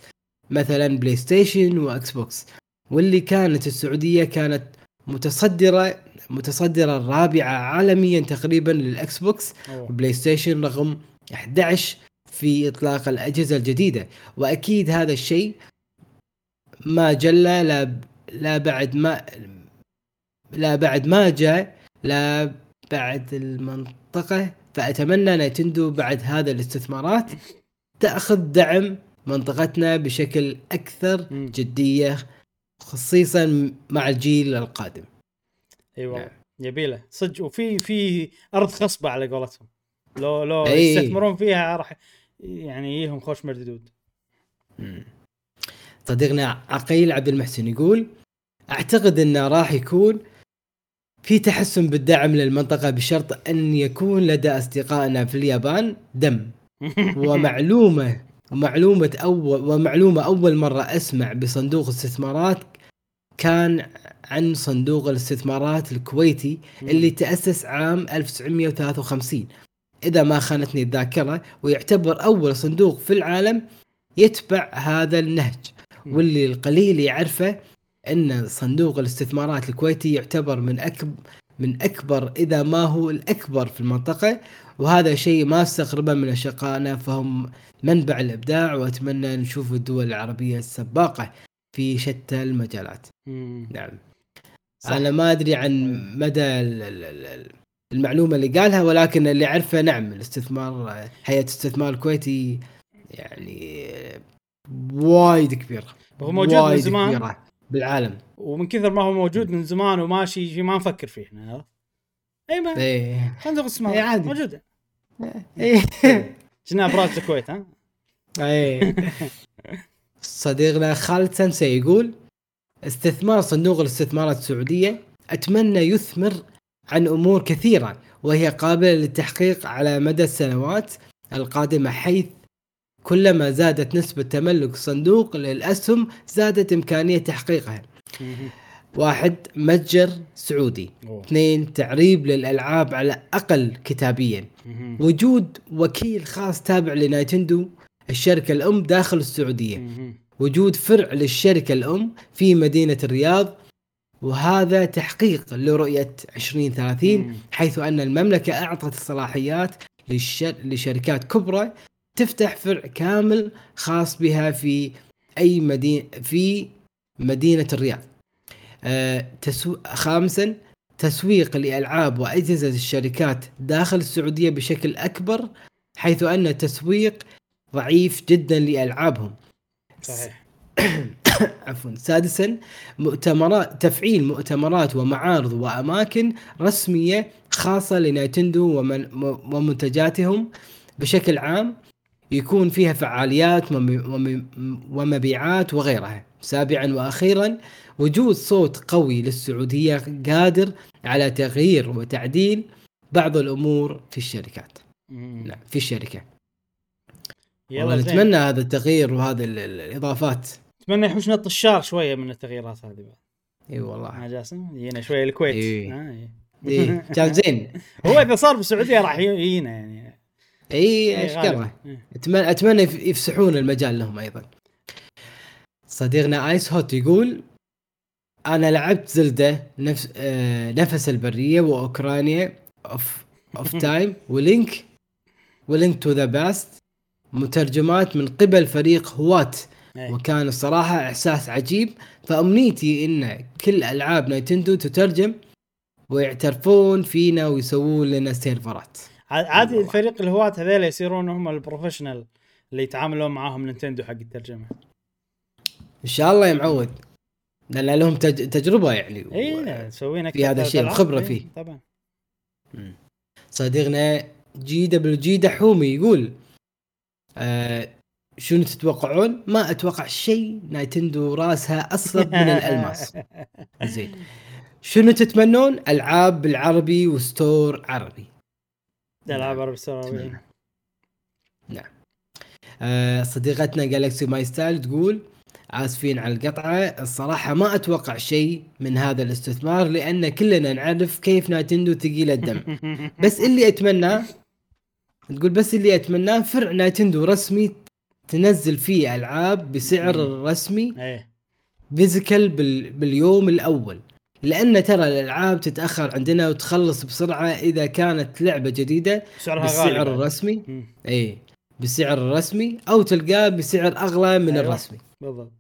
مثلا بلاي ستيشن واكس بوكس واللي كانت السعودية كانت متصدره متصدرة الرابعة عالميا تقريبا للاكس بوكس وبلاي ستيشن رقم 11 في إطلاق الأجهزة الجديدة. وأكيد هذا الشيء ما جل لا لا بعد ما لا بعد ما جاء لا بعد المنطقة فأتمنى نتندو بعد هذا الاستثمارات تأخذ دعم منطقتنا بشكل أكثر جدية خصيصا مع الجيل القادم. أيوه. نعم. يبيله. صدق. وفي في أرض خصبة على قولتهم. لو لو يستثمرون فيها راح يعني يجيهم خوش مردود. صديقنا عقيل عبد المحسن يقول أعتقد إنه راح يكون في تحسن بالدعم للمنطقة بشرط أن يكون لدى أصدقائنا في اليابان دم. [LAUGHS] ومعلومة ومعلومة أول ومعلومة أول مرة أسمع بصندوق استثمارات كان عن صندوق الاستثمارات الكويتي اللي تأسس عام 1953 إذا ما خانتني الذاكرة ويعتبر أول صندوق في العالم يتبع هذا النهج. واللي القليل يعرفه إن صندوق الاستثمارات الكويتي يعتبر من اكبر من أكبر إذا ما هو الأكبر في المنطقة وهذا شيء ما استغربه من أشقائنا فهم منبع الإبداع وأتمنى نشوف الدول العربية السباقة في شتى المجالات. مم. نعم. صح. أنا ما أدري عن مدى ال- ال- ال- المعلومة اللي قالها ولكن اللي أعرفه نعم الاستثمار هيئة استثمار الكويتي يعني وايد كبيرة هو موجود من زمان كبيرة بالعالم. ومن كثر ما هو موجود من زمان وماشي شيء ما نفكر فيه إحنا؟ اي ما إيه. صندوق إيه استثمار عادي. موجود. إيه. [LAUGHS] كنا ابراج الكويت ها؟ إيه. صديقنا خالد سنسي يقول استثمار صندوق الاستثمارات السعودية أتمنى يثمر عن أمور كثيرة وهي قابلة للتحقيق على مدى السنوات القادمة حيث كلما زادت نسبة تملك الصندوق للأسهم زادت إمكانية تحقيقها. واحد متجر سعودي أوه. اثنين تعريب للألعاب على أقل كتابيا. وجود وكيل خاص تابع لنايتندو الشركة الأم داخل السعودية. وجود فرع للشركة الأم في مدينة الرياض وهذا تحقيق لرؤية 2030 مم. حيث أن المملكة أعطت الصلاحيات للشر... لشركات كبرى تفتح فرع كامل خاص بها في أي مدينة في مدينة الرياض. آه، تسو... خامسا تسويق لألعاب وأجهزة الشركات داخل السعودية بشكل أكبر حيث أن التسويق ضعيف جدا لألعابهم. صحيح. [COUGHS] عفوا. سادسا مؤتمرات تفعيل مؤتمرات ومعارض وأماكن رسمية خاصة لنايتندو ومن ومنتجاتهم بشكل عام. يكون فيها فعاليات وم- وم- ومبيعات وغيرها. سابعا وأخيرا وجود صوت قوي للسعودية قادر على تغيير وتعديل بعض الأمور في الشركات. نعم في الشركة. يلا. نتمنى هذا التغيير وهذا ال- ال- الإضافات. اتمنى يحوشنا الطشار شوية من التغييرات هذه بعد. إي والله. جاسم؟ يجينا شوية الكويت. ها، إيه. كان زين. [LAUGHS] هو إذا صار بالسعودية راح يجينا يعني. إي اشكره. أتمنى أتمنى يف- يفسحون المجال لهم أيضا. صديقنا آيس هوت يقول أنا لعبت زلدة نفس آه نفس البرية و Ocarina of of Time و Link و Link to the Past مترجمات من قبل فريق هوات. وكان الصراحة إحساس عجيب. فأمنيتي إن كل ألعاب نينتندو تترجم ويعترفون فينا ويسوون لنا سيرفرات عادي. الفريق الهواة هذول يصيرون هم ال professional اللي يتعاملون معاهم نينتندو حق الترجمة. إن شاء الله يا معود. لأن لهم تج... تجربة يعني. إي مسوين في هذا الشيء إيه، فيه. طبعا. صديقنا جي دبليو جي دحومي يقول آه شنو تتوقعون؟ ما أتوقع شيء. Nintendo راسها اصلب من الألماس. [LAUGHS] زين. شنو تتمنون؟ ألعاب بالعربي و store عربي. العاب عربي store أتمنى. نعم. آه صديقتنا Galaxy My Style تقول آسفين على القطعة الصراحة ما أتوقع شيء من هذا الاستثمار لأن كلنا نعرف كيف Nintendo ثقيل الدم. [LAUGHS] بس اللي اتمناه تقول بس اللي اتمناه فرع Nintendo رسمي تنزل فيه ألعاب بسعر. رسمي physical بال باليوم الأول. لأن ترى الألعاب تتأخر عندنا وتخلص بسرعة إذا كانت لعبة جديدة سعرها بالسعر غالي. الرسمي مم، إي بالسعر الرسمي أو تلقاه بسعر أغلى من أيوة. الرسمي بالضبط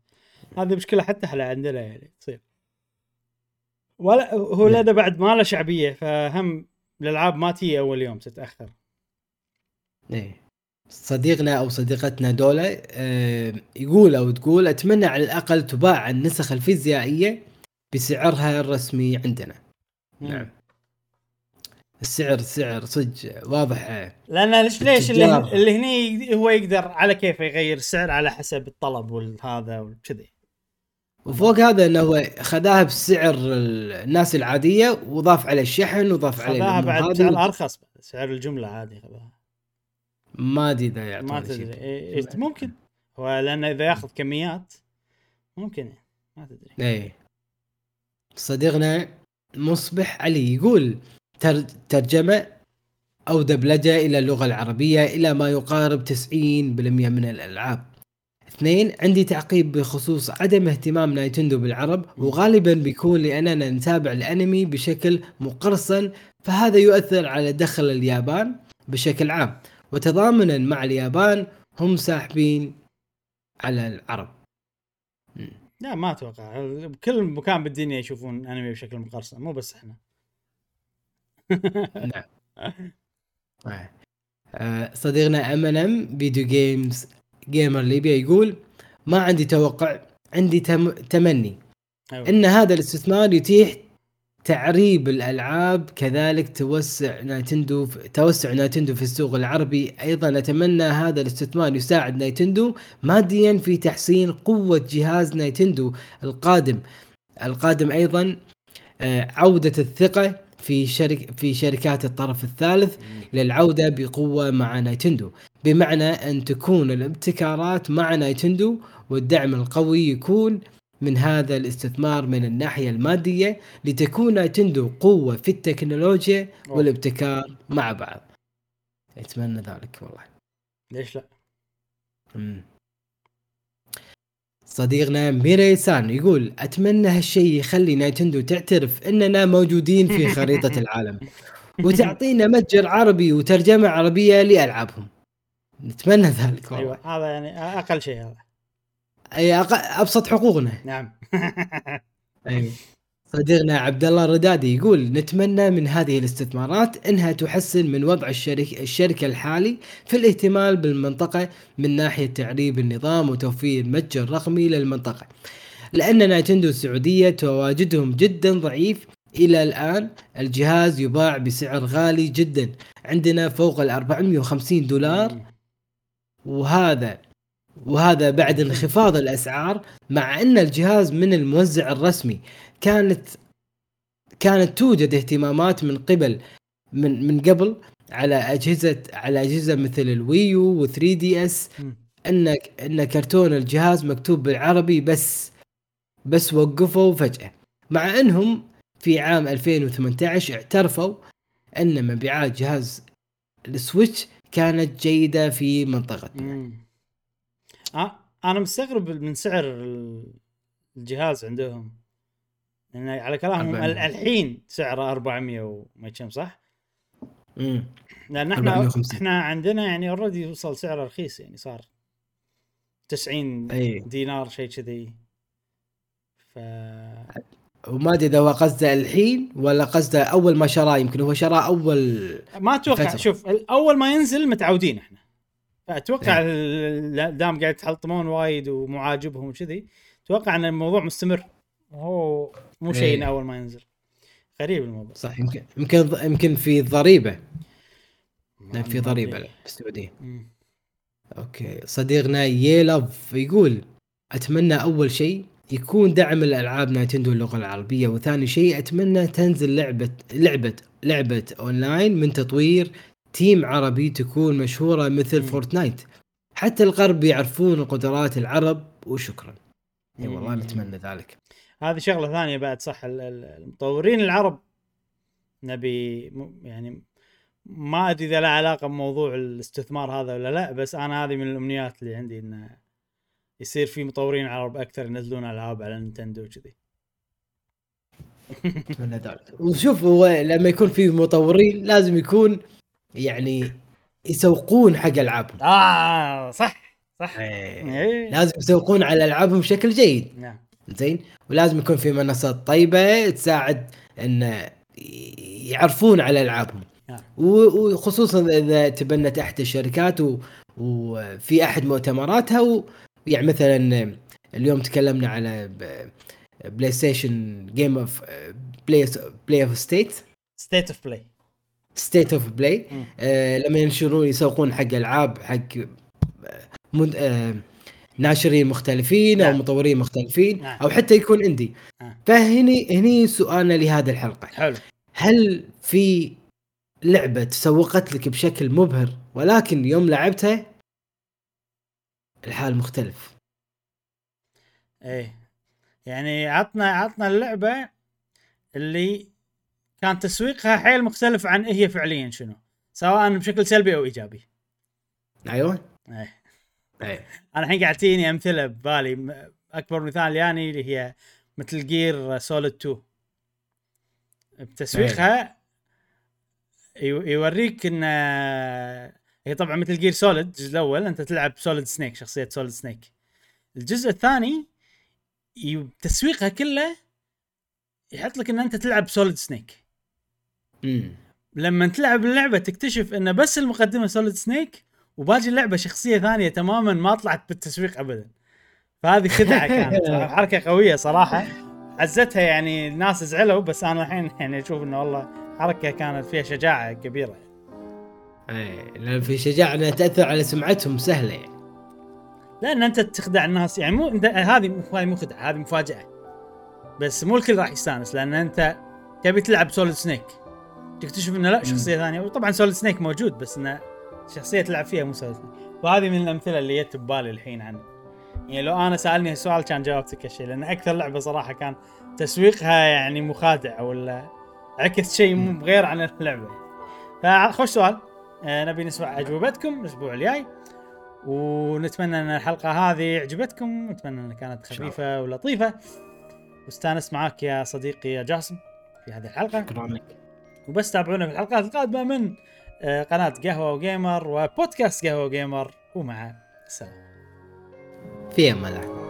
هذه مشكلة حتى إحنا عندنا يعني تصير ولا هو نعم. لدى بعد ما له شعبية فهم الألعاب ما تجي أول يوم تتأخر إيه صديقنا أو صديقتنا دولا آه يقول أو تقول أتمنى على الأقل تباع النسخ الفيزيائية بسعرها الرسمي عندنا. نعم. السعر سعر صدق واضح. لأن ليش ليش اللي. اللي هني هو يقدر على كيفه يغير السعر على حسب الطلب والهذا وكذي. وفوق هذا إنه هو خذاها بسعر ال- الناس العادية وضاف عليه الشحن وضاف عليه خذاها بعد سعر أرخص سعر الجملة عادي خذاها. ما أدري إذا يعطوني ما. تدري. إيه إيه ممكن. هو لأنه إذا ياخذ كميات ممكن. ما تدري. إيه. صديقنا مصبح علي يقول تر... ترجمة أو دبلجة إلى اللغة العربية إلى ما يقارب 90% من الألعاب. اثنين عندي تعقيب بخصوص عدم اهتمام نايتندو بالعرب وغالبا بيكون لأننا نتابع الأنمي بشكل مقرصن فهذا يؤثر على دخل اليابان بشكل عام وتضامنا مع اليابان هم ساحبين على العرب. لا ما أتوقع. كل مكان بالدنيا يشوفون أنمي بشكل مقرصن مو بس إحنا. نعم. [LAUGHS] آه، صديقنا MNM Video Games Gamer ليبيا يقول ما عندي توقع عندي تم تمني. أيوة. إن هذا الاستثمار يتيح تعريب الألعاب كذلك توسع Nintendo توسع Nintendo في السوق العربي. أيضا أتمنى هذا الاستثمار يساعد Nintendo ماديا في تحسين قوة جهاز Nintendo القادم. القادم أيضا آه، عودة الثقة في شرك في شركات الطرف الثالث للعودة بقوة مع Nintendo. بمعنى أن تكون الابتكارات مع Nintendo والدعم القوي يكون من هذا الاستثمار من الناحية المادية لتكون Nintendo قوة في التكنولوجيا والابتكار مع بعض. أتمنى ذلك والله. ليش لا؟ مم. صديقنا ميري سان يقول أتمنى هالشيء يخلي نايتندو تعترف أننا موجودين في خريطة [LAUGHS] العالم وتعطينا متجر عربي وترجمة عربية لألعابهم نتمنى ذلك والله. أيوه هذا يعني أقل شيء هذا أي أق... أبسط حقوقنا. نعم. [LAUGHS] أيوه. صديقنا عبد الله الردادي يقول نتمنى من هذه الاستثمارات إنها تحسن من وضع الشركة الشركة الحالي في الاهتمام بالمنطقة من ناحية تعريب النظام وتوفير متجر رقمي للمنطقة. لأن نايتندو السعودية تواجدهم جدا ضعيف. إلى الآن الجهاز يباع بسعر غالي جدا. عندنا فوق ال 450 دولار. وهذا وهذا بعد انخفاض الأسعار مع أن الجهاز من الموزع الرسمي. كانت كانت توجد اهتمامات من قبل من من قبل على اجهزه على أجهزة مثل ال Wii U و 3DS ان أن كرتون الجهاز مكتوب بالعربي بس بس وقفوا فجأة. مع أنهم في عام 2018 اعترفوا أن مبيعات جهاز ال Switch كانت جيدة في منطقتنا. آه أنا مستغرب من سعر الجهاز عندهم. لأن على كلامهم الحين سعره 400 وما كم صح؟ امم لأن إحنا إحنا عندنا يعني اوريدي وصل سعره رخيص يعني صار. 90 أي. دينار شيء كذي. ف وما أدري إذا هو قصده الحين ولا قصده أول ما شراه يمكن هو شراه أول ما أتوقع. شوف أول ما ينزل متعودين إحنا. فأتوقع إيه. دام قاعد يتحلطمون وايد ومو عاجبهم وكذي. أتوقع إن الموضوع مستمر. هو مو شيء إيه. أول ما ينزل. غريب الموضوع. صح يمكن يمكن يمكن في ضريبة. في ضريبة بالسعودية. okay. صديقنا يلف يقول أتمنى أول شيء يكون دعم الألعاب Nintendo اللغة العربية وثاني شيء أتمنى تنزل لعبة لعبة لعبة اونلاين من تطوير team عربي تكون مشهورة مثل م. Fortnite. حتى الغرب يعرفون قدرات العرب وشكرا. أي والله نتمنى ذلك. هذه شغلة ثانية بعد صح المطورين العرب. نبي يعني ما أدري إذا له علاقة بموضوع الاستثمار هذا ولا لا بس أنا هذه من الأمنيات اللي عندي إنه يصير في مطورين عرب أكثر ينزلون ألعاب على نينتندو وكذي. اتمنى ذلك. وشوف هو لما يكون في مطورين لازم يكون يعني يسوقون حق ألعابهم. آه صح صح. إيه. إيه. لازم يسوقون على ألعابهم بشكل جيد. نعم. زين؟ ولازم يكون في منصات طيبة تساعد إن يعرفون على ألعابهم. نعم. وخصوصا إذا تبنت احد الشركات و... وفي أحد مؤتمراتها و... يعني مثلا اليوم تكلمنا على PlayStation game of Play Play of State State of Play State of Play لما ينشرون يسوقون حق ألعاب حق آه، مد... آه ناشرين مختلفين نعم. أو مطورين مختلفين نعم. أو حتى يكون indie نعم. فهني هني سؤالنا لهذه الحلقة. حلو. هل في لعبة تسوقت لك بشكل مبهر ولكن يوم لعبتها الحال مختلف؟ إيه. يعني عطنا عطنا اللعبة اللي كان تسويقها حيل مختلف عن هي فعليا شنو سواء بشكل سلبي أو إيجابي. أيوه. إيه. إيه. أنا الحين قاعد تجيني أمثلة ببالي أكبر مثال يعني اللي هي Metal Gear Solid 2 بتسويقها يو- يوريك إن هي طبعا Metal Gear Solid الجزء الأول أنت تلعب Solid Snake شخصية Solid Snake الجزء الثاني تسويقها كله يحط لك إن أنت تلعب Solid Snake امم لما تلعب اللعبة تكتشف إن بس المقدمة Solid Snake وباقي اللعبة شخصية ثانية تماما ما طلعت بالتسويق ابدا. فهذه خدعة كانت. [LAUGHS] حركة قوية صراحة. عزتها يعني الناس زعلوا بس أنا الحين يعني أشوف إنه والله حركة كانت فيها شجاعة كبيرة. إيه لأن في شجاعة إنها تأثر على سمعتهم سهلة يعني. لأن أنت تخدع الناس. يعني مو هذه هذه مو خدعة هذه مفاجأة. بس مو الكل راح يستانس لأن أنت تبي تلعب Solid Snake تكتشف إنه لا شخصية ثانية. وطبعا Solid Snake موجود بس إنه شخصية تلعب فيها مو Solid Snake. وهذه من الأمثلة اللي جت ببالي الحين عنه. يعني لو أنا سألني السؤال كان جاوبتك هالشيء لأن أكثر لعبة صراحة كان تسويقها يعني مخادع ولا عكس شيء مو غير عن اللعبة. فخوش سؤال. آه، نبي نسمع أجوبتكم الأسبوع الجاي ونتمنى إن الحلقة هذه عجبتكم نتمنى انها كانت. خفيفة ولطيفة. واستانست معاك يا صديقي يا جاسم في هذه الحلقة. شكرا لك. وبس تابعونا في الحلقات القادمة من آه، قناة قهوة وجيمر وبودكاست قهوة وجيمر. ومع السلامة. في أمان الله.